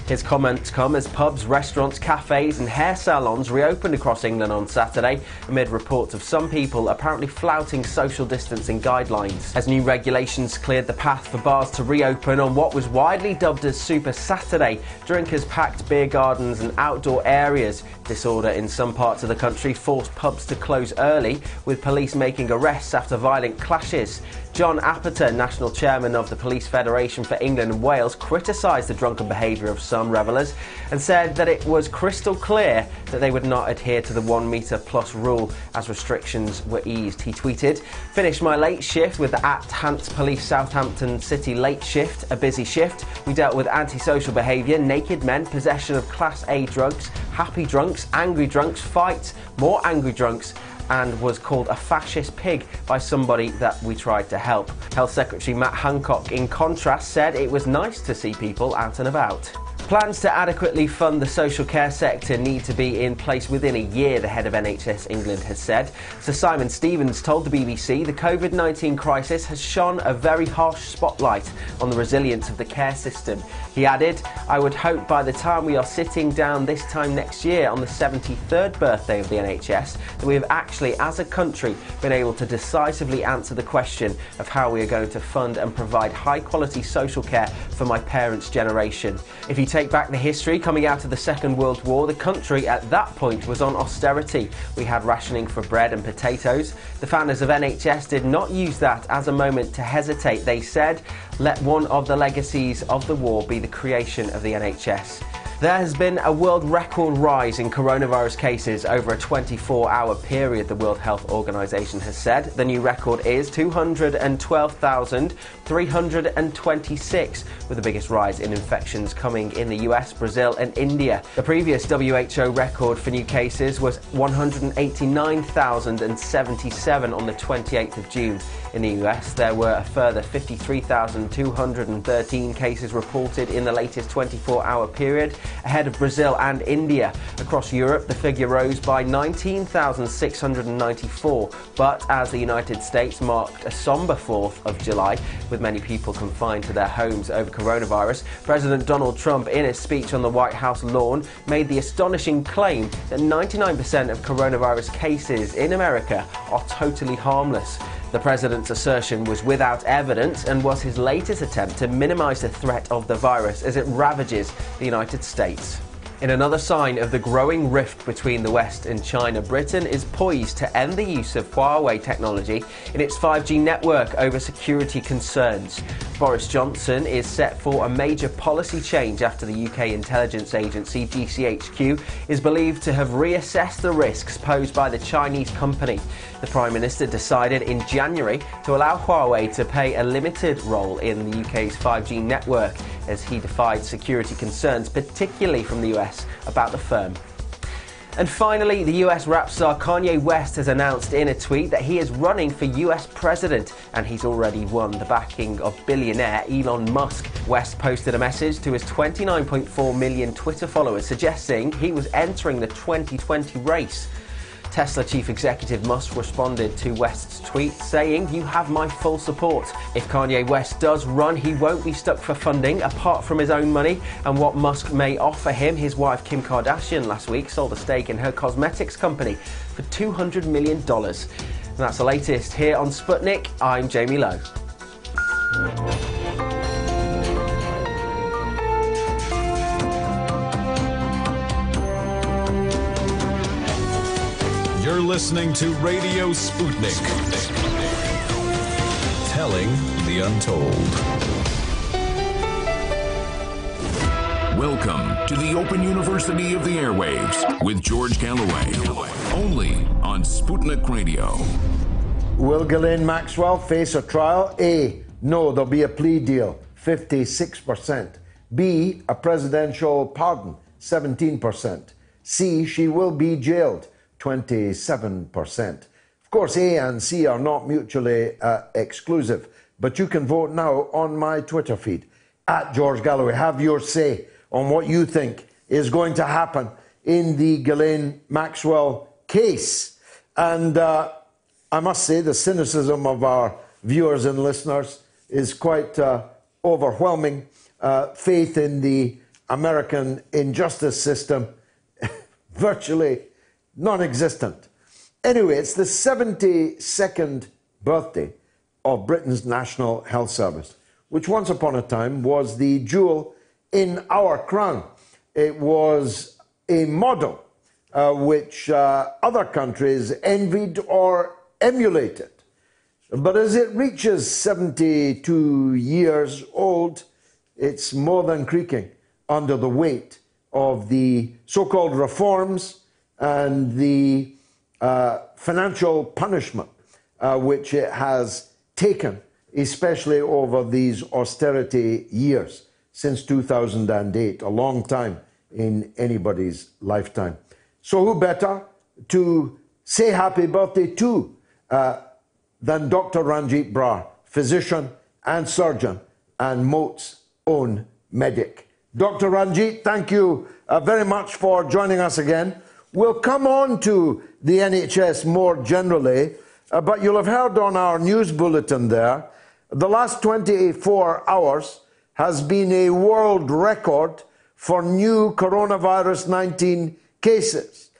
His comments come as pubs, restaurants, cafes, and hair salons reopened across England on Saturday amid reports of some people apparently flouting social distancing guidelines. As new regulations cleared the path for bars to reopen on what was widely dubbed as Super Saturday, drinkers packed beer gardens and outdoor areas. Disorder in some parts of the country forced pubs to close early, with police making arrests after violent clashes. John Apter, national chairman of the Police Federation for England and Wales, criticised the drunken behaviour of some revellers and said that it was crystal clear that they would not adhere to the one metre plus rule as restrictions were eased. He tweeted, Finished my late shift with the at Hants Police Southampton City late shift, a busy shift. We dealt with antisocial behaviour, naked men, possession of Class A drugs, happy drunks, angry drunks, fights, more angry drunks, and was called a fascist pig by somebody that we tried to help. Health Secretary Matt Hancock, in contrast, said it was nice to see people out and about. Plans to adequately fund the social care sector need to be in place within a year, the head of NHS England has said. Sir Simon Stevens told the BBC the COVID 19 crisis has shone a very harsh spotlight on the resilience of the care system. He added, I would hope by the time we are sitting down this time next year on the 73rd birthday of the NHS that we have actually, as a country, been able to decisively answer the question of how we are going to fund and provide high quality social care for my parents' generation. If you take back the history coming out of the Second World War, the country at that point was on austerity. We had rationing for bread and potatoes. The founders of NHS did not use that as a moment to hesitate. They said, let one of the legacies of the war be the creation of the NHS. There has been a world record rise in coronavirus cases over a 24 hour period, the World Health Organization has said. The new record is 212,326, with the biggest rise in infections coming in the US, Brazil, and India. The previous WHO record for new cases was 189,077 on the 28th of June. In the US, there were a further 53,213 cases reported in the latest 24 hour period, ahead of Brazil and India. Across Europe, the figure rose by 19,694, but as the United States marked a somber 4th of July, with many people confined to their homes over coronavirus, President Donald Trump, in his speech on the White House lawn, made the astonishing claim that 99% of coronavirus cases in America are totally harmless. The president's assertion was without evidence and was his latest attempt to minimize the threat of the virus as it ravages the United States. In another sign of the growing rift between the West and China, Britain is poised to end the use of Huawei technology in its 5G network over security concerns. Boris Johnson is set for a major policy change after the UK intelligence agency GCHQ is believed to have reassessed the risks posed by the Chinese company. The Prime Minister decided in January to allow Huawei to play a limited role in the UK's 5G network as he defied security concerns, particularly from the US, about the firm. And finally, the US rap star Kanye West has announced in a tweet that he is running for US president and he's already won the backing of billionaire Elon Musk. West posted a message to his 29.4 million Twitter followers suggesting he was entering the 2020 race. Tesla chief executive Musk responded to West's tweet saying, You have my full support. If Kanye West does run, he won't be stuck for funding apart from his own money and what Musk may offer him. His wife Kim Kardashian last week sold a stake in her cosmetics company for $200 million. And that's the latest here on Sputnik. I'm Jamie Lowe. You're listening to Radio Sputnik. Telling the untold. Welcome to the Open University of the Airwaves with George Galloway. Only on Sputnik Radio. Will Ghislaine Maxwell face a trial? A. No, there'll be a plea deal, 56%. B. A presidential pardon, 17%. C. She will be jailed, 27%. Of course, A and C are not mutually uh, exclusive, but you can vote now on my Twitter feed at George Galloway. Have your say on what you think is going to happen in the Ghislaine Maxwell case. And uh, I must say, the cynicism of our viewers and listeners is quite uh, overwhelming. Uh, faith in the American injustice system virtually non existent. Anyway, it's the 72nd birthday of Britain's National Health Service, which once upon a time was the jewel in our crown. It was a model uh, which uh, other countries envied or emulated. But as it reaches 72 years old, it's more than creaking under the weight of the so called reforms and the uh, financial punishment uh, which it has taken, especially over these austerity years since 2008, a long time in anybody's lifetime. So, who better to say happy birthday to uh, than Dr. Ranjit Brar, physician and surgeon and Moat's own medic? Dr. Ranjit, thank you uh, very much for joining us again. We'll come on to the NHS more generally, uh, but you'll have heard on our news bulletin there the last 24 hours has been a world record for new coronavirus 19 cases.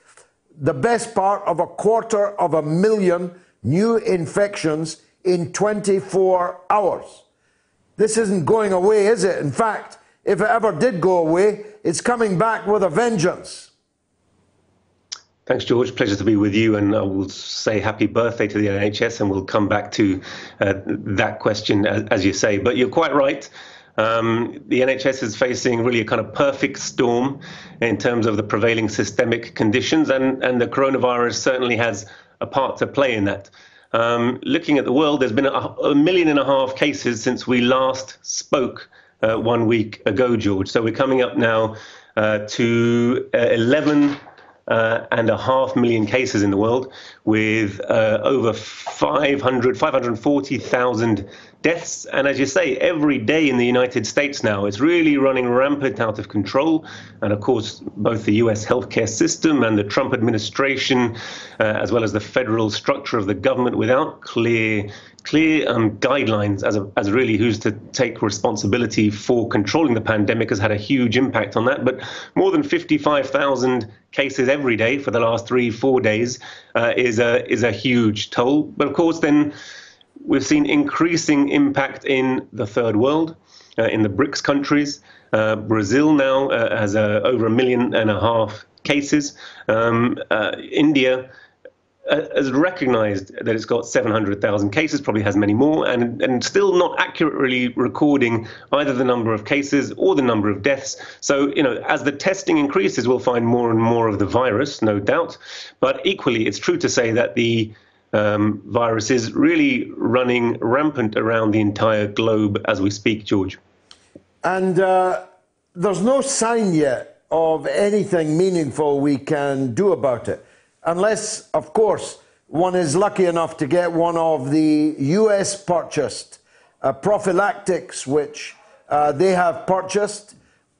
The best part of a quarter of a million new infections in 24 hours. This isn't going away, is it? In fact, if it ever did go away, it's coming back with a vengeance. Thanks, George. Pleasure to be with you. And I will say happy birthday to the NHS, and we'll come back to uh, that question, as, as, you say. But you're quite right. Um, the NHS is facing really a kind of perfect storm in terms of the prevailing systemic conditions, and, and the coronavirus certainly has a part to play in that. Um, looking at the world, there's been a, a million and a half cases since we last spoke uh, one week ago, George. So we're coming up now uh, to uh, 11 uh, and a half million cases in the world, with uh, over 500, 540,000 deaths. And as you say, every day in the United States now, it's really running rampant out of control. And of course, both the US healthcare system and the Trump administration, uh, as well as the federal structure of the government, without clear clear um, guidelines as, a, as really who's to take responsibility for controlling the pandemic has had a huge impact on that. But more than 55,000 cases every day for the last three, four days uh, is a is a huge toll. But of course, then We've seen increasing impact in the third world, uh, in the BRICS countries. Uh, Brazil now uh, has uh, over a million and a half cases. Um, uh, India has recognized that it's got 700,000 cases, probably has many more, and, and still not accurately recording either the number of cases or the number of deaths. So, you know, as the testing increases, we'll find more and more of the virus, no doubt. But equally, it's true to say that the um, virus is really running rampant around the entire globe as we speak, George. And uh, there's no sign yet of anything meaningful we can do about it, unless, of course, one is lucky enough to get one of the US purchased uh, prophylactics, which uh, they have purchased.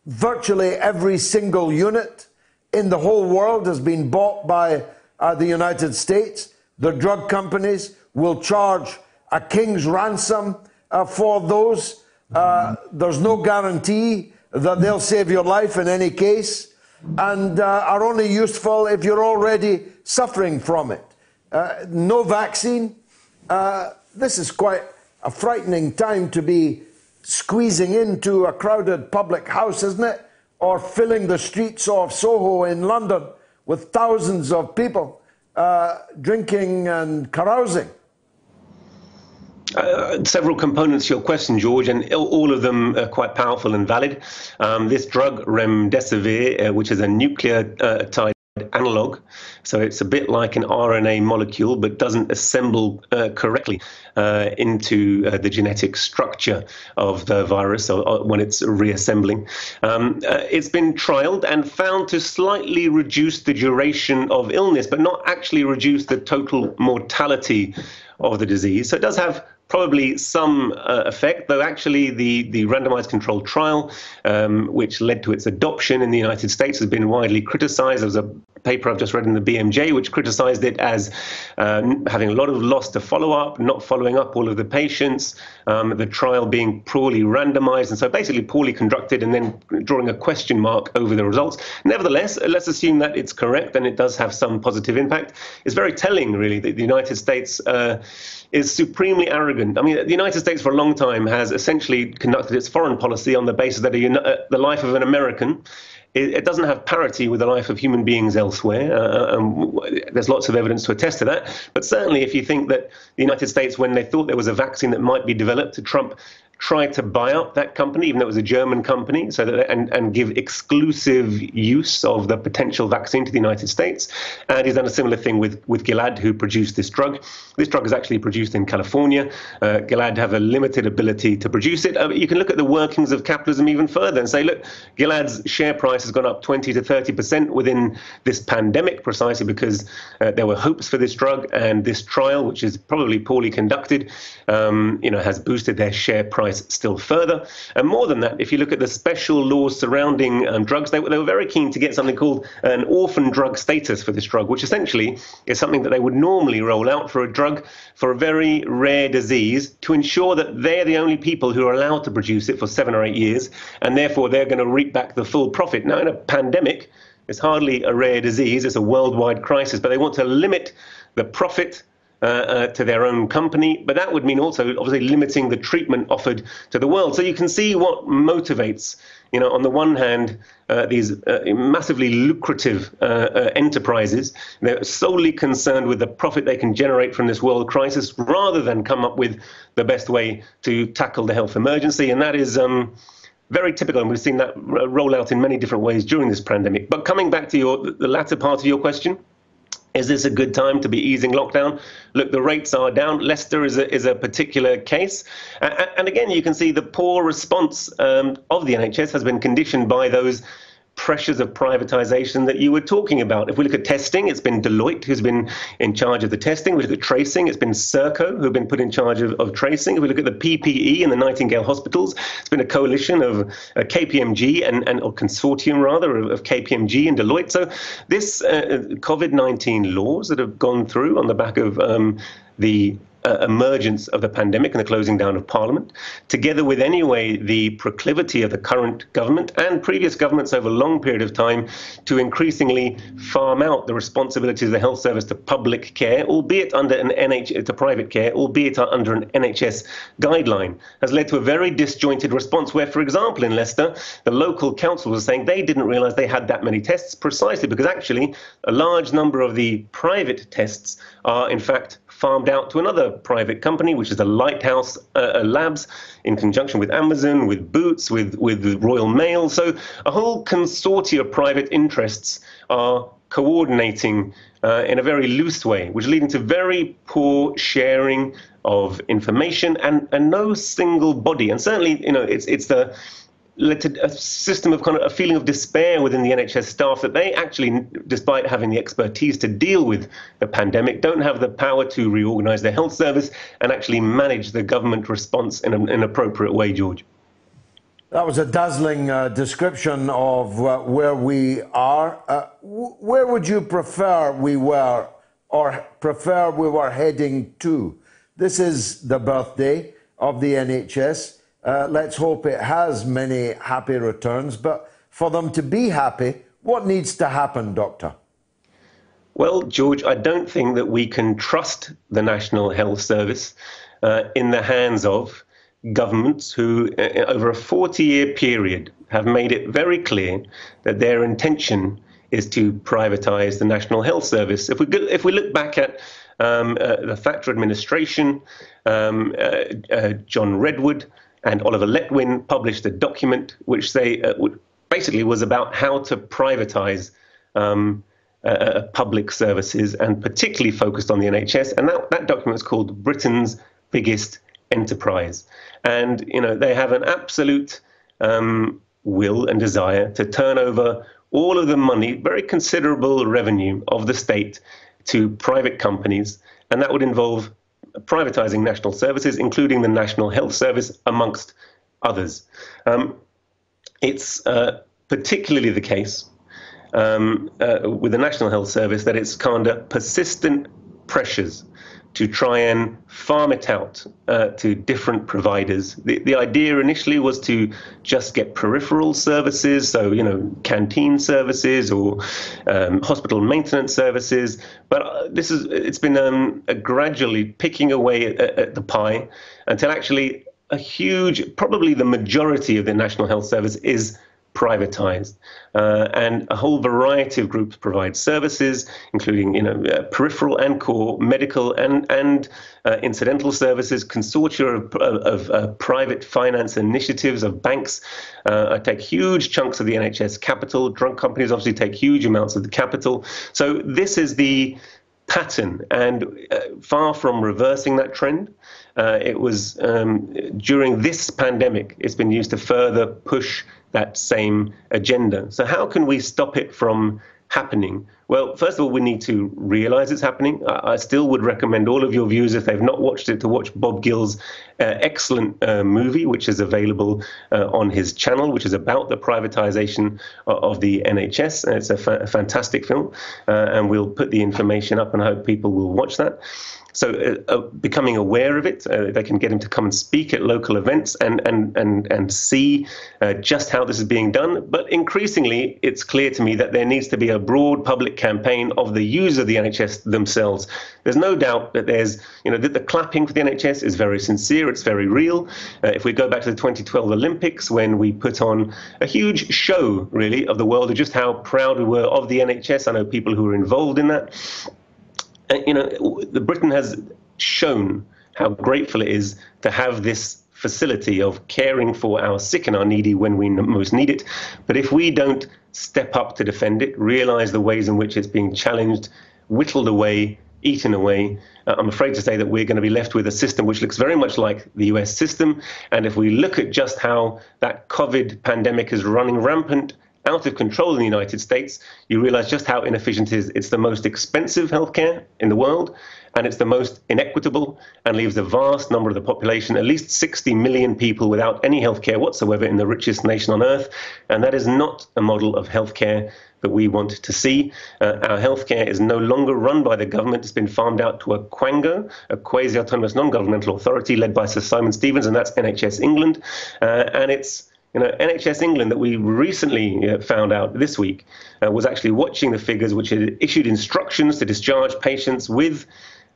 Virtually every single unit in the whole world has been bought by uh, the United States. The drug companies will charge a king's ransom uh, for those. Uh, there's no guarantee that they'll save your life in any case and uh, are only useful if you're already suffering from it. Uh, no vaccine. Uh, this is quite a frightening time to be squeezing into a crowded public house, isn't it? Or filling the streets of Soho in London with thousands of people uh, drinking and carousing? Uh, several components to your question, George, and all of them are quite powerful and valid. Um, this drug, remdesivir, uh, which is a nucleotide analog. So it's a bit like an RNA molecule, but doesn't assemble uh, correctly uh, into uh, the genetic structure of the virus or, or when it's reassembling. Um, uh, it's been trialed and found to slightly reduce the duration of illness, but not actually reduce the total mortality of the disease. So it does have probably some uh, effect, though actually the, the randomized controlled trial, um, which led to its adoption in the United States, has been widely criticized. There was a paper I've just read in the BMJ which criticized it as um, having a lot of loss to follow up, not following up all of the patients, um, the trial being poorly randomized, and so basically poorly conducted, and then drawing a question mark over the results. Nevertheless, let's assume that it's correct and it does have some positive impact. It's very telling, really, that the United States. Uh, is supremely arrogant. I mean, the United States for a long time has essentially conducted its foreign policy on the basis that a, uh, the life of an American it, it, doesn't have parity with the life of human beings elsewhere. Uh, um, there's lots of evidence to attest to that. But certainly, if you think that the United States, when they thought there was a vaccine that might be developed, to Trump try to buy up that company, even though it was a German company, so that and, and give exclusive use of the potential vaccine to the United States. And he's done a similar thing with, with Gilead, who produced this drug. This drug is actually produced in California. Uh, Gilead have a limited ability to produce it. Uh, you can look at the workings of capitalism even further and say, look, Gilead's share price has gone up 20 to 30 percent within this pandemic, precisely because uh, there were hopes for this drug, and this trial, which is probably poorly conducted, um, you know, has boosted their share price still further. And more than that, if you look at the special laws surrounding um, drugs, they, they were very keen to get something called an orphan drug status for this drug, which essentially is something that they would normally roll out for a drug for a very rare disease to ensure that they're the only people who are allowed to produce it for seven or eight years, and therefore they're going to reap back the full profit. Now, in a pandemic, it's hardly a rare disease, it's a worldwide crisis, but they want to limit the profit uh, uh, to their own company. But that would mean also, obviously, limiting the treatment offered to the world. So you can see what motivates, you know, on the one hand, uh, these uh, massively lucrative uh, enterprises. They're solely concerned with the profit they can generate from this world crisis rather than come up with the best way to tackle the health emergency. And that is. Um, very typical, and we've seen that roll out in many different ways during this pandemic. But coming back to your the latter part of your question, is this a good time to be easing lockdown? Look, the rates are down. Leicester is a, is a particular case. And, again, you can see the poor response um, of the NHS has been conditioned by those pressures of privatization that you were talking about. If we look at testing, it's been Deloitte who's been in charge of the testing. We look at tracing, it's been Serco who've been put in charge of, of tracing. If we look at the PPE and the Nightingale hospitals, it's been a coalition of uh, KPMG and, and or consortium rather of, of, KPMG and Deloitte. So this uh, COVID-19 laws that have gone through on the back of um, the uh, emergence of the pandemic and the closing down of Parliament, together with anyway the proclivity of the current government and previous governments over a long period of time to increasingly farm out the responsibilities of the health service to public care, albeit under an NH to private care, albeit under an NHS guideline, has led to a very disjointed response. Where, for example, in Leicester, the local council was saying they didn't realise they had that many tests, precisely because actually a large number of the private tests are in fact farmed out to another private company, which is the Lighthouse uh, uh, Labs, in conjunction with Amazon, with Boots, with, with the Royal Mail. So a whole consortium of private interests are coordinating uh, in a very loose way, which is leading to very poor sharing of information and, and no single body. And certainly, you know, it's, it's the led to a system of kind of a feeling of despair within the NHS staff that they actually, despite having the expertise to deal with the pandemic, don't have the power to reorganise their health service and actually manage the government response in, an appropriate way, George. That was a dazzling uh, description of uh, where we are. Uh, w- where would you prefer we were, or prefer we were heading to? This is the birthday of the NHS. Uh, let's hope it has many happy returns. But for them to be happy, what needs to happen, Doctor? Well, George, I don't think that we can trust the National Health Service uh, in the hands of governments who, uh, over a 40 year period, have made it very clear that their intention is to privatize the National Health Service. If we, go, if we look back at um, uh, the Thatcher administration, um, uh, uh John Redwood, and Oliver Letwin published a document which they uh, basically was about how to privatize um, uh, uh public services and particularly focused on the NHS. And that, that document is called Britain's Biggest Enterprise. And, you know, they have an absolute um, will and desire to turn over all of the money, very considerable revenue of the state to private companies. And that would involve privatizing national services, including the National Health Service, amongst others. Um, it's uh, particularly the case um, uh, with the National Health Service that it's under persistent pressures to try and farm it out uh, to different providers. The, the idea initially was to just get peripheral services, so you know canteen services or um, hospital maintenance services. But uh, this is it's been um, gradually picking away at, at the pie until actually a huge, probably the majority of the National Health Service is privatized. Uh, and a whole variety of groups provide services, including you know, uh, peripheral and core, medical and, and uh, incidental services, consortia of, of uh, private finance initiatives of banks uh, take huge chunks of the NHS capital. Drug companies obviously take huge amounts of the capital. So this is the pattern, and uh, far from reversing that trend, it was um, during this pandemic, it's been used to further push that same agenda. So, how can we stop it from happening? Well, first of all, we need to realize it's happening. I, I still would recommend all of your viewers, if they've not watched it, to watch Bob Gill's uh, excellent uh, movie, which is available uh, on his channel, which is about the privatization of, of the NHS. It's a, fa- a fantastic film, uh, and we'll put the information up and I hope people will watch that. So uh, uh, becoming aware of it, uh, they can get him to come and speak at local events and and and and see uh, just how this is being done. But increasingly, it's clear to me that there needs to be a broad public campaign of the use of the NHS themselves. There's no doubt that there's you know that the clapping for the NHS is very sincere, it's very real. Uh, if we go back to the 2012 Olympics, when we put on a huge show, really, of the world of just how proud we were of the NHS, I know people who were involved in that. Uh, you know, Britain has shown how grateful it is to have this facility of caring for our sick and our needy when we most need it. But if we don't step up to defend it, realize the ways in which it's being challenged, whittled away, eaten away, uh, I'm afraid to say that we're going to be left with a system which looks very much like the US system. And if we look at just how that COVID pandemic is running rampant out of control in the United States, you realize just how inefficient it is. It's the most expensive healthcare in the world, and it's the most inequitable and leaves a vast number of the population, at least 60 million people, without any healthcare whatsoever in the richest nation on earth. And that is not a model of healthcare that we want to see. Uh, our healthcare is no longer run by the government. It's been farmed out to a Quango, a quasi autonomous non governmental authority led by Sir Simon Stevens, and that's NHS England. Uh, and it's you know, NHS England that we recently uh, found out this week uh, was actually watching the figures, which had issued instructions to discharge patients with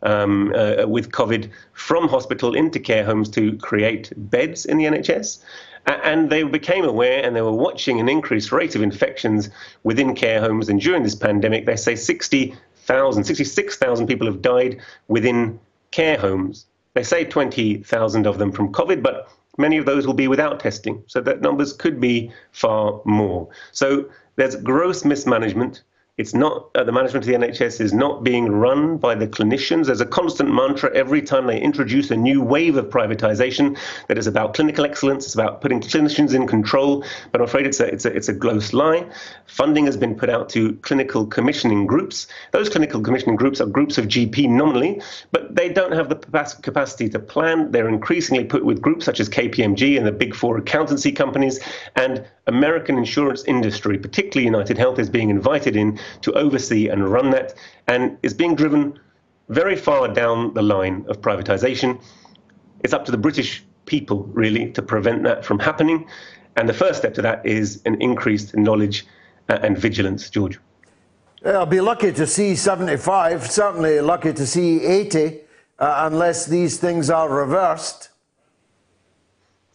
um, uh, with COVID from hospital into care homes to create beds in the NHS. And they became aware and they were watching an increased rate of infections within care homes. And during this pandemic, they say 60,000, 66,000 people have died within care homes. They say 20,000 of them from COVID, but many of those will be without testing. So that numbers could be far more. So there's gross mismanagement it's not uh, the management of the NHS is not being run by the clinicians. There's a constant mantra every time they introduce a new wave of privatization that is about clinical excellence. It's about putting clinicians in control. But I'm afraid it's a it's a it's a gross lie. Funding has been put out to clinical commissioning groups. Those clinical commissioning groups are groups of GP nominally, but they don't have the capacity to plan. They're increasingly put with groups such as KPMG and the big four accountancy companies and American insurance industry, particularly United Health, is being invited in to oversee and run that and is being driven very far down the line of privatization. It's up to the British people, really, to prevent that from happening. And the first step to that is an increased knowledge uh, and vigilance, George. I'll be lucky to see 75, certainly lucky to see 80, uh, unless these things are reversed.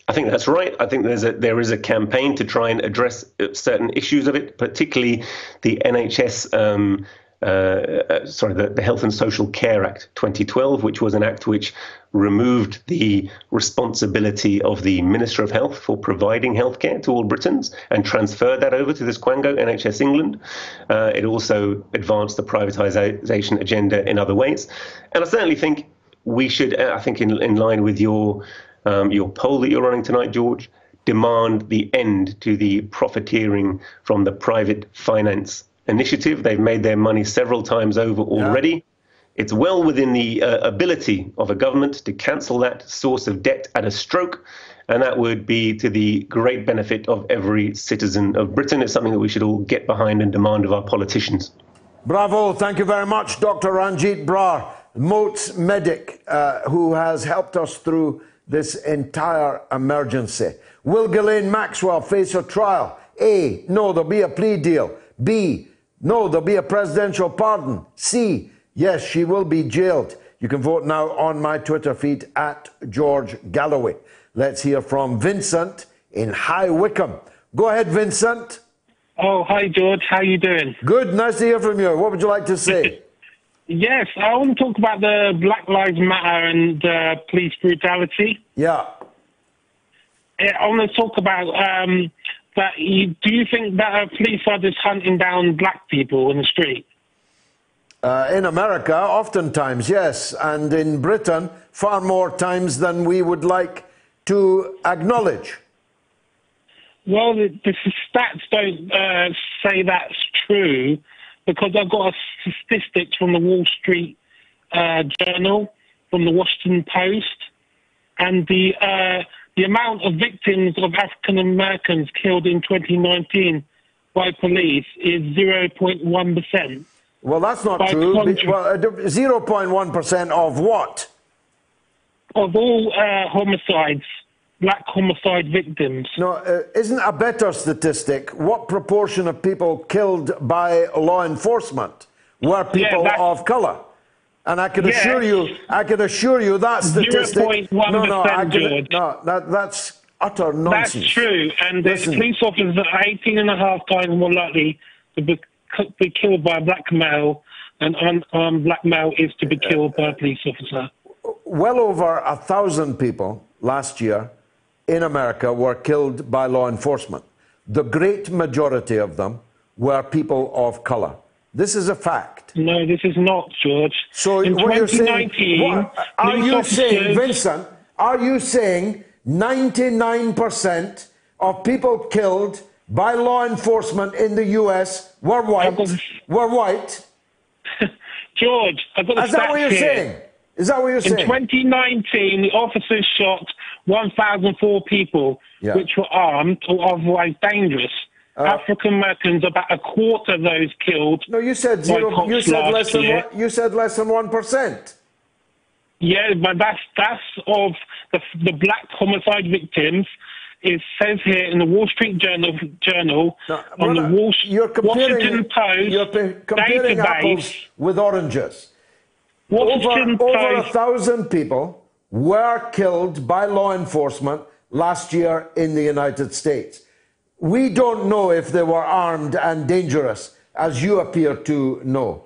I think that's right. I think there's a there is a campaign to try and address uh, certain issues of it, particularly the NHS. Um, uh, uh, sorry, the, the Health and Social Care Act 2012, which was an act which removed the responsibility of the Minister of Health for providing healthcare to all Britons and transferred that over to this Quango, NHS England. Uh, it also advanced the privatisation agenda in other ways. And I certainly think we should, uh, I think, in, in line with your um, your poll that you're running tonight, George, demand the end to the profiteering from the private finance initiative. They've made their money several times over already. Yeah. It's well within the uh, ability of a government to cancel that source of debt at a stroke, and that would be to the great benefit of every citizen of Britain. It's something that we should all get behind and demand of our politicians. Bravo. Thank you very much, Dr. Ranjit Brar, Moats medic, uh, who has helped us through this entire emergency. Will Ghislaine Maxwell face a trial? A. No, there'll be a plea deal. B. No, there'll be a presidential pardon. C. Yes, she will be jailed. You can vote now on my Twitter feed at George Galloway. Let's hear from Vincent in High Wycombe, Go ahead, Vincent. Oh, hi, George. How you doing? Good. Nice to hear from you. What would you like to say? yes, I want to talk about the Black Lives Matter and uh, police brutality. Yeah. I want to talk about um, that. You, do you think that uh, police are just hunting down black people in the street? Uh, in America, oftentimes, yes. And in Britain, far more times than we would like to acknowledge. Well, the, the stats don't uh, say that's true because I've got a statistics from the Wall Street uh, Journal, from the Washington Post, and the uh, the amount of victims of African Americans killed in 2019 by police is 0.1 percent. Well, that's not By true. Well, uh, 0.1% of what? Of all uh, homicides, black homicide victims. No, uh, isn't a better statistic what proportion of people killed by law enforcement were people that's- of color? And I can Yes. assure you, I can assure you that statistic. 0.1%, no, no, I can, no, that, that's utter nonsense. That's true, and the Listen. police officers are 18 and a half times more likely to be, be killed by a black male than unarmed black male is to be killed by a police officer. well over a thousand people last year in America were killed by law enforcement. The great majority of them were people of color. This is a fact. No, this is not, George. So in what you're saying, 2019, what- are you saying, Vincent? Are you saying 99% of people killed by law enforcement in the U.S. were white? Were white? George, I've got the Is that what you're here. saying? Is that what you're saying? In 2019, the officers shot 1,004 people, Yeah. which were armed or otherwise dangerous. Uh, African Americans, about a quarter of those killed. No, you said zero. You said less than year. one, you said less than one percent. Yeah, but that's that's of the the black homicide victims. It says here in the Wall Street Journal journal on the Wall You're Washington Post you're comparing database. apples with oranges. Washington over, over a thousand people were killed by law enforcement last year in the United States. We don't know if they were armed and dangerous, as you appear to know.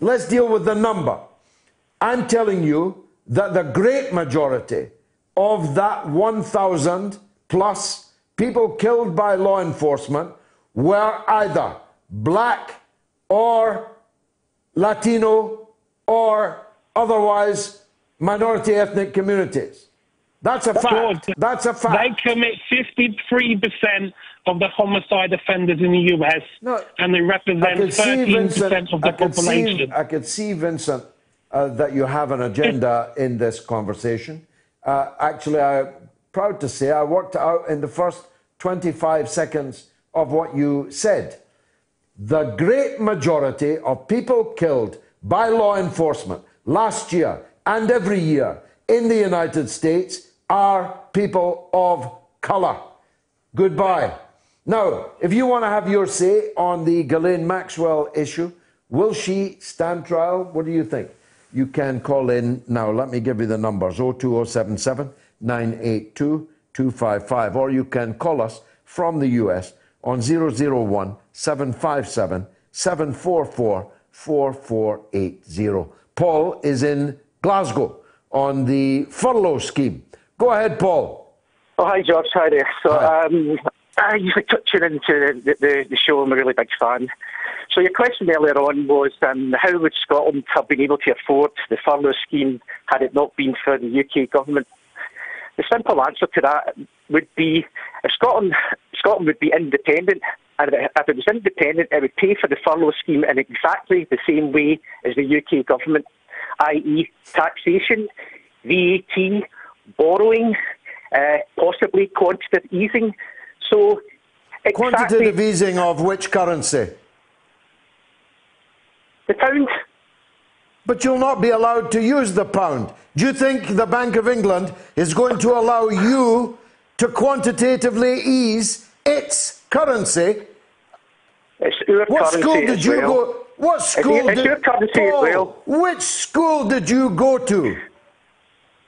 Let's deal with the number. I'm telling you that the great majority of that 1,000 plus people killed by law enforcement were either black or Latino or otherwise minority ethnic communities. That's a fact. That's a fact. They commit 53% of the homicide offenders in the US, and they represent 13% Vincent, of the I could see, population. I could see, Vincent, uh, that you have an agenda in this conversation. Uh, actually, I'm proud to say I worked out in the first 25 seconds of what you said. The great majority of people killed by law enforcement last year and every year in the United States are people of colour. Goodbye. Now, if you want to have your say on the Ghislaine Maxwell issue, will she stand trial? What do you think? You can call in now. Let me give you the numbers 02077 982 255, or you can call us from the US on 001 757 744 4480. Paul is in Glasgow on the furlough scheme. Go ahead, Paul. Oh, hi, George. Hi there. So, um, uh, you were touching into the, the, the show. I'm a really big fan. So, your question earlier on was um, how would Scotland have been able to afford the furlough scheme had it not been for the UK government? The simple answer to that would be if Scotland, Scotland would be independent. And if it was independent, it would pay for the furlough scheme in exactly the same way as the UK government, i.e., taxation, VAT, borrowing, uh, possibly quantitative easing. So, exactly Quantitative easing of which currency? The pound. But you'll not be allowed to use the pound. Do you think the Bank of England is going to allow you to quantitatively ease its currency? It's our what currency school did as you well. go? What school it's did our currency as well. Which school did you go to?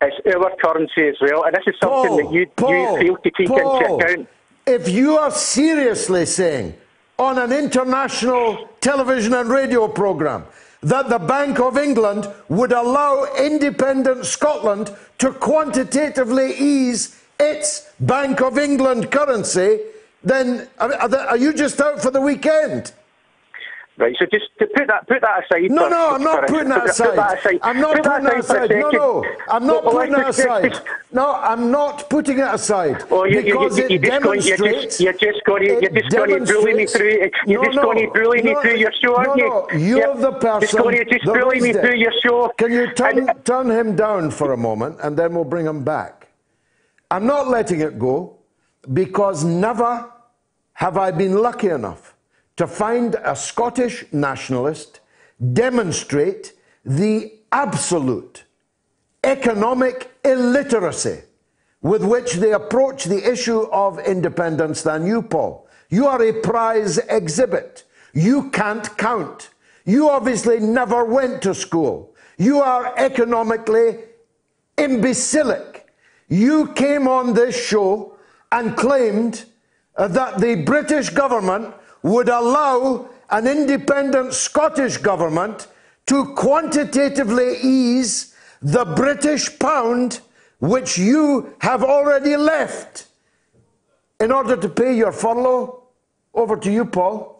It's our currency as well, and this is something Paul, that you, Paul, you fail to take Paul, into account. if you are seriously saying on an international television and radio program that the Bank of England would allow independent Scotland to quantitatively ease its Bank of England currency, then are, are you just out for the weekend? Right, so just to put that put that aside. No, no, I'm not putting that aside. that aside. I'm not Put putting that aside. No, no, I'm not Well, putting that let's aside. No, I'm not putting it aside Oh, you, you, because you, it you just going, you're demonstrates. just, you're just going to, you're just going to bully me through. You're No, just going to bully me through your show, aren't no, you? no, you're You're the person. Just going to just bully me through your show. Can you turn, turn him down for a moment and then we'll bring him back? I'm not letting it go because never have I been lucky enough to find a Scottish nationalist demonstrate the absolute economic illiteracy with which they approach the issue of independence than you, Paul. You are a prize exhibit. You can't count. You obviously never went to school. You are economically imbecilic. You came on this show and claimed Uh, that the British government would allow an independent Scottish government to quantitatively ease the British pound, which you have already left, in order to pay your furlough. Over to you, Paul.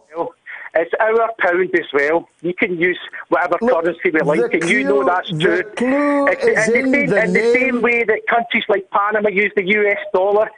It's our pound as well. We can use whatever currency we like, and you know that's the true. clue It's- is in, the same, the in the same way that countries like Panama use the US dollar,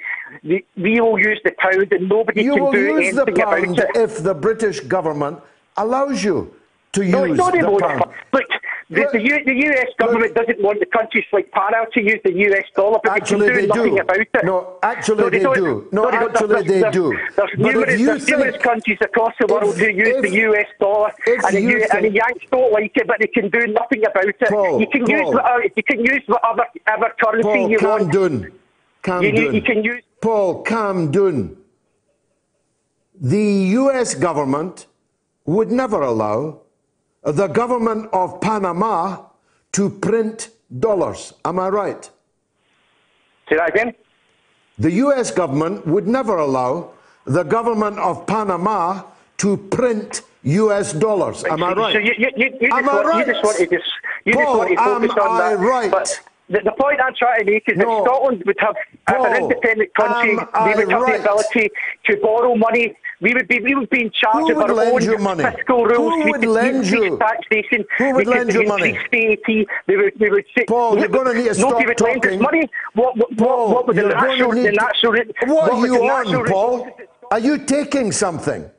we will use the pound, and nobody You can will do use the anything pound about it. if the British government allows you to No, use not the pound. Look, the, the, U, the US government doesn't want the countries like Panama to use the US dollar, but Actually, they they can do nothing do. about it. No, actually they don't. do. No, they don't. actually there's, they there's, do. There's But numerous, there's numerous countries across the world who use if- the US dollar, and the, U, and the Yanks don't like it, but they can do nothing about it. Paul, you can use whatever, you can use whatever, whatever currency Paul, you calm want. down. Calm you- down. you can use- Paul, calm down. The US government would never allow the government of Panama to print dollars. Am I right? Say that again. The US government would never allow the government of Panama to print US dollars. Am I right? So you, you, you, you, Am just I want, you right? just want to just you Paul, just want to focus am on I that. right? But the, the point I'm trying to make is No. that Scotland would have, Paul, an independent country, I would have right? the ability to borrow money. We would be we would be in charge of our own fiscal rules. Who we would lend you? taxation. Who would lend you money? VAT. We would we would say, Paul, you're gonna need to stop would lend us talking. money. What what, Paul, what, what would the going to natural the need to- What are you on, Paul? Are you taking something?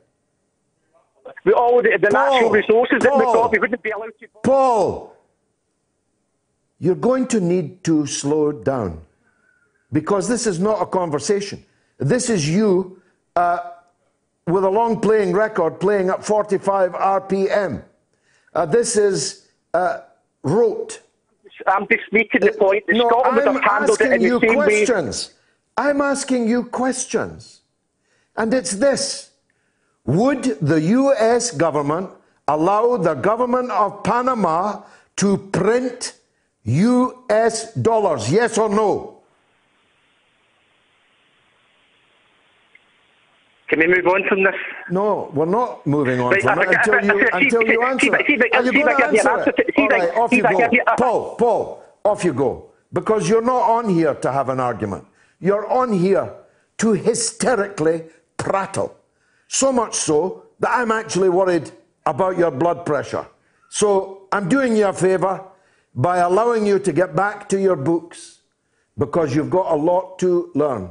with all the, the natural Paul, resources that we've got, we wouldn't be allowed to. Paul, you're going to need to slow down because this is not a conversation. This is you uh, with a long playing record playing at 45 RPM. Uh, this is uh, rote. I'm just making the point that No, Scotland I'm have handled it asking in the you same way. questions. I'm asking you questions. And it's this Would the US government allow the government of Panama to print US dollars? Yes or no? Can we move on from this? No, we're not moving on Right, from it until you, until you answer it. see if I- Are you going to give you an answer it? All right, off you go. give you a- Paul, Paul, off you go. Because you're not on here to have an argument. You're on here to hysterically prattle. So much so that I'm actually worried about your blood pressure. So I'm doing you a favour by allowing you to get back to your books because you've got a lot to learn.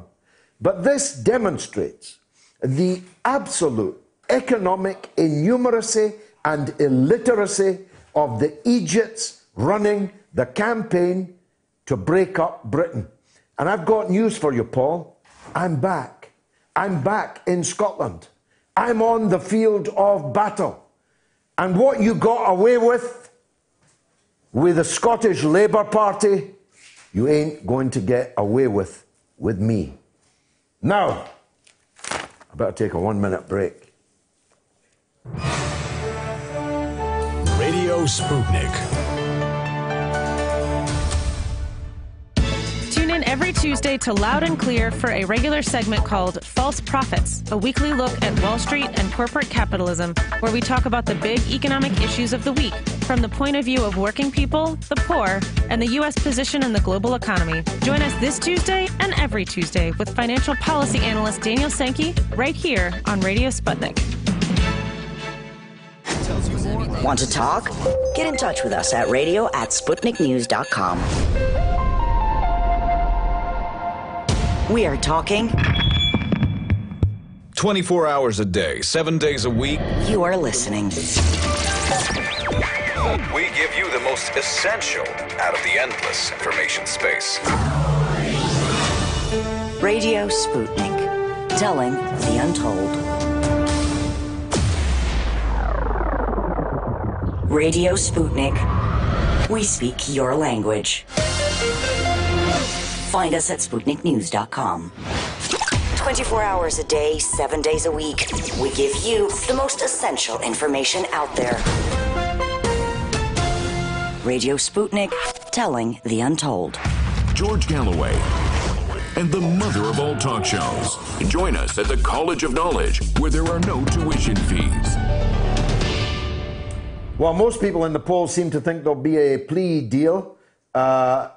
But this demonstrates the absolute economic innumeracy and illiteracy of the Egypts running the campaign to break up Britain. And I've got news for you, Paul. I'm back. I'm back in Scotland. I'm on the field of battle. And what you got away with with the Scottish Labour Party, you ain't going to get away with with me. Now, better take a one minute break. Radio Sputnik. Every Tuesday to Loud and Clear for a regular segment called False Profits, a weekly look at Wall Street and corporate capitalism, where we talk about the big economic issues of the week from the point of view of working people, the poor, and the U.S. position in the global economy. Join us this Tuesday and every Tuesday with financial policy analyst Daniel Sankey right here on Radio Sputnik. Want to talk? Get in touch with us at radio at SputnikNews.com. We are talking. 24 hours a day, seven days a week. You are listening. We give you the most essential out of the endless information space. Radio Sputnik, telling the untold. Radio Sputnik. We speak your language. Find us at SputnikNews.com. 24 hours a day, 7 days a week. We give you the most essential information out there. Radio Sputnik, telling the untold. George Galloway and the mother of all talk shows. Join us at the College of Knowledge, where there are no tuition fees. Well, most people in the polls seem to think there'll be a plea deal. Uh,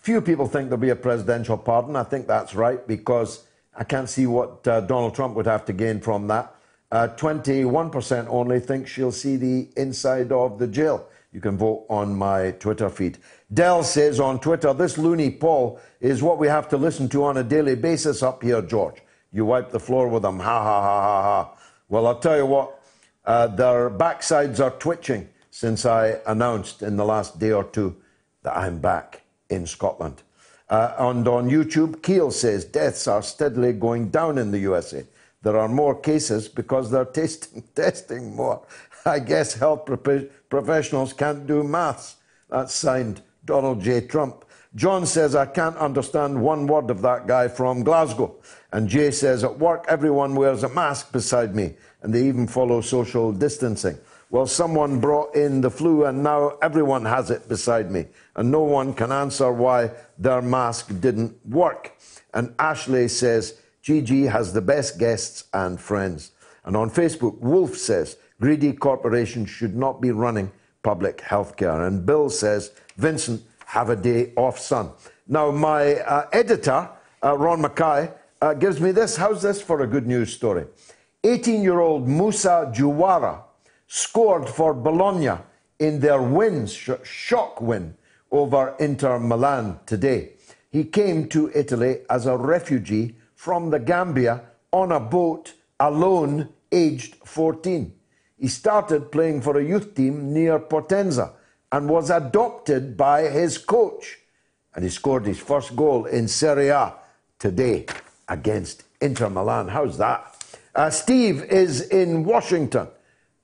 few people think there'll be a presidential pardon. I think that's right because I can't see what uh, Donald Trump would have to gain from that. Uh, 21% only think she'll see the inside of the jail. You can vote on my Twitter feed. Dell says on Twitter, this loony Paul is what we have to listen to on a daily basis up here, George. You wipe the floor with them. Ha ha ha ha ha. Well, I'll tell you what, uh, their backsides are twitching since I announced in the last day or two that I'm back in Scotland. Uh, and on YouTube, Keel says deaths are steadily going down in the USA. There are more cases because they're testing, testing more. I guess health pro- professionals can't do maths. That's signed Donald J. Trump. John says, I can't understand one word of that guy from Glasgow. And Jay says, at work, everyone wears a mask beside me, and they even follow social distancing. Well, someone brought in the flu, and now everyone has it beside me, and no one can answer why their mask didn't work. And Ashley says, Gigi has the best guests and friends. And on Facebook, Wolf says, greedy corporations should not be running public healthcare. And Bill says, Vincent, have a day off, son. Now, my uh, editor, uh, Ron Mackay, uh, gives me this. How's this for a good news story? 18 year old Musa Juwara scored for Bologna in their win, sh- shock win over Inter Milan today. He came to Italy as a refugee from the Gambia on a boat alone, aged 14. He started playing for a youth team near Potenza and was adopted by his coach. And he scored his first goal in Serie A today against Inter Milan. How's that? Uh, Steve is in Washington.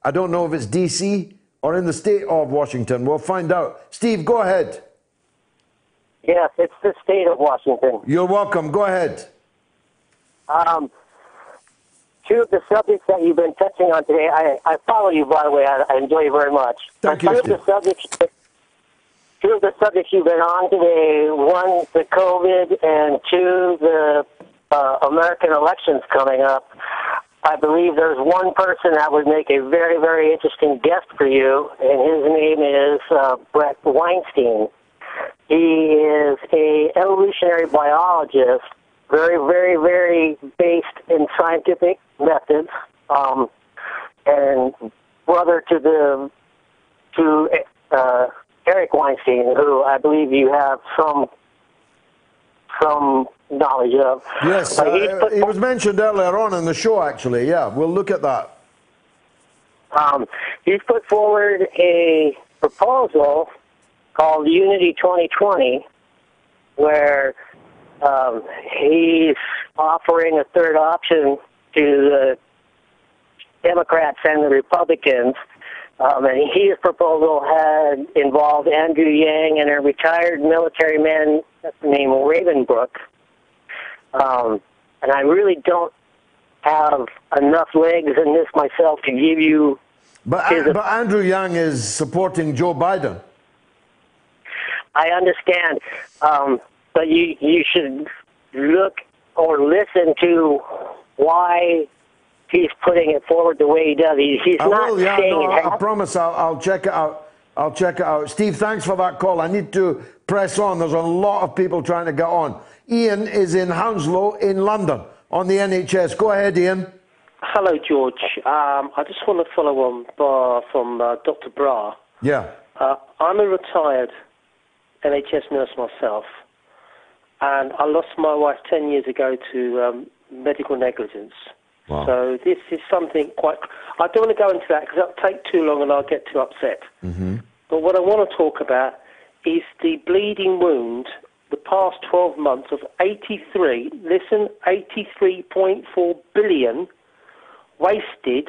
I don't know if it's DC or in the state of Washington. We'll find out. Steve, go ahead. Yes, it's the state of Washington. You're welcome. Go ahead. Um, two of the subjects that you've been touching on today, I, I follow you, by the way. I, I enjoy you very much. Thank you, two of the subjects, two of the subjects you've been on today, one, the COVID, and two, the uh, American elections coming up. I believe there's one person that would make a very, very interesting guest for you, and his name is uh, Bret Weinstein. He is a evolutionary biologist, very, very, very based in scientific methods, um, and brother to the to uh, Eric Weinstein, who I believe you have some some knowledge of. Yes, But he's uh, it was mentioned earlier on in the show, actually. Yeah, we'll look at that. Um, he's put forward a proposal called Unity 2020, where um, he's offering a third option to the Democrats and the Republicans. Um, and his proposal had involved Andrew Yang and a retired military man named Ravenbrook. Um, and I really don't have enough legs in this myself to give you But, his but Andrew Yang is supporting Joe Biden. I understand, um, but you you should look or listen to why he's putting it forward the way he does. He, he's I not will, yeah, saying no, it I, I promise I'll, I'll check it out. I'll check it out. Steve, thanks for that call. I need to press on. There's a lot of people trying to get on. Ian is in Hounslow in London on the NHS. Go ahead, Ian. Hello, George. Um, I just want to follow on from uh, Dr. Bra. Yeah. Uh, I'm a retired NHS nurse myself, and I lost my wife 10 years ago to um, medical negligence. Wow. So this is something quite. I don't want to go into that because that'll take too long and I'll get too upset. Mm-hmm. But what I want to talk about is the bleeding wound the past 12 months of 83, listen, 83.4 billion wasted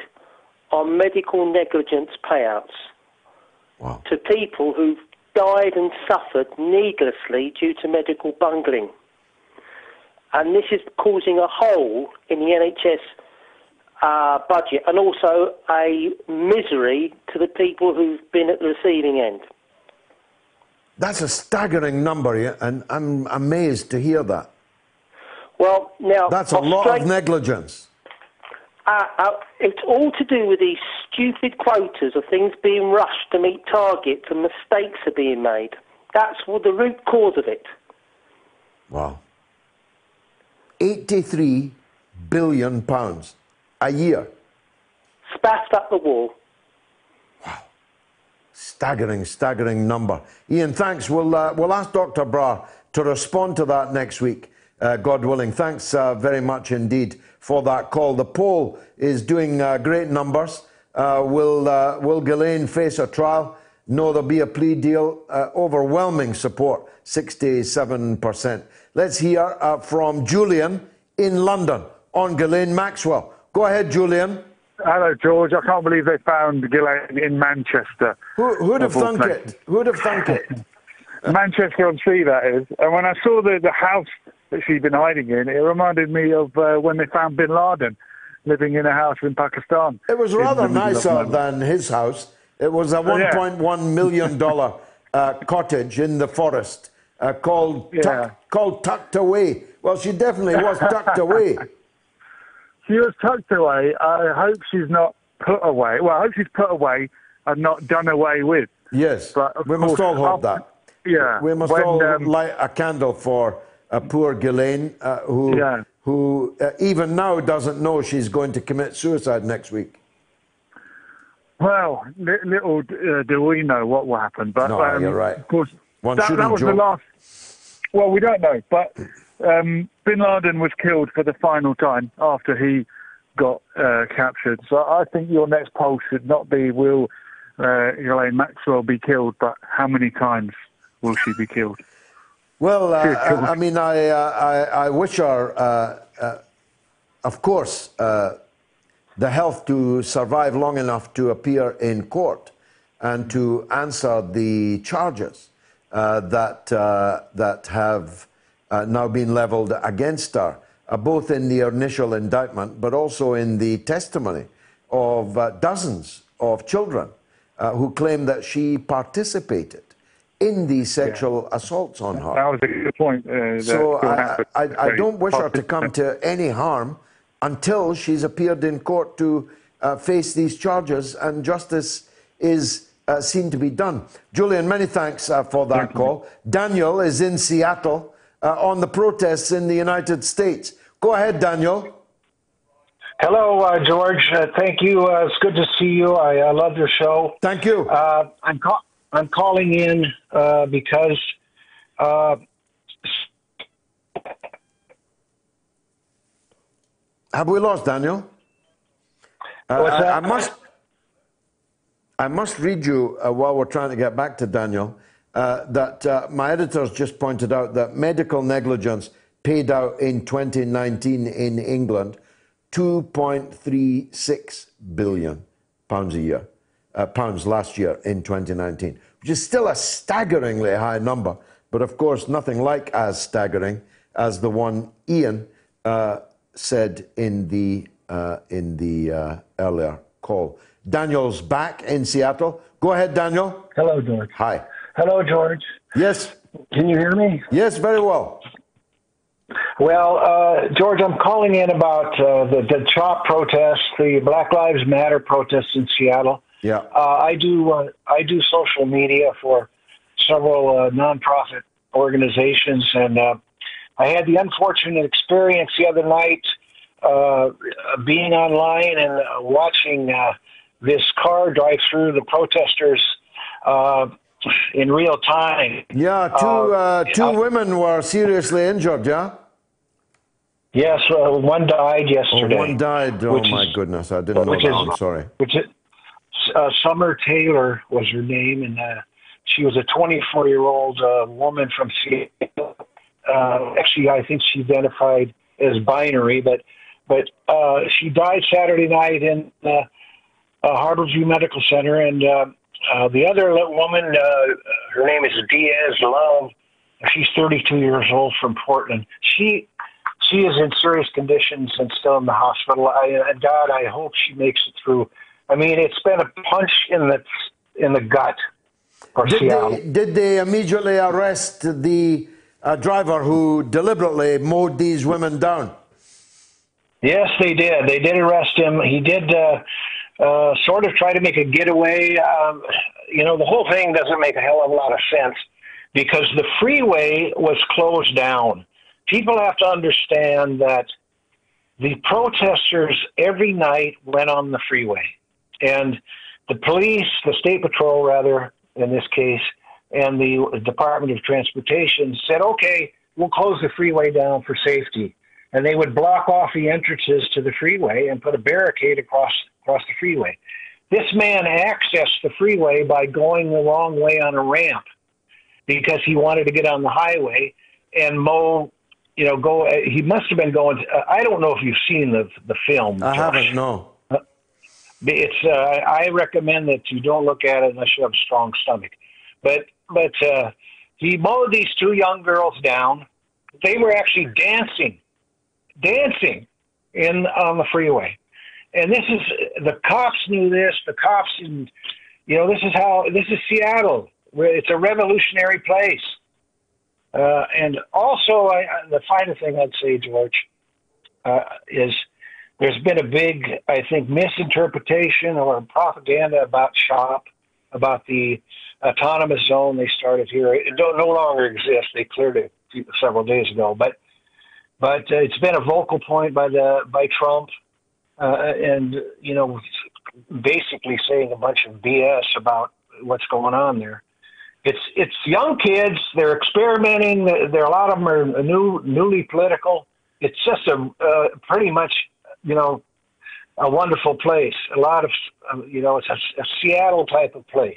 on medical negligence payouts to people who've died and suffered needlessly due to medical bungling. And this is causing a hole in the NHS uh, budget and also a misery to the people who've been at the receiving end. That's a staggering number, and I'm amazed to hear that. Well, now That's a lot of negligence. Uh, uh, it's all to do with these stupid quotas of things being rushed to meet targets and mistakes are being made. That's what the root cause of it. Wow. 83 billion pounds a year. Spaffed up the wall. Wow. Staggering, staggering number. Ian, thanks. We'll, uh, we'll ask Dr. Bra to respond to that next week, uh, God willing. Thanks uh, very much indeed for that call. The poll is doing uh, great numbers. Uh, will, uh, will Ghislaine face a trial? No, there'll be a plea deal. Uh, overwhelming support, 67%. Let's hear uh, from Julian in London on Ghislaine Maxwell. Go ahead, Julian. Hello, George. I can't believe they found Ghislaine in Manchester. Who, who'd have thunk it? Who'd have thunk it? Manchester on Sea, that is. And when I saw the, the house that she'd been hiding in, it reminded me of uh, when they found bin Laden living in a house in Pakistan. It was rather the middle of nicer than his house. It was a Oh, yeah. $1.1 million, uh, cottage in the forest uh, called, tuck, called Tucked Away. Well, she definitely was tucked away. She was tucked away. I hope she's not put away. Well, I hope she's put away and not done away with. Yes, But we must all hope after- that. Yeah. We must when, all um, light a candle for a poor Ghislaine, uh, who, Yeah. who uh, even now doesn't know she's going to commit suicide next week. Well, li- little uh, do we know what will happen. But No, um, you're right. Of course, One that, that was the last. Well, we don't know, but um, Bin Laden was killed for the final time after he got uh, captured. So I think your next poll should not be will uh, Ghislaine Maxwell be killed, but how many times will she be killed? Well, uh, I, mean, I, uh, I, I wish her, uh, uh, of course, uh, the health to survive long enough to appear in court and to answer the charges uh, that, uh, that have uh, now been leveled against her, uh, both in the initial indictment but also in the testimony of uh, dozens of children uh, who claim that she participated in these sexual assaults on her. That was a good point. Uh, So I, I, I don't wish her to come to any harm until she's appeared in court to uh, face these charges and justice is uh, seen to be done. Julian, many thanks uh, for that call. Daniel is in Seattle uh, on the protests in the United States. Go ahead, Daniel. Hello, uh, George. Uh, thank you. Uh, it's good to see you. I, I love your show. Thank you. Uh, I'm ca- I'm calling in uh, because uh, Have we lost Daniel? Uh, I. I must. I must read you uh, while we're trying to get back to Daniel uh, that uh, my editors just pointed out that medical negligence paid out in 2019 in England 2.36 billion pounds a year, uh, pounds last year in 2019, which is still a staggeringly high number, but of course nothing like as staggering as the one Ian uh, said in the uh, in the uh, earlier call. Daniel's back in Seattle. Go ahead, Daniel. Hello, George. Hi. Hello, George. Yes. Can you hear me? Yes, very well. Well, uh, George, I'm calling in about uh, the the CHOP protest, the Black Lives Matter protest in Seattle. Yeah. Uh, I do uh, I do social media for several uh, nonprofit organizations, and uh, I had the unfortunate experience the other night uh, being online and watching uh, this car drive through the protesters uh, in real time. Yeah, two uh, two women were seriously injured. Yeah. Yes, uh, one died yesterday. Oh, one died. Oh my is- goodness, I didn't know that. is- I'm sorry. Which is, uh, Summer Taylor was her name, and uh, she was a 24 year old uh, woman from Seattle. Uh, actually, I think she identified as binary, but but uh, she died Saturday night in uh, uh, Harborview Medical Center, and uh, uh, the other woman, uh, her name is Diaz Love. She's 32 years old from Portland. She she is in serious conditions and still in the hospital. I, and God, I hope she makes it through. I mean, it's been a punch in the in the gut for Did Seattle. they, did they immediately arrest the uh, driver who deliberately mowed these women down? Yes, they did. They did arrest him. He did uh, uh, sort of try to make a getaway. Um, you know, the whole thing doesn't make a hell of a lot of sense because the freeway was closed down. People have to understand that the protesters every night went on the freeway, and the police, the state patrol, rather, in this case, and the Department of Transportation said, okay, we'll close the freeway down for safety. And they would block off the entrances to the freeway and put a barricade across across the freeway. This man accessed the freeway by going the wrong way on a ramp because he wanted to get on the highway and mow. You know, go. uh, He must have been going. Uh, I don't know if you've seen the the film. I Josh. haven't. No. It's. Uh, I recommend that you don't look at it unless you have a strong stomach. But but uh, he mowed these two young girls down. They were actually dancing, dancing in on the freeway, and this is the cops knew this. The cops and you know this is how this is Seattle. It's a revolutionary place. Uh, and also, I- the final thing I'd say, George, uh, is there's been a big, I think, misinterpretation or propaganda about CHOP, about the autonomous zone they started here. It don't, no longer exists. They cleared it several days ago, but but uh, it's been a vocal point by the by Trump, uh, and you know, basically saying a bunch of BS about what's going on there. It's it's young kids. They're experimenting. There are a lot of them are new, newly political. It's just a uh, pretty much you know a wonderful place. A lot of uh, you know it's a, a Seattle type of place.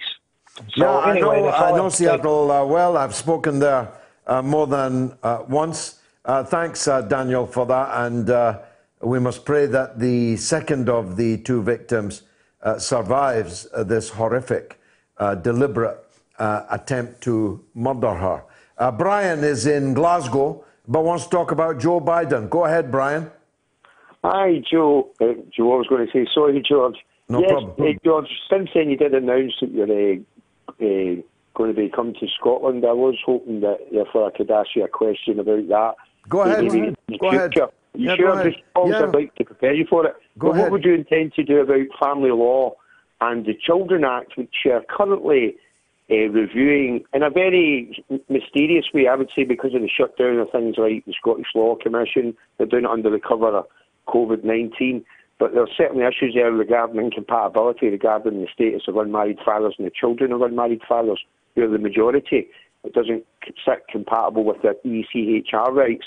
So yeah, anyway, I know, I know have to say. Seattle uh, well. I've spoken there uh, more than uh, once. Uh, thanks, uh, Daniel, for that. And uh, we must pray that the second of the two victims uh, survives uh, this horrific, uh, deliberate uh, attempt to murder her. Uh, Brian is in Glasgow, but wants to talk about Joe Biden. Go ahead, Brian. Hi, Joe. Uh, Joe, I was going to say sorry, George. No yes, problem. George, since then you did announce that you're uh, uh, going to be coming to Scotland. I was hoping that therefore I could ask you a question about that. Go ahead. Go ahead. You Yeah, sure? Just always Yeah. I'd like to prepare you for it. Go but ahead. what would you intend to do about family law and the Children Act, which you're currently uh, reviewing in a very mysterious way, I would say, because of the shutdown of things like the Scottish Law Commission. They're doing it under the cover of COVID 19. But there are certainly issues there regarding incompatibility, regarding the status of unmarried fathers and the children of unmarried fathers, who are the majority. It doesn't sit compatible with their E ECHR rights.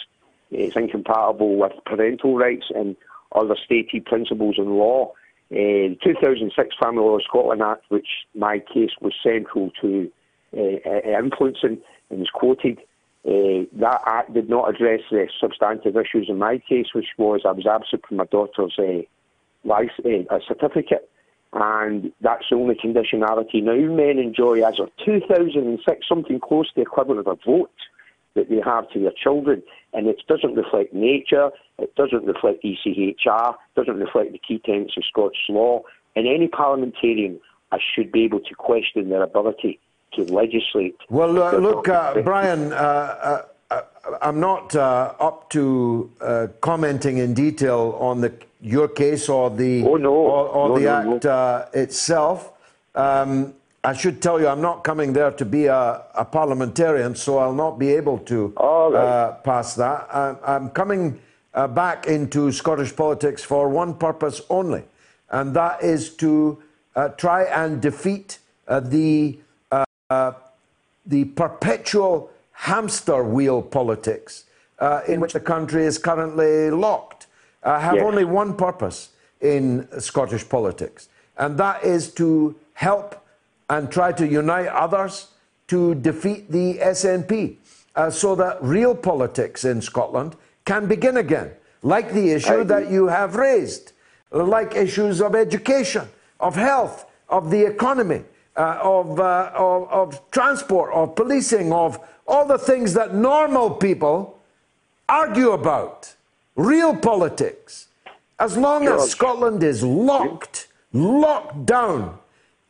It's incompatible with parental rights and other stated principles in law. Uh, the 2006 Family Law Scotland Act, which my case was central to uh, uh, influencing and was quoted, uh, that act did not address the substantive issues in my case, which was I was absent from my daughter's uh, license, uh, certificate, and that's the only conditionality. Now, men enjoy, as of 2006, something close to the equivalent of a vote that they have to their children, and it doesn't reflect nature, it doesn't reflect ECHR, doesn't reflect the key tenets of Scottish law, and any parliamentarian uh, should be able to question their ability to legislate. Well, uh, look, uh, Brian, uh, uh, uh, I'm not uh, up to uh, commenting in detail on the your case or the oh, no. or, or no, the no, act uh, itself. Um, I should tell you, I'm not coming there to be a, a parliamentarian, so I'll not be able to uh, pass that. I'm, I'm coming uh, back into Scottish politics for one purpose only, and that is to uh, try and defeat uh, the uh, the perpetual hamster wheel politics uh, in which the country is currently locked. I have Yes. only one purpose in Scottish politics, and that is to help and try to unite others to defeat the SNP uh, so that real politics in Scotland can begin again, like the issue that you have raised, like issues of education, of health, of the economy, uh, of, uh, of, of transport, of policing, of all the things that normal people argue about. Real politics. As long as Scotland is locked, locked down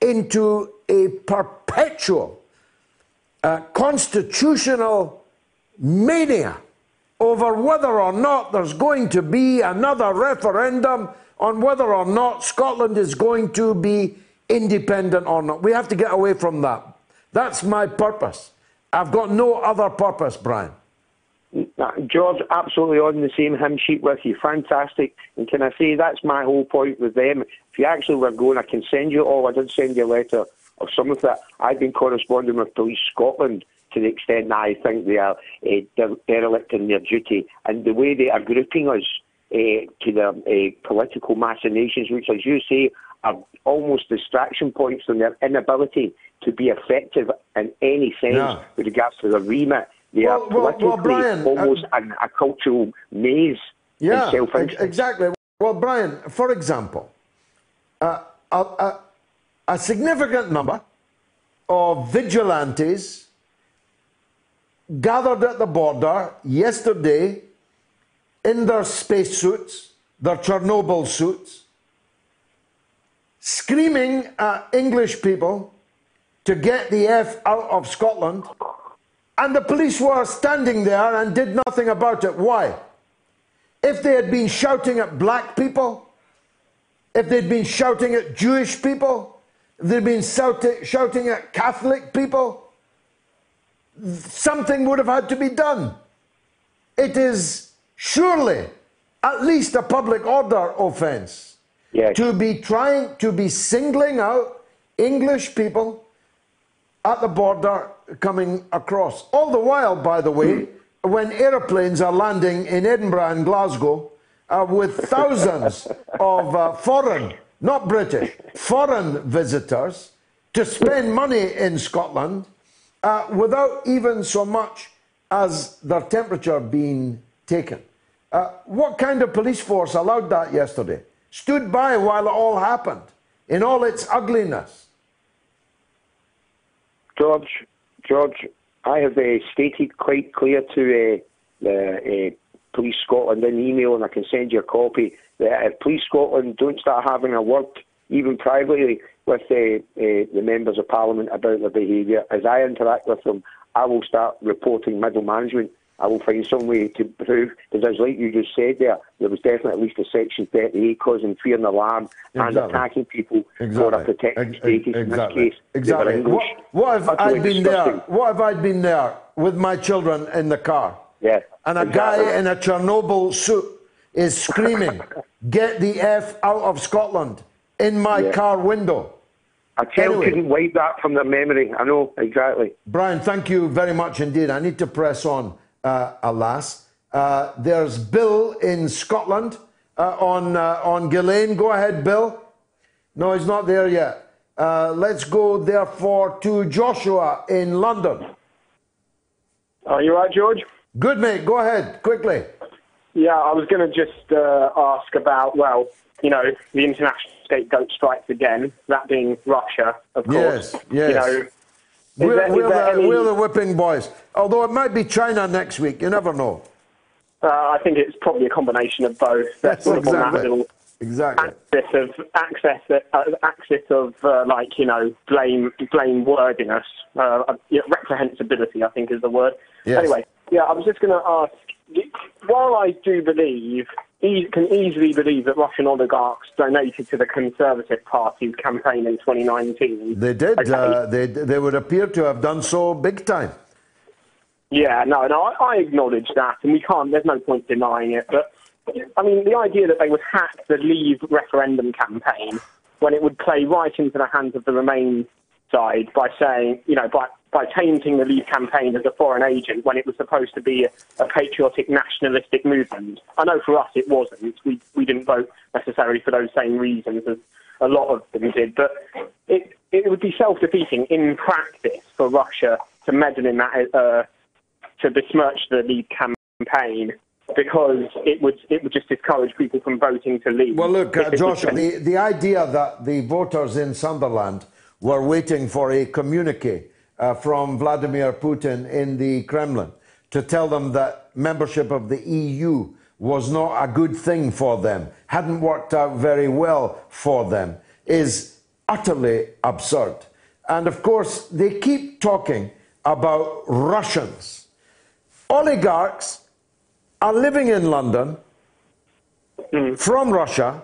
into a perpetual uh, constitutional mania over whether or not there's going to be another referendum on whether or not Scotland is going to be independent or not. We have to get away from that. That's my purpose. I've got no other purpose, Brian. George, absolutely on the same hymn sheet with you. Fantastic. And can I say that's my whole point with them? If you actually were going, I can send you all. I did send you a letter of some of that. I've been corresponding with Police Scotland to the extent that I think they are uh, de- derelict in their duty. And the way they are grouping us uh, to their uh, political machinations, which, as you say, are almost distraction points from their inability to be effective in any sense Yeah. with regards to the remit. They Well, are well, well, politically Brian, uh, almost an, a cultural maze Yeah, exactly. Well, Brian, for example, uh, a, a, a significant number of vigilantes gathered at the border yesterday in their spacesuits, their Chernobyl suits, screaming at English people to get the F out of Scotland, and the police were standing there and did nothing about it. Why? If they had been shouting at black people, if they'd been shouting at Jewish people, if they'd been shouting, shouting at Catholic people, something would have had to be done. It is surely at least a public order offence to be trying to be singling out English people at the border coming across. All the while, by the way, when aeroplanes are landing in Edinburgh and Glasgow uh, with thousands of uh, foreign, not British, foreign visitors to spend money in Scotland uh, without even so much as their temperature being taken. Uh, what kind of police force allowed that yesterday? Stood by while it all happened in all its ugliness. George, George, I have uh, stated quite clear to uh, the uh, Police Scotland in email, and I can send you a copy, that if Police Scotland don't start having a word, even privately, with uh, uh, the members of Parliament about their behaviour, as I interact with them, I will start reporting middle management. I will find some way to prove, because as like you just said there, there was definitely at least a Section 38 causing fear and alarm and attacking people for Exactly. a protected status. In exactly. this case, Exactly. What, what if I'd been there? What if I'd been there with my children in the car? Yeah. And a guy in a Chernobyl suit is screaming, "Get the f out of Scotland!" in my Yeah. car window. A child Anyway. couldn't wipe that from their memory. I know, exactly. Brian, thank you very much indeed. I need to press on, alas. Uh, there's Bill in Scotland uh, on uh, on Ghislaine. Go ahead, Bill. No, he's not there yet. Uh, let's go therefore to Joshua in London. Are you right, George? Good, mate. Go ahead quickly. Yeah, I was going to just uh, ask about, well, you know, the international scapegoat strikes again, that being Russia, of course. Yes, yes. You know, We're, is we're the, any- we're the whipping boys. Although it might be China next week. You never know. uh, I think it's probably a combination of both. Yes, sort of that exactly. little Exactly. axis of access uh, axis of uh, like you know blame blame wordiness, uh, uh, reprehensibility. I think is the word. Yes. Anyway, yeah, I was just going to ask. While I do believe, e- can easily believe that Russian oligarchs donated to the Conservative Party's campaign in 2019. They did. Okay. Uh, they they would appear to have done so big time. Yeah, no, no, I, I acknowledge that, and we can't. There's no point denying it. But I mean, the idea that they would hack the Leave referendum campaign when it would play right into the hands of the Remain side by saying, you know, by by tainting the Leave campaign as a foreign agent when it was supposed to be a, a patriotic nationalistic movement. I know for us it wasn't. We we didn't vote necessarily for those same reasons as a lot of them did, but it it would be self defeating in practice for Russia to meddle in that. Uh, to besmirch the Leave campaign because it would it would just discourage people from voting to leave. Well, look, uh, If Josh, the, the idea that the voters in Sunderland were waiting for a communique uh, from Vladimir Putin in the Kremlin to tell them that membership of the EU was not a good thing for them, hadn't worked out very well for them, is utterly absurd. And of course, they keep talking about Russians. Oligarchs are living in London from Russia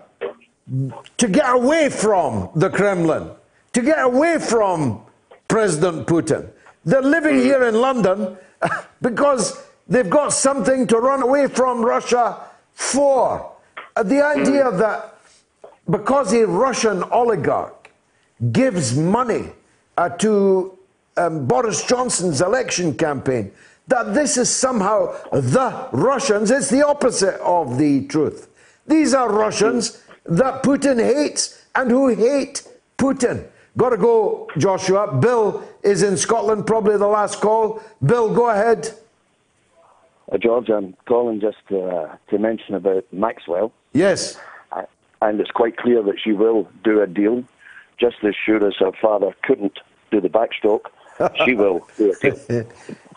to get away from the Kremlin, to get away from President Putin. They're living here in London because they've got something to run away from Russia for. Uh, The idea that because a Russian oligarch gives money uh, to um, Boris Johnson's election campaign, that this is somehow the Russians. It's the opposite of the truth. These are Russians that Putin hates and who hate Putin. Got to go, Joshua. Bill is in Scotland, probably the last call. Bill, go ahead. Uh, George, I'm calling just uh, to mention about Maxwell. Yes. Uh, and it's quite clear that she will do a deal, just as sure as her father couldn't do the backstroke. she will do a deal.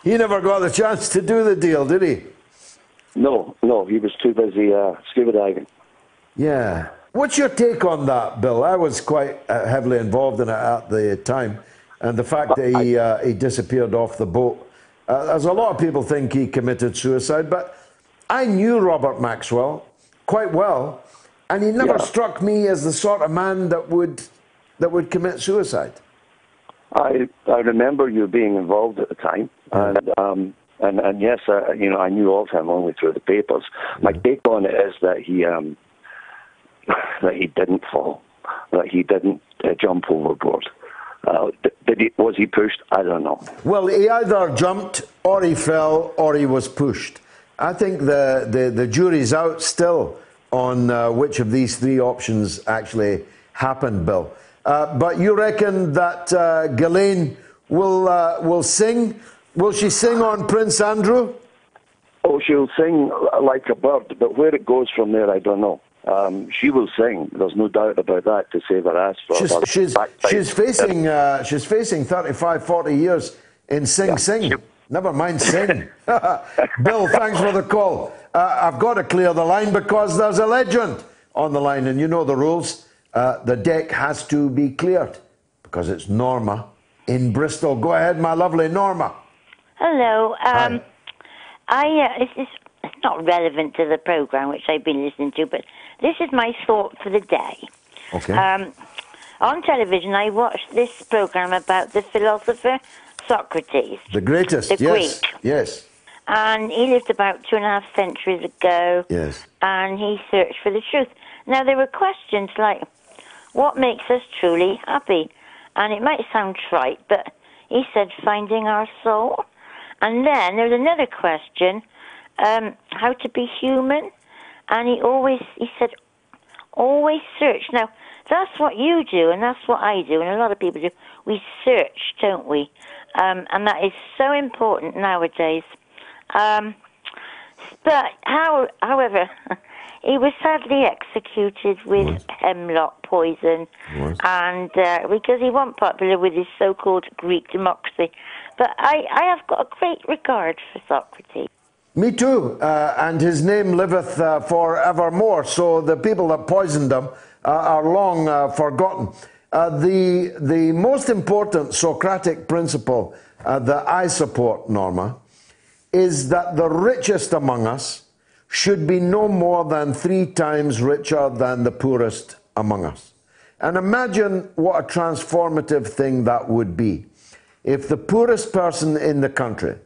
he never got the chance to do the deal, did he? No, no, he was too busy uh, scuba diving. Yeah. What's your take on that, Bill? I was quite uh, heavily involved in it at the time, and the fact that he uh, he disappeared off the boat. Uh, as a lot of people think he committed suicide, but I knew Robert Maxwell quite well, and he never Yeah. struck me as the sort of man that would that would commit suicide. I I remember you being involved at the time, and um, and and yes, uh, you know I knew all of him only through the papers. My take on it is that he um, that he didn't fall, that he didn't uh, jump overboard. Uh, did he, was he pushed? I don't know. Well, he either jumped or he fell or he was pushed. I think the, the, the jury's out still on uh, which of these three options actually happened, Bill. Uh, but you reckon that uh, Ghislaine will, uh, will sing? Will she sing on Prince Andrew? Oh, she'll sing like a bird, but where it goes from there, I don't know. Um, she will sing. There's no doubt about that to save her ass for She's, her she's, she's, facing, uh, she's facing 35, 40 years in Sing Sing. Never mind Sing. Bill, thanks for the call. Uh, I've got to clear the line because there's a legend on the line, and you know the rules. Uh, the deck has to be cleared because it's Norma in Bristol. Go ahead, my lovely Norma. Hello. Um, I uh, this is it's not relevant to the program which I've been listening to, but this is my thought for the day. Okay. Um, on television, I watched this program about the philosopher Socrates, The greatest. The yes. Greek. Yes. and he lived about two and a half centuries ago. Yes. and he searched for the truth. Now, there were questions like, what makes us truly happy? And it might sound trite, but he said, finding our soul. And then there was another question, um, how to be human. And he always, he said, always search. Now, that's what you do, and that's what I do, and a lot of people do. We search, don't we? Um, and that is so important nowadays. Um, but how, however, he was sadly executed with hemlock poison, and uh, because he wasn't popular with his so-called Greek democracy. But I, I have got a great regard for Socrates. Me too. Uh, and his name liveth uh, forevermore. So the people that poisoned him uh, are long uh, forgotten. Uh, the, the most important Socratic principle uh, that I support, Norma, is that the richest among us should be no more than three times richer than the poorest among us. And imagine what a transformative thing that would be. If the poorest person in the country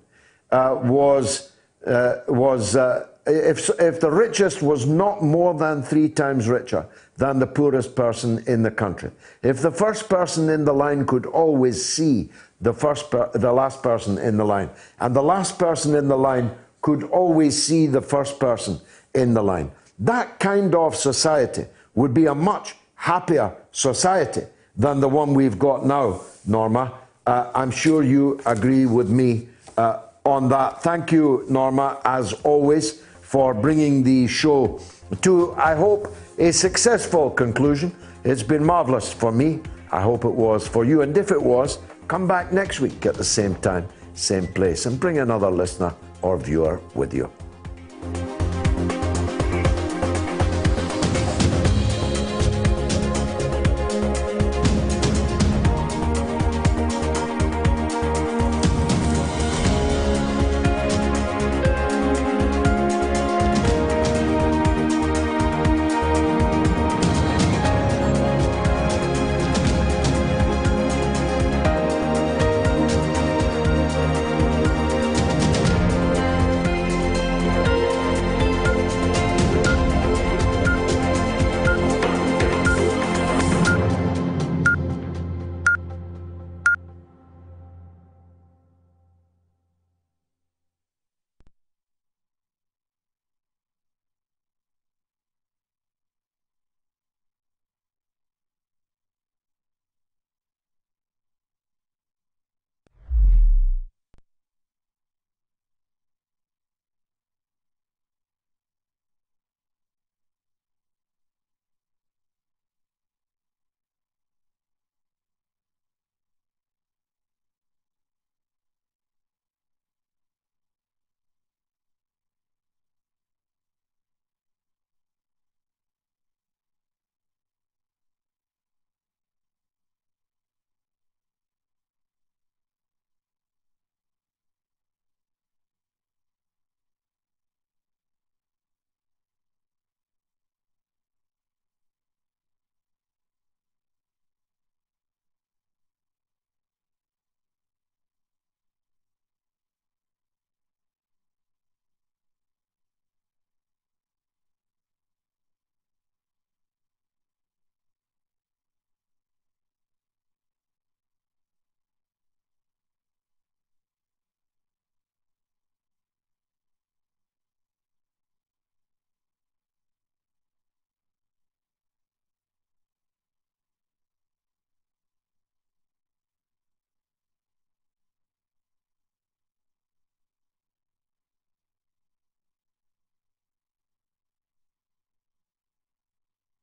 was uh, was uh, if, if the richest was not more than three times richer than the poorest person in the country, if the first person in the line could always see the, first per, the last person in the line, and the last person in the line could always see the first person in the line, that kind of society would be a much happier society than the one we've got now, Norma. Uh, I'm sure you agree with me uh, on that. Thank you, Norma, as always, for bringing the show to, I hope, a successful conclusion. It's been marvellous for me. I hope it was for you. And if it was, come back next week at the same time, same place, and bring another listener or viewer with you.